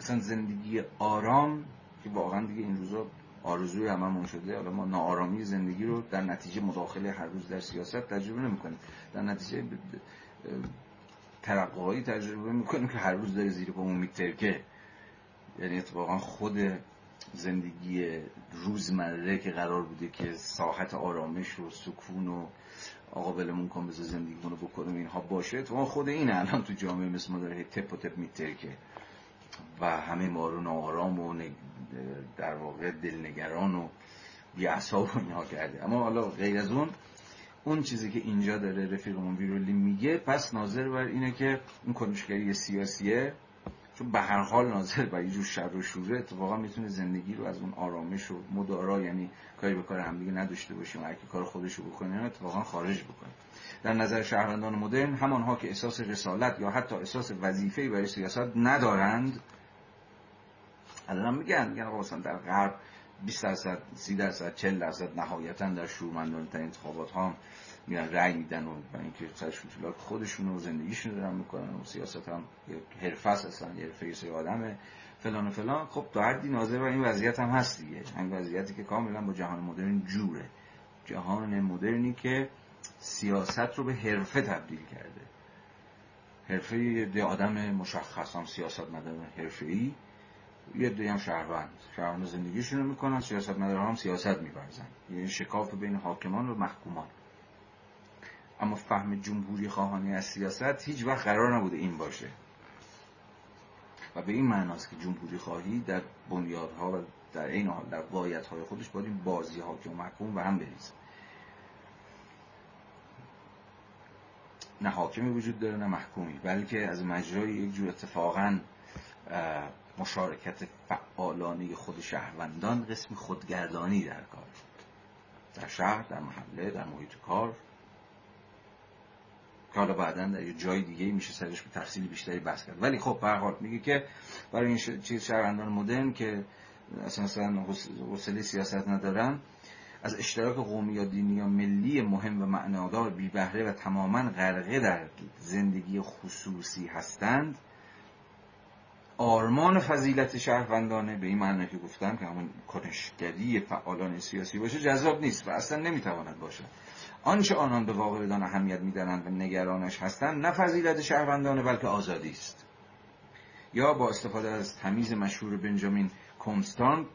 اصلا زندگی آرام که واقعا دیگه این روزا آرزوی هممون شده حالا ما ناآرامی زندگی رو در نتیجه مداخله هر روز در سیاست تجربه نمی‌کنیم. در نتیجه ترقوهایی تجربه می‌کنیم که هر روز داره زیر پامون میترکه یعنی اتفاقا خود زندگی روزمره که قرار بوده که ساحت آرامش و سکون و آقا بلمون کن بذار زندگیمون رو بکنیم اینها باشه. تو خود این الان تو جامعه مثل ما داره تپ و تپ میترکه و همه ما رو ناآرام و در واقع دلنگران و بیعصاب و اینها کرده. اما حالا غیر از اون اون چیزی که اینجا داره رفیقمون ویرولی میگه پس ناظر بر اینه که این کنشگری سیاسیه چون به هر حال ناظر بر یه جور شر و شوره اتفاقا می‌تونه زندگی رو از اون آرامش و مدارا یعنی کاری به کار همدیگه نداشته باشیم هر کار خودش رو بکنه اتفاقا خارج بکنه. در نظر شهروندان مدرن همانها که احساس رسالت یا حتی احساس وظیفه برای سیاست ندارند الان میگن میگن آقا در غرب 20 درصد 30 درصد 40 درصد نهایتا در شورمندان انتخابات ها میرن رأی میدن و اینکه سرشون خودشون و زندگیشون دارن می‌کنن و سیاست هم یه حرفه هستن یه حرفه آدمه. فلان و فلان. خب تا حدی ناظر بر این وضعیت هم هست دیگه. این وضعیتی که کاملا با جهان مدرن جوره. جهان مدرنی که سیاست رو به حرفه تبدیل کرده. حرفه یه آدم مشخص هم سیاست مدارن حرفه ای یه دیگه هم شهروند. شهروند زندگیشون رو می‌کنن سیاست مداران هم سیاست میبرزن یعنی شکاف بین حاکمان و محکومان. اما فهم جمهوری خواهانی از سیاست هیچ وقت قرار نبوده این باشه. و به این معناست که جمهوری خواهی در بنیادها و در این حال در های خودش باید این بازی حاکم و محکوم و هم بریزه. نه حاکمی وجود داره نه محکومی بلکه از مجرای یک جور اتفاقا مشارکت فعالانه خود شهروندان قسم خودگردانی در کار. در شهر در محله در محیط کار. که حالا بعدا در یه جای دیگه میشه سرش به تفصیل بیشتری بحث کرد. ولی خب به میگه که برای این چیز شهروندان مدرن که اصلا حوصله سیاست ندارن از اشتراک قومی یا دینی یا ملی مهم و معنادار بی بهره و تماما غرقه در زندگی خصوصی هستند آرمان فضیلت شهروندانه به این معنی که گفتم که همون کنشگری فعالان سیاسی باشه جذاب نیست و اصلا نمی‌تواند باشه. آنچه آنان به واقع بدان اهمیت می‌دانند و نگرانش هستند نه فضیلت شهروندانه بلکه آزادی است. یا با استفاده از تمیز مشهور بنجامین کنستانت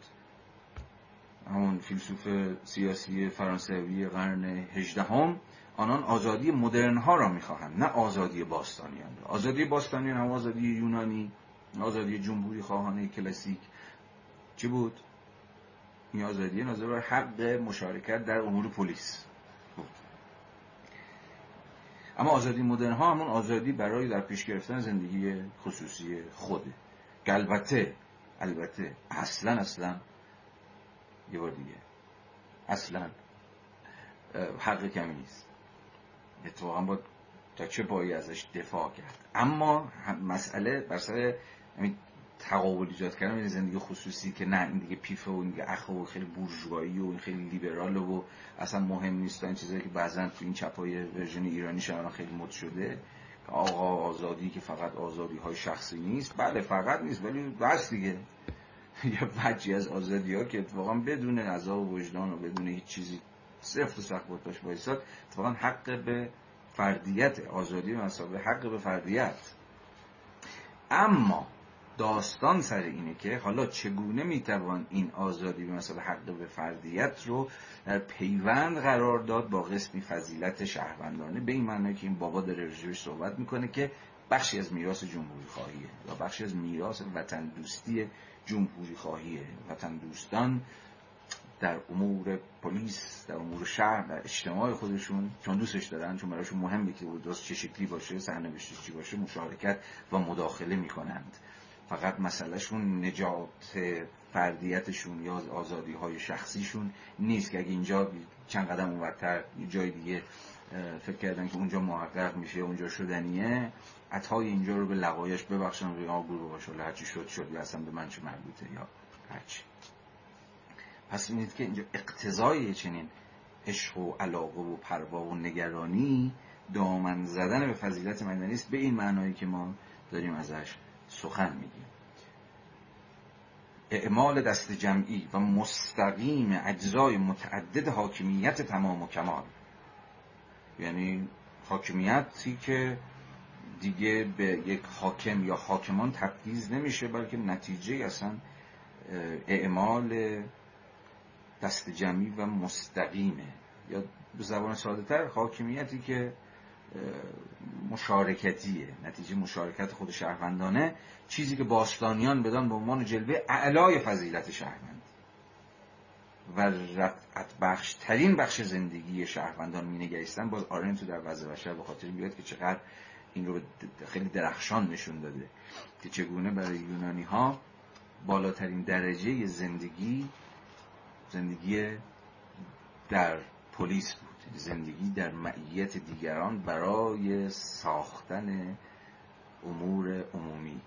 همون فیلسوف سیاسی فرانسوی قرن هجدهم آنان آزادی مدرن ها را می‌خواهند نه آزادی باستانیان آزادی باستانیان هم آزادی یونانی آزادی جمهوری خواهانه کلاسیک. چی بود؟ این آزادی نظر بر حق مشارکت در امور پلیس. اما آزادی مدرن ها همون آزادی برای در پیش گرفتن زندگی خصوصی خوده البته البته اصلا اصلا یه بار دیگه اصلا حق کمی نیست. اتفاقا با تا چه بایی ازش دفاع کرد. اما مسئله بر سر تقابل ایجاد کردن این زندگی خصوصی که نه این دیگه پیفه و این دیگه اخه و خیلی بورژوایی و این خیلی لیبرال و اصلا مهم نیست این چیزایی که بعضا تو این چپای ورژن ایرانی شما خیلی مد شده آقا آزادی که فقط آزادی های شخصی نیست. بله فقط نیست ولی بس دیگه. *laughs* یه وجهی از آزادی ها که اتفاقا بدون عذاب وجدان و بدون هیچ چیزی و سخت بود باش بایستاد اتفاقا حق به فردیت آزادی و حق به فردیت. اما داستان سر اینه که حالا چگونه می‌توان این آزادی به مثلا حق به فردیت رو در پیوند قرار داد با قسمی فضیلت شهروندانه؟ به این معنی که این بابا داره رجوعش صحبت می‌کنه که بخشی از میراث جمهوری خواهیه یا بخشی از میراث وطن دوستی جمهوری خواهیه. وطن دوستان در امور پلیس در امور شهر در اجتماع خودشون چون دوستش دارن چون براشون مهمه که درست چه شکلی باشه سرنوشتش چی باشه مشارکت و مداخله می‌کنند. فقط مسئلهشون نجات فردیتشون یا آزادی های شخصیشون نیست که اگه اینجا چند قدم اونورتر جای دیگه فکر کردن که اونجا محقق میشه اونجا شدنیه عطای اینجا رو به لقایش ببخشن و یا گروه باشه هرچی شد شد یا اصلا به من چه مربوطه یا هرچی. پس می‌دید که اینجا اقتضای چنین عشق و علاقه و پروا و نگرانی دامن زدن به فضیلت مدنی است به این معنایی که ما داریم ازش سخن میگیم اعمال دست جمعی و مستقیم اجزای متعدد حاکمیت تمام و کمال. یعنی حاکمیتی که دیگه به یک حاکم یا حاکمان تبعیض نمیشه بلکه نتیجه اصلا اعمال دست جمعی و مستقیمه یا به زبان ساده تر حاکمیتی که مشارکتیه نتیجه مشارکت خود شهروندانه. چیزی که باستانیان بدان به عنوان جلوه اعلای فضیلت شهروند. و رفعت بخش ترین بخش زندگی شهروندان می نگریستن باز تو در وضع بشر به خاطر بیاد که چقدر این رو خیلی درخشان نشون داده که چگونه برای یونانی ها بالاترین درجه زندگی زندگی در پلیس بود. زندگی در معیت دیگران برای ساختن امور عمومی.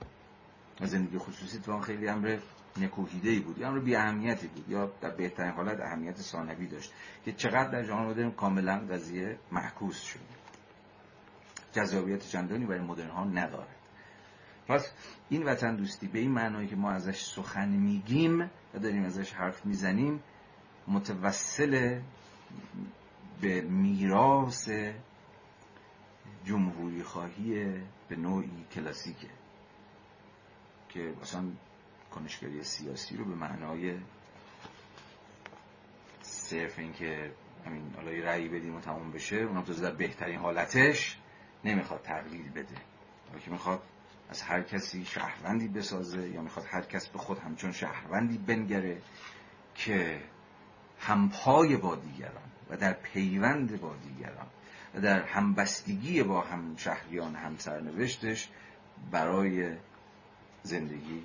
زندگی خصوصی تو خیلی امر نکوهیده ای بود یا امر بی اهمیتی بود یا در بهترین حالت اهمیت ثانوی داشت که چقدر در جهان مدرن کاملا قضیه محکوس شد. جذابیت چندانی برای مدرن ها ندارد. پس این وطن دوستی به این معنایی که ما ازش سخن میگیم و داریم ازش حرف می‌زنیم متوسل به میراث جمهوری خواهی به نوعی کلاسیکه که مثلا کنشگری سیاسی رو به معنای صرف اینکه همین حالا یه رأی بدیم و تموم بشه اونم تو در بهترین حالتش نمی‌خواد تقلیل بده. که می‌خواد از هر کسی شهروندی بسازه یا می‌خواد هر کس به خود همچون شهروندی بنگره که همپای با دیگران و در پیوند با دیگران و در همبستگی با هم شهریان هم سرنوشتش برای زندگی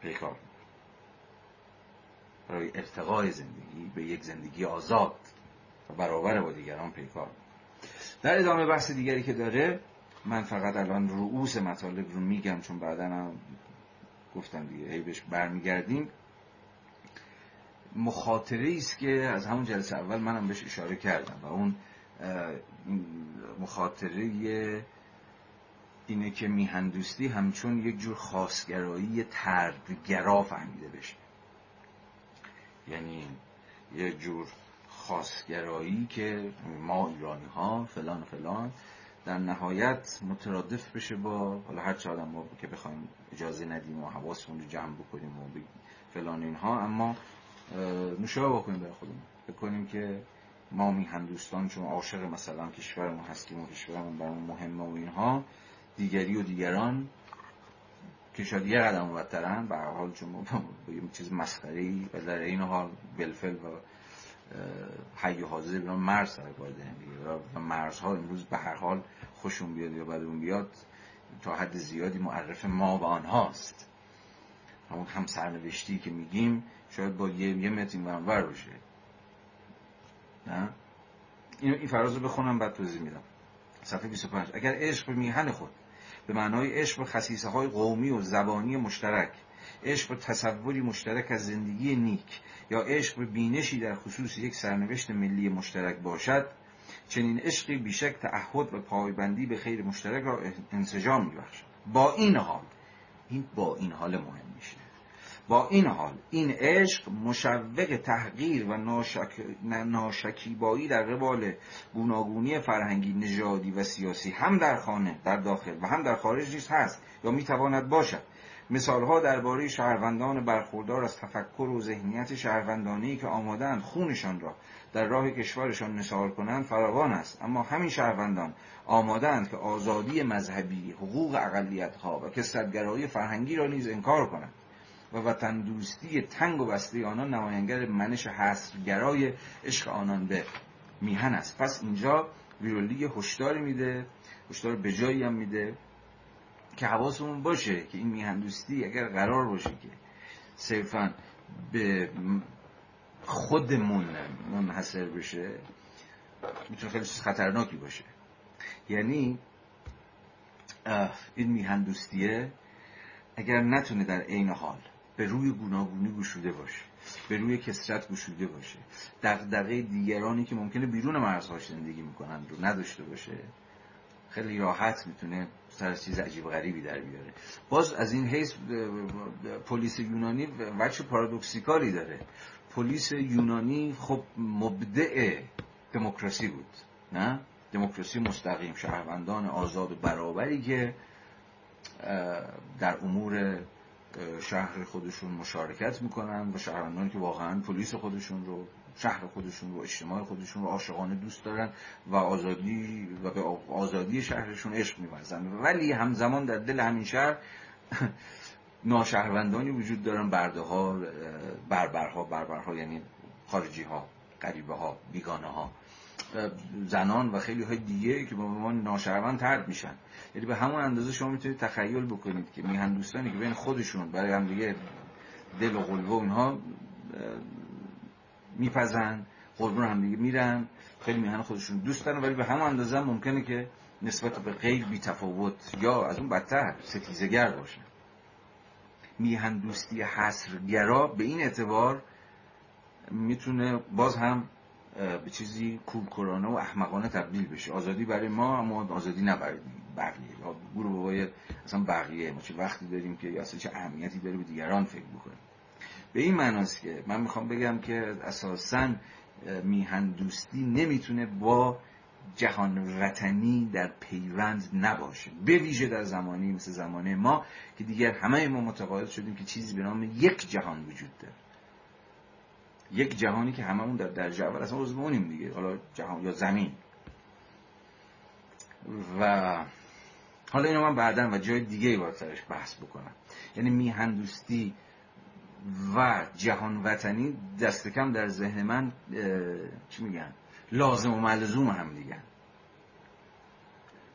پیکار برای ارتقای زندگی به یک زندگی آزاد و برابر با دیگران پیکار در ادامه بحث دیگری که داره من فقط الان رؤوس مطالب رو میگم چون بعدا هم گفتم دیگه هی بهش برمیگردیم. مخاطره است که از همون جلسه اول منم بهش اشاره کردم و اون مخاطره اینه که میهندوستی همچون یک جور خاصگرایی تردگرا فهمیده بشه. یعنی یک جور خاصگرایی که ما ایرانی ها فلان فلان در نهایت مترادف بشه با حالا هر چه آدم ما که بخوایم اجازه ندیم و حواسمون رو جمع بکنیم و فلان اینها اما نوشابه بکنیم برای خودمون. بکنیم که ما میهن دوستان چون عاشق مثلا کشورمون هستیم و کشورمون برامون مهمه و اینها دیگری و دیگران که شاید یه قدم بدترن به حال چون یه چیز مسخره و در این حال بلفل و حی حاضر بیان مرز سر کار و مرزها امروز به هر حال خوشون بیاد یا بدون بیاد تا حد زیادی معرف ما و آنهاست. همون هم سرنوشتی که میگیم شاید با یه, یه متر این بشه نه؟ این, این فراز رو بخونم بعد توضیح میدم. صفحه 25 اگر عشق به میهن خود به معنای عشق به خصیصه های قومی و زبانی مشترک عشق به تصوری مشترک از زندگی نیک یا عشق به بینشی در خصوص یک سرنوشت ملی مشترک باشد چنین عشقی بیشک تعهد و پایبندی به خیر مشترک را انسجام میبخشد. با این حال این با این حال مهم میشه. با این حال این عشق مشوق تحقیر و ناشک... ناشکیبایی در قبال گوناگونی فرهنگی نژادی و سیاسی هم در خانه در داخل و هم در خارج نیز هست یا می‌تواند باشد. مثالها درباره شهروندان برخوردار از تفکر و ذهنیت شهروندانی که آمادند خونشان را در راه کشورشان نثار کنند فراوان است. اما همین شهروندان آمادند که آزادی مذهبی حقوق اقلیتها و کسرتگرایی فرهنگی را نیز انکار کنند. و وطن دوستی تنگ و بسته آنان نماینگر منش حسرگرای عشق آنان به میهن است. پس اینجا ویرولی هشداری میده هشدار به جایی هم میده که حواسمون باشه که این میهن دوستی اگر قرار باشه که صرفا به خودمون منحصر بشه می‌تونه خیلی خطرناکی باشه. یعنی این میهن دوستیه اگر نتونه در عین حال به روی گوناگونی گشوده باشه به روی کسرت گشوده باشه. دغدغه دیگرانی که ممکنه بیرون مرزهاش زندگی می‌کنن رو نداشته باشه. خیلی راحت می‌تونه سر چیز عجیب غریبی در بیاره. باز از این حیث پلیس یونانی وچه پارادوکسیکالی داره. پلیس یونانی خب مبدع دموکراسی بود نه؟ دموکراسی مستقیم شهروندان آزاد و برابری که در امور شهر خودشون مشارکت می‌کنن و شهروندانی که واقعا پلیس خودشون رو شهر خودشون و اجتماع خودشون رو عاشقانه دوست دارن و آزادی و به آزادی شهرشون عشق میورزن. ولی همزمان در دل همین شهر *laughs* ناشهروندانی وجود دارن برده ها بربرها بربرها یعنی خارجی ها غریبه ها بیگانه ها زنان و خیلی های دیگه که با ما ناشهروند ترد میشن. یعنی به همون اندازه شما می‌تونید تخیل بکنید که میهن دوستانی که بین خودشون برای هم دیگه دل و قلبه و اینها میپزن قربون هم دیگه میرن خیلی میهن خودشون دوست دارن ولی به همون اندازه ممکنه که نسبت به غیر بی تفاوت یا از اون بدتر ستیزگر باشن. میهن دوستی حسرگرا به این اعتبار می‌تونه باز هم به چیزی کورکورانه و احمقانه تبدیل بشه. آزادی برای ما اما آزادی نه برای بقیه گروه بابای اصلا بقیه. ما چه وقتی داریم که اصلا چه اهمیتی داره به دیگران فکر بکنیم. به این معناست که من می‌خوام بگم که اساسا میهن دوستی نمی‌تونه با جهان وطنی در پیوند نباشه. به ویژه در زمانی مثل زمانه ما که دیگر همه ما متقاعد شدیم که چیزی به نام یک جهان وجود داره. یک جهانی که هممون در درجه اول اصلا عضو اونیم دیگه. حالا جهان یا زمین. و حالا اینو من بعدا و جای دیگه باید سرش بحث بکنم. یعنی میهن دوستی و جهان وطنی دست کم در ذهن من چی میگن؟ لازم و ملزوم هم دیگن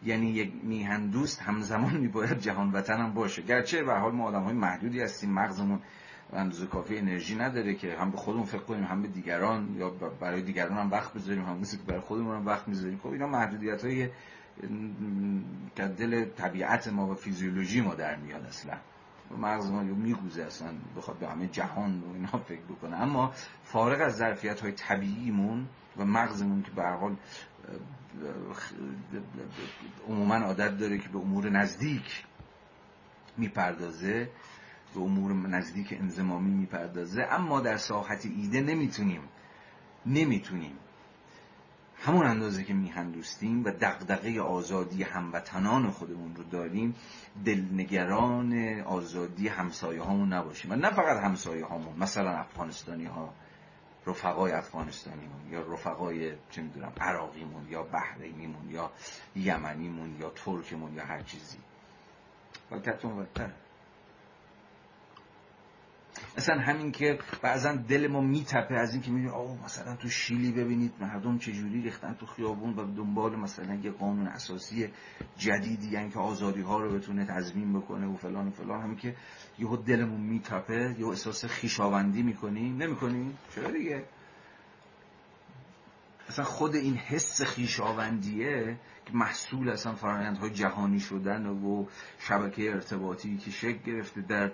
یعنی یک میهن دوست همزمان میباید جهان وطن هم باشه. گرچه به حال ما آدم های محدودی هستیم مغزمون اندازه کافی انرژی نداره که هم به خودمون فکر کنیم هم به دیگران یا برای دیگران هم وقت بذاریم هم که برای خودمون هم وقت می‌ذاریم خب اینا محدودیت های که دل طبیعت ما و فیزیولوژی ما در میاد اصلا مغز ما میگوزه اصلا بخواد به همه جهان و اینا فکر بکنه اما فارغ از ظرفیت های طبیعیمون و مغزمون که به حال عموما عادت داره که به امور نزدیک می‌پردازه به امور نزدیک انزمامی می‌پردازه. اما در ساحت ایده نمی‌تونیم نمی‌تونیم همون اندازه که میهن دوستیم و دغدغه آزادی هموطنان خودمون رو داریم دلنگران آزادی همسایه هامون نباشیم. و نه فقط همسایه هامون مثلا افغانستانی ها رفقای افغانستانیمون یا رفقای چه می‌دونم عراقیمون یا بحرینیمون یا یمنیمون یا ترکمون یا هر چیزی. وکتون بدتر مثلا همین که بعضا دل ما میتپه از اینکه می‌بینیم آه مثلا تو شیلی ببینید مردم چجوری ریختن تو خیابون و دنبال مثلا یه قانون اساسی جدیدی یعنی که آزادی ها رو بتونه تضمین بکنه و فلان و فلان. همین که یهو دلمون میتپه یه احساس خیشاوندی می‌کنیم. نمی‌کنیم؟ چرا دیگه؟ اصلا خود این حس خیشاوندیه محصول اصلا فرایندهای جهانی شدن و شبکه ارتباطی که شکل گرفته در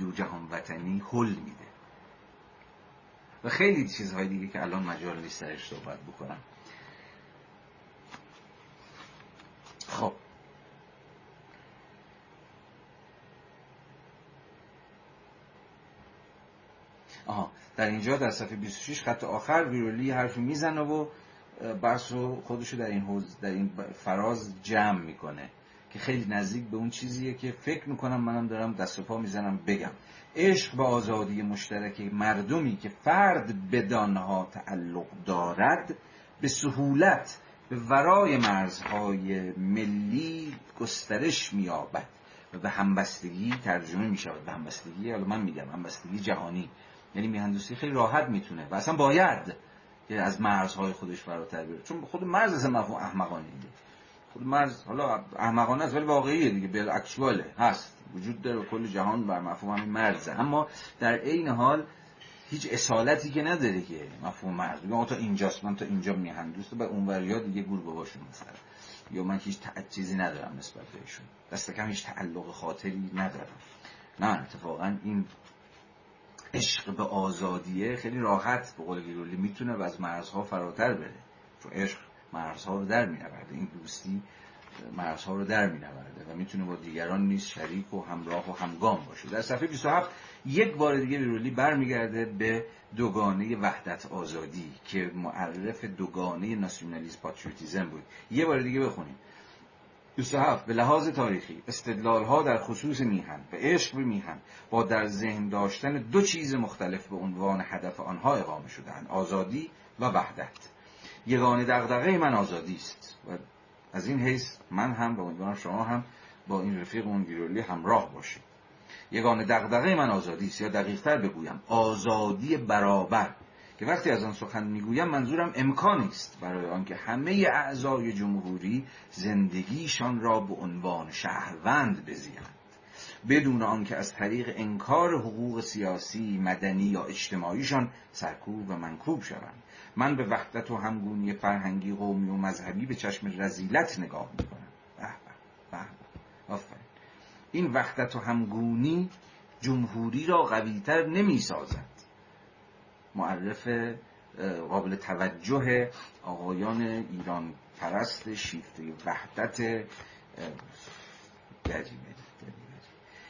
جور جهان وطنی حل میده. و خیلی چیزهای دیگه که الان مجال نیست سرش صحبت بکنم. خب. آها در اینجا در صفحه 26 خط آخر ویرولی حرفی می‌زنه و بحث رو خودشو در این حوز در این فراز جمع می‌کنه. که خیلی نزدیک به اون چیزیه که فکر می‌کنم منم دارم دست و پا می‌زنم بگم. عشق به آزادی مشترک مردمی که فرد بدانها تعلق دارد به سهولت به ورای مرزهای ملی گسترش مییابد و به همبستگی ترجمه می‌شود. به همبستگی حالا من میگم همبستگی جهانی. یعنی میهندوستی خیلی راحت می‌تونه و اصلا باید که از مرزهای خودش فراتر بره. چون خود مرز اصلا مفهوم احمقانه خود مرز حالا احمقانه است ولی واقعیه دیگه بل اکچواله هست. وجود داره کل جهان بر مفهوم همین مرزه. اما در عین حال هیچ اصالتی که نداره که مفهوم مرز. بگم تا اینجاست من تا اینجا میهن. دوست به اونوریا دیگه گور باباشون مثلا یا من هیچ چیزی ندارم نسبت بهشون. دست کم هیچ تعلق خاطری ندارم. نه اتفاقا این عشق به آزادیه خیلی راحت به قول گیرولی می‌تونه و از مرزها فراتر بره. چون عشق مرزها رو در مینورده این دوستی مرزها رو در مینورده و می‌تونه با دیگران نیز شریک و همراه و همگام باشه. در صفحه 27 یک بار دیگه ویرولی برمیگرده به دوگانه وحدت آزادی که معرف دوگانه ناسیونالیسم پاتریوتیزم بود. یه بار دیگه بخونیم. 27 به لحاظ تاریخی استدلال ها در خصوص میهن به عشق به میهن با در ذهن داشتن دو چیز مختلف به عنوان هدف آنها اقامه شدن آزادی و وحدت. یگانه دغدغه من آزادی است. و از این حیث من هم به عنوان شما هم با این رفیق اون گیرولی همراه باشید یگانه دغدغه من آزادی است یا دقیقتر بگویم آزادی برابر. که وقتی از آن سخن می‌گویم منظورم امکانی است برای آنکه همه اعضای جمهوری زندگیشان را به عنوان شهروند بزیند بدون آنکه از طریق انکار حقوق سیاسی، مدنی یا اجتماعیشان سرکوب و منکوب شوند. من به وحدت و همگونی فرهنگی قومی و مذهبی به چشم رزیلت نگاه می‌کنم. این وحدت و همگونی جمهوری را قویتر نمی سازد معرف قابل توجه آقایان ایران پرست شیفته وحدت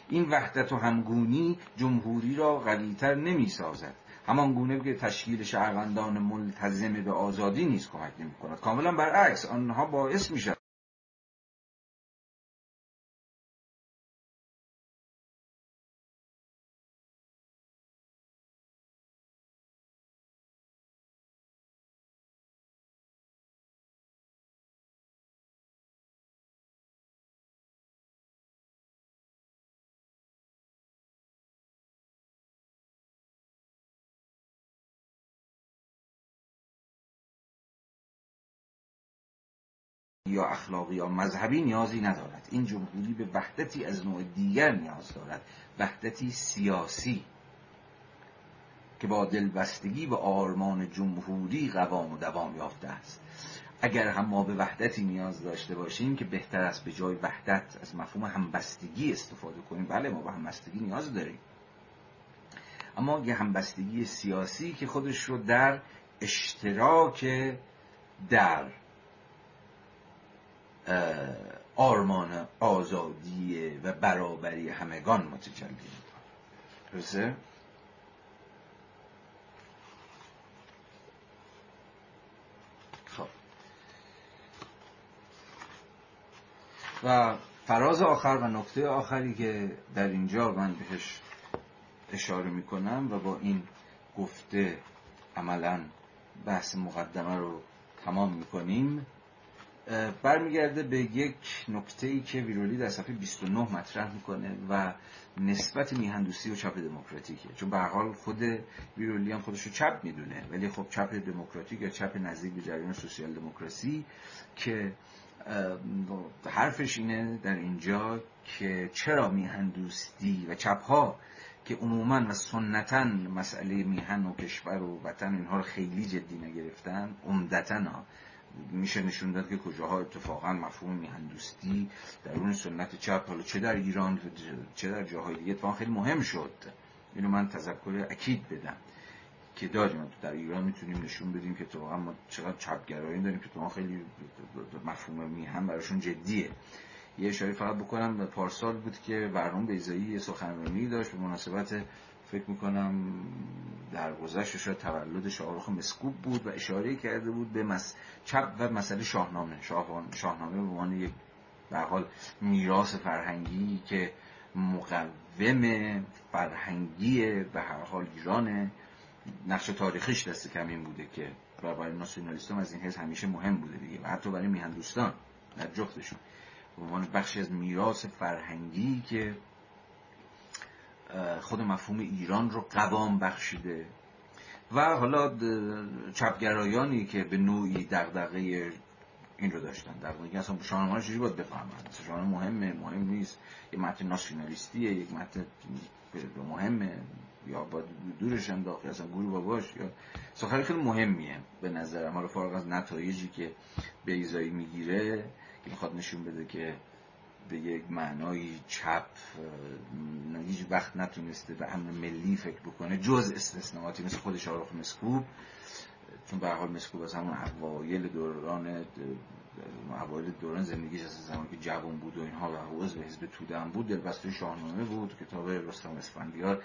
این وحدت و همگونی جمهوری را قویتر نمی سازد همان گونه که تشکیل شهروندان ملتزم به آزادی نیز کمک نمی کند کاملا برعکس آنها باعث می شود یا اخلاقی یا مذهبی نیازی ندارد. این جمهوری به وحدتی از نوع دیگر نیاز دارد. وحدتی سیاسی که با دلبستگی به آرمان جمهوری قوام و دوام یافته است. اگر هم ما به وحدتی نیاز داشته باشیم که بهتر است به جای وحدت از مفهوم همبستگی استفاده کنیم. بله ما به همبستگی نیاز داریم. اما یه همبستگی سیاسی که خودش رو در اشتراک در آرمان آزادی و برابری همگان متجلی درسته؟ خب. و فراز آخر و نکته آخری که در اینجا من بهش اشاره می‌کنم و با این گفته عملا بحث مقدمه رو تمام می‌کنیم. برمیگرده به یک نکته ای که ویرولی در صفحه 29 مطرح می‌کنه و نسبت میهندوستی و چپ دموکراتیکه. چون به حال خود ویرولی هم خودش رو چپ می‌دونه. ولی خب چپ دموکراتیک یا چپ نزدیک به جریان سوسیال دموکراسی که حرفش اینه در اینجا که چرا میهندوستی و چپ ها که عموما و سنتا مسئله میهن و کشور و وطن اینها رو خیلی جدی نگرفتن عمدتا میشه نشون داد که کجاها اتفاقا مفهوم میهندوستی در اون سنت چپ حالا چه در ایران چه در جاهای دیگه اتفاقا خیلی مهم شد. اینو من تذکر اکید بدم. که داریم در ایران می‌تونیم نشون بدیم که اتفاقا ما چقدر چپگرایی داریم که اتفاقا خیلی مفهوم میهن براشون جدیه. یه اشاره فقط بکنم پارسال بود که برنامه بیزایی یه سخنرانی داشت به مناسبت فکر می‌کنم در گذشت شاید تولد شاهرخ مسکوب بود و اشاره کرده بود به مس... چپ و مسئله شاهنامه. شاهنامه به عنوان یک به حال میراث فرهنگی که مقوم فرهنگی به هر حال ایران نقش تاریخیش دست کمین بوده که برای ناسیونالیستان از این حیث همیشه مهم بوده دیگه و حتی برای میهندوستان در جفتشون. به عنوان بخشی از میراث فرهنگی که خود مفهوم ایران رو قوام بخشیده. و حالا چپگرایانی که به نوعی دغدغه این رو داشتن. در واقع اصلا شاهنامه چجوری باید بفهمن؟ شاهنامه مهمه مهم نیست. یه متن ناسیونالیستیه یک متن مهمه. یا با دورش انداخت اصلا گروه باباش یا سخنی خیلی مهمیه به نظر ما رو فارغ از نتایجی که بیزایی می‌گیره که می‌خواد نشون بده که به یک معنای چپ هیچ وقت نتونسته به امر ملی فکر بکنه جز استثناءاتی مثل خود شاروخ مسکوب. چون به حال مسکوب از همون اوایل دوران اوایل دوران زندگیش از زمانی که جوان بود و اینها و عضو حزب توده هم بود دلبسته شاهنامه بود کتاب رستم اسفندیار.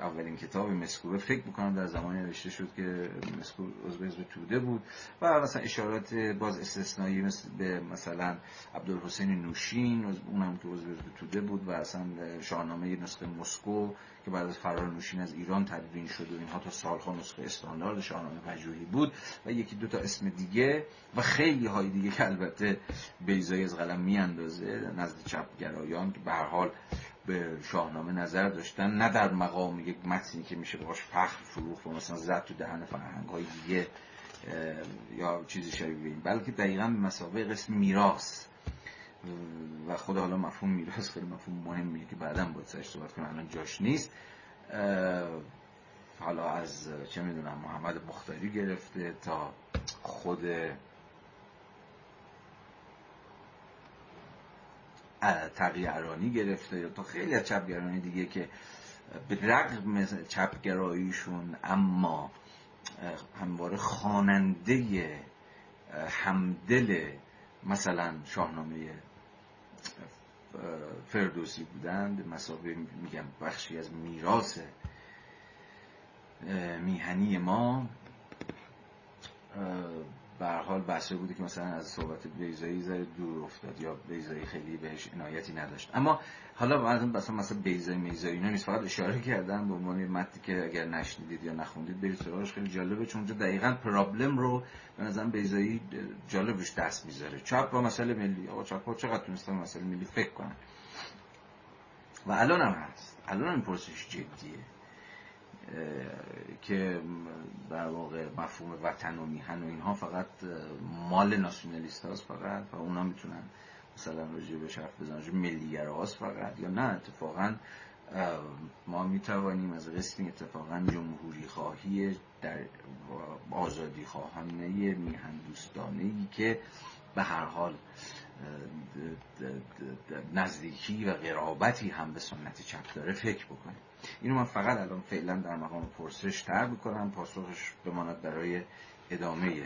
اولین کتاب مسکوبه فکر می‌کنم در زمانی نوشته شد که مسکوب عضو حزب توده بود و مثلا اشارات باز استثنایی مثل به مثلا عبدالحسین نوشین اونم که عضو حزب توده بود و اصلا شاهنامه نسخه مسکو که بعد از فرار نوشین از ایران تدوین شد و اینها تا سالها نسخه استاندارد شاهنامه پژوهی بود و یکی دو تا اسم دیگه و خیلی های دیگه که البته بیزایی از قلم میاندازه نزد چپگرایان که به هر حال به شاهنامه نظر داشتن نه در مقام یک متنی که میشه باش فخر فروخت و مثلا زد تو دهن فرهنگ های دیگه یا چیزی شبیه این. بلکه دقیقا به مسابقه قسم میراث. و خود حالا مفهوم میراث خیلی مفهوم مهمیه که بعدا باید سرش صحبت کنم الان جاش نیست. حالا از چه می‌دونم محمد مختاری گرفته تا خود تقیه گرفته یا تا خیلی از چپگرانی دیگه که به رغم چپگراییشون اما همواره خواننده همدل مثلا شاهنامه فردوسی بودند مسابقه میگم بخشی از میراث میهنی ما به حال بحثه بوده که مثلا از صحبت بیزایی زره دور افتاد یا بیزایی خیلی بهش عنایتی نداشت. اما حالا مثلا مثلا بیزایی میزایی اینا نیست. فقط اشاره کردن به عنوان متنی که اگر نشنیدید یا نخوندید برید سراغش. خیلی جالبه چون اونجا دقیقا پرابلم رو به نظر بیزایی جالبش دست می‌ذاره. چپ با مسئله ملی. آقا چپ ها چقدر تونستن مسئله ملی فکر کنن؟ و الان هم هست. الان هم پرسش جدیه. که در واقع مفهوم وطن و میهن و اینها فقط مال ناسیونالیست هاست فقط و اونا می‌تونن مثلا راجع به حرف بزنن ملیگر هاست فقط یا نه. اتفاقا ما می‌توانیم از قسمی اتفاقا جمهوری خواهی در آزادی خواهانه میهن دوستانه ای که به هر حال نزدیکی و قرابتی هم به سنت چپ داره فکر بکنیم. اینو من فقط الان فعلا در مقام پرسش تر می‌کنم پاسخش بماند برای ادامه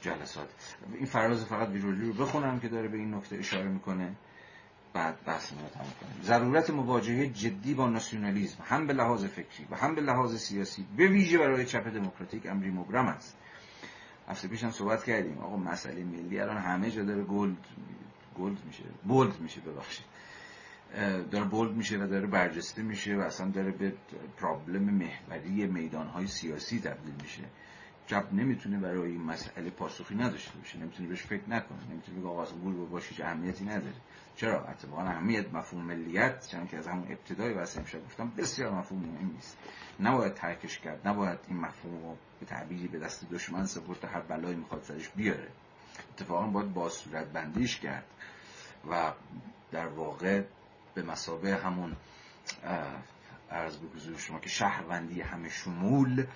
جلسات. این فراز فقط ویژولی رو بخونم که داره به این نکته اشاره می‌کنه. بعد بحث ما تمام کنیم. ضرورت مواجهه جدی با ناسیونالیسم هم به لحاظ فکری و هم به لحاظ سیاسی به ویژه برای چپ دموکراتیک امری مبرم است. هفته پیش هم صحبت کردیم. آقا مسئله ملی الان همه جا داره gold gold میشه. bold میشه ببخشید. داره bold میشه و داره برجسته میشه و اصلا داره به پرابلم محوری میدانهای سیاسی تبدیل میشه. جب نمی‌تونه برای این مسئله پاسخی نداشته باشه. نمی‌تونه بهش فکر نکنه. نمی‌تونه بگه آقا گول باشه اهمیتی نداره. چرا؟ اتفاقا اهمیت مفهوم ملیت چون که از همون ابتدای واسه امشب گفتم بسیار مفهوم مهمی است نباید ترکش کرد. نباید این مفهوم رو به تعبیری به دست دشمن سپرد هر بلایی می‌خواد سرش بیاره. اتفاقا باید با صورت بندیش کرد. و در واقع به مسابه همون عرض به شما که شهروندی همه شمول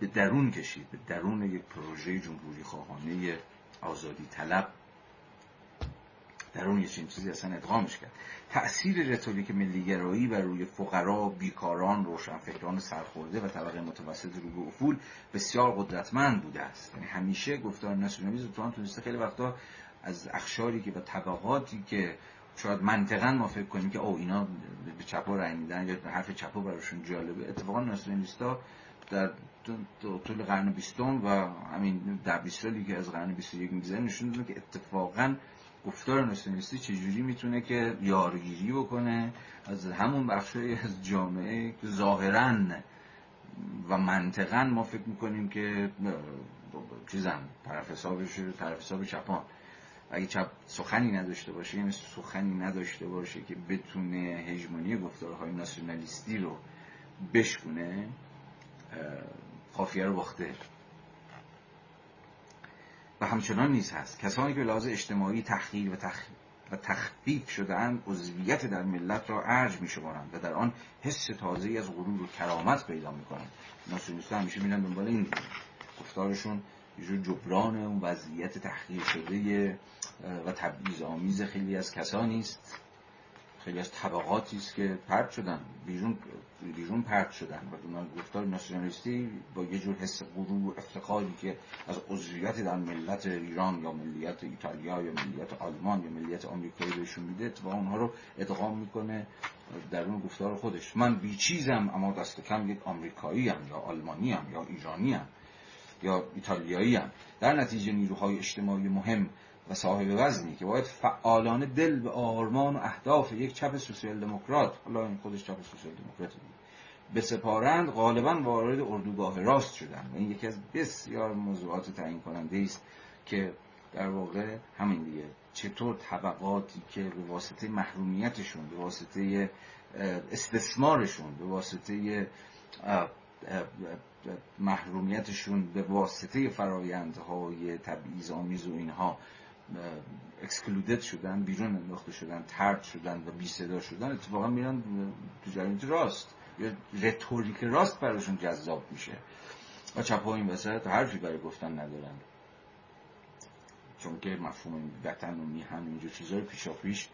به درون کشید به درون یک پروژه جمهوری خواهانه آزادی طلب. درون یه چیزی اصلا ادغامش کرد. تأثیر رتوریک ملیگرایی و روی فقرا، بیکاران، روشنفکران سرخورده و طبقه متوسط رو به افول بسیار قدرتمند بوده است. یعنی همیشه گفتار ناسیونالیسم تو تونسته خیلی وقتا از اخشاری که و طبقاتی که شاید منطقا ما فکر کنیم که او اینا به چپا رای میدن یا حرف چپا براشون جالبه اتفاقا ناسیونالیستا در طول قرن بیستم و همین در بیست سالی که از قرن بیست یک میگذره نشون که اتفاقا گفتار ناسیونالیستی چجوری می‌تونه که یارگیری بکنه از همون بخشی از جامعه که ظاهرا و منطقا ما فکر می‌کنیم که چیزم طرف حسابش طرف حساب چپان اگه چپ سخنی نداشته باشه یعنی سخنی نداشته باشه که بتونه هژمونی گفتارهای ناسیونالیستی رو بشکونه خافیه رو باخته. و همچنان نیز هست. کسانی که لحاظ اجتماعی تحقیر و, تخ... و تخفیف شدهاند عضویت در ملت را ارج می و در آن حس تازه از غرور و کرامت پیدا می کنند ناسیونیست همیشه میرن دنبال این گفتارشون. یه جبران اون وضعیت تحقیر شده و تبعیض آمیز خیلی از کسانی است خیلی از طبقاتی است که پرت شدن. بیرون بیرون پرت شدن. و اون گفتار ناسیونالیستی با یه جور حس غرور و افتخاری که از عضویت در ملت ایران یا ملیت ایتالیا یا ملیت آلمان یا ملیت آمریکایی بهشون میده و اونها رو ادغام می‌کنه در اون گفتار خودش. من بیچیزم اما دست کم یک آمریکایی هم یا آلمانی هم یا ایرانی هم یا ایتالیایی هم. در نتیجه نیروهای اجتماعی مهم و صاحب وزنی که باید فعالانه دل به آرمان و اهداف یک چپ سوسیال دموکرات حالا این خودش چپ سوسیال دموکرات به سپارند غالبا وارد اردوگاه راست شدن. و این یکی از بسیار موضوعات تعیین کننده است که در واقع همین دیگه. چطور طبقاتی که به واسطه محرومیتشون به واسطه استثمارشون به واسطه محرومیتشون به واسطه فرایندهای تبعیض آمیز و اینها اکسکلودد شدن بیرون انداخته شدن ترد شدن و بی صدا شدن اتفاقا میرن تو جریانت راست. یا رتوریک راست براشون جذاب میشه. و چپ این وسط حرفی برای گفتن ندارن. چون که مفهوم وطن و میهن و اینجور چیزهای پیشا پیش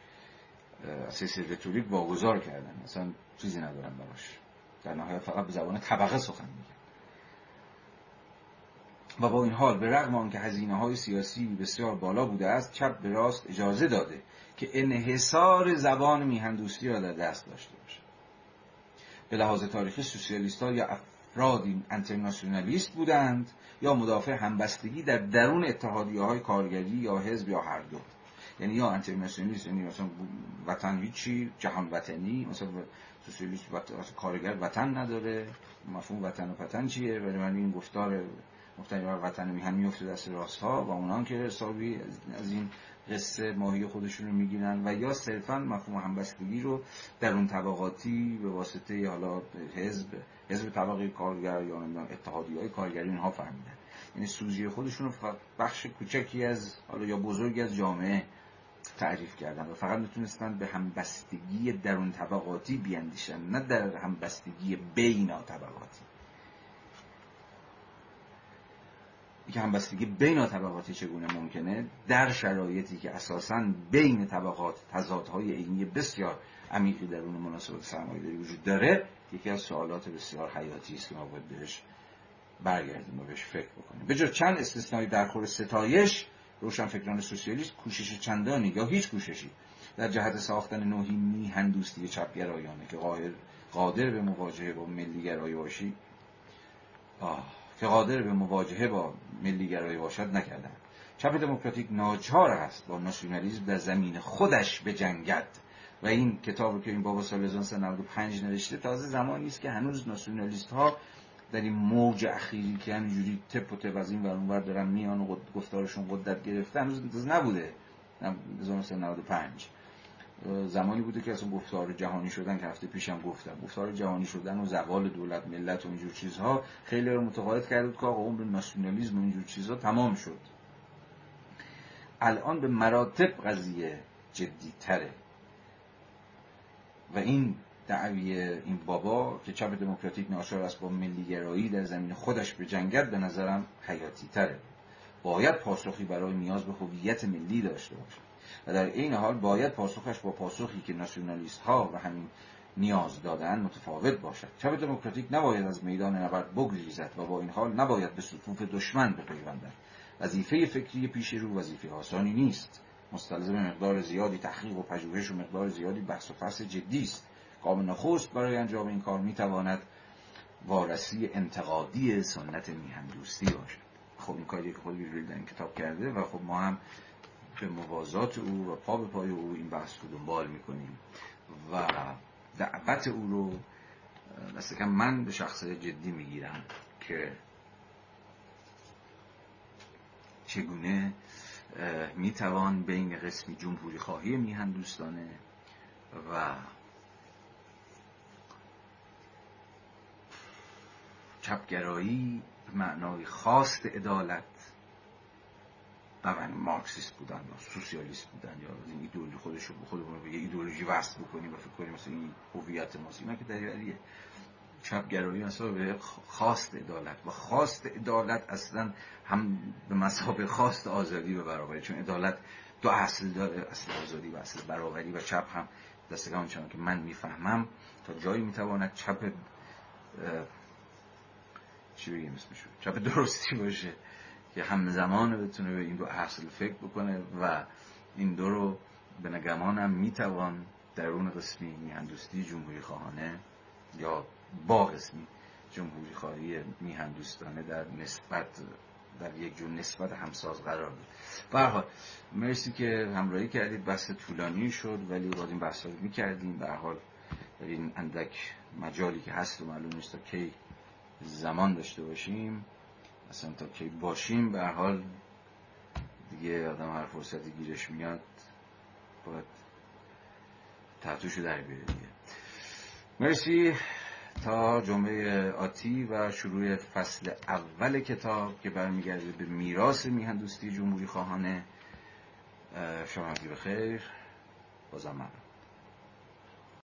سیاست رتوریک واگذار کردن. اصلا چیزی ندارن براش. در نهایت فقط به زبان طبقه سخن میگن. و با این حال به رغم آنکه هزینه های سیاسی بسیار بالا بوده است چپ به راست اجازه داده که انحصار زبان میهندوستی را در دست داشته باشد. به لحاظ تاریخی سوسیالیست ها یا افرادی انترناسیونالیست بودند یا مدافع همبستگی در درون اتحادیه های کارگری یا حزب یا هر دو. یعنی یا انترناسیونالیست یعنی مثلا وطن هیچی جهان وطنی مثلا سوسیالیست کارگر وطن نداره مفهوم وطن و وطن چیه؟ ولی من این گفتار مفتنی بر وطن میهن میفته دست راست ها و اونان که حسابی از این قصه ماهی خودشون رو می‌گیرن و یا صرفا مفهوم همبستگی رو در اون طبقاتی به واسطه حالا حزب حزب طبقه کارگر یا اتحادی های کارگری اینها فهمیدن. یعنی سوژه خودشون رو بخش کوچکی از حالا یا بزرگی از جامعه تعریف کردن و فقط می‌تونستن به همبستگی درون طبقاتی بیاندیشن نه در همبستگی بین طبقاتی. که همبستگی بین طبقاتی چگونه ممکنه در شرایطی که اساسا بین طبقات تضادهای عینی بسیار عمیقی درون مناسبات سرمایه‌داری وجود داره یکی از سوالات بسیار حیاتی است که ما باید بهش برگردیم و بهش فکر بکنیم. به جز چند استثنایی در خور ستایش روشنفکران سوسیالیست کوشش چندانی یا هیچ کوششی در جهت ساختن نوعی میهندوستی چپگرایانه که قادر به مواجهه با ملیگرایی باشی آه که قادر به مواجهه با ملیگرایی باشد نکردن چپ دموکراتیک ناچار است با ناسیونالیسم در زمین خودش به جنگت و این کتاب که این بابا سال 1995 نوشته تازه زمانی است که هنوز ناسیونالیست ها در این موج اخیری که همینجوری تپ و تپ از این ور دارن میان و گفتارشون قدرت گرفته هنوز نبوده. 1995 زمانی بوده که اصلا گفتار جهانی شدن که هفته پیشم گفتم. گفتار جهانی شدن و زوال دولت ملت و اینجور چیزها خیلی رو متقاعد کرد که آقا عمر ناسیونالیسم و اینجور چیزها تمام شد. الان به مراتب قضیه جدی تره و این دعوی این بابا که چپ دموکراتیک ناشر است با ملیگرایی در زمین خودش به جنگت به نظرم حیاتی تره باید پاسخی برای نیاز به هویت ملی داشته باشه. و در این حال باید پاسخش با پاسخی که ناسیونالیست ها و همین نیاز دادن متفاوت باشد. چپ دموکراتیک نباید از میدان نبرد بگریزد و با این حال نباید به صفوف دشمن بپیوندد. وظیفه فکری پیش رو وظیفه آسانی نیست. مستلزم مقدار زیادی تحقیق و پژوهش و مقدار زیادی بحث و فصل جدی است. گام نخست برای انجام این کار می‌تواند وارسی انتقادی سنت میهندوستی باشد. خب این کاری که خود در این کتاب کرده و خب ما هم به موازات او و پا به پای او این بحث رو دنبال می‌کنیم و دعوت او رو دست من به شخص جدی می‌گیرم که چگونه می‌توان بین قسمی جمهوری خواهی میهن دوستانه و چپگرایی به معنای خواست عدالت نه مارکسیست بودن یا سوسیالیست بودن یا از این ایدئولوژی خودش خودمون به یه ایدئولوژی وصل بکنیم و فکر کنیم مثلا این هویت ماست. اینا که دریوریه چپگرایی اصلا به خواست عدالت و خواست عدالت اصلا هم به مسابقه خواست آزادی و برابری. چون عدالت دو اصل داره اصل آزادی و اصل برابری و چپ هم. دستگاه چون که من می‌فهمم تا جایی می‌تواند چپ چی بگیم اسمشو؟ چپ درستی باشه. که همزمان بتونه به این دو اصل فکر بکنه و این دو رو به نگمانم می‌توان درون قسمی میهندوستی جمهوری خواهانه یا با قسمی جمهوری خواهی میهندوستانه در نسبت در یک جور نسبت همساز قرار بود برحال مرسی که همراهی کردید. بحث طولانی شد ولی باید این بحث رو می‌کردیم. برحال در این اندک مجالی که هست و معلوم نیست تا کی زمان داشته باشیم اصلا تا کی باشیم به حال دیگه آدم هر فرصتی گیرش میاد باید تحتوشو در بیاره دیگه. مرسی. تا جمعه آتی و شروع فصل اول کتاب که برمیگرده به میراث میهندوستی جمهوری خواهانه شما بخیر. بازم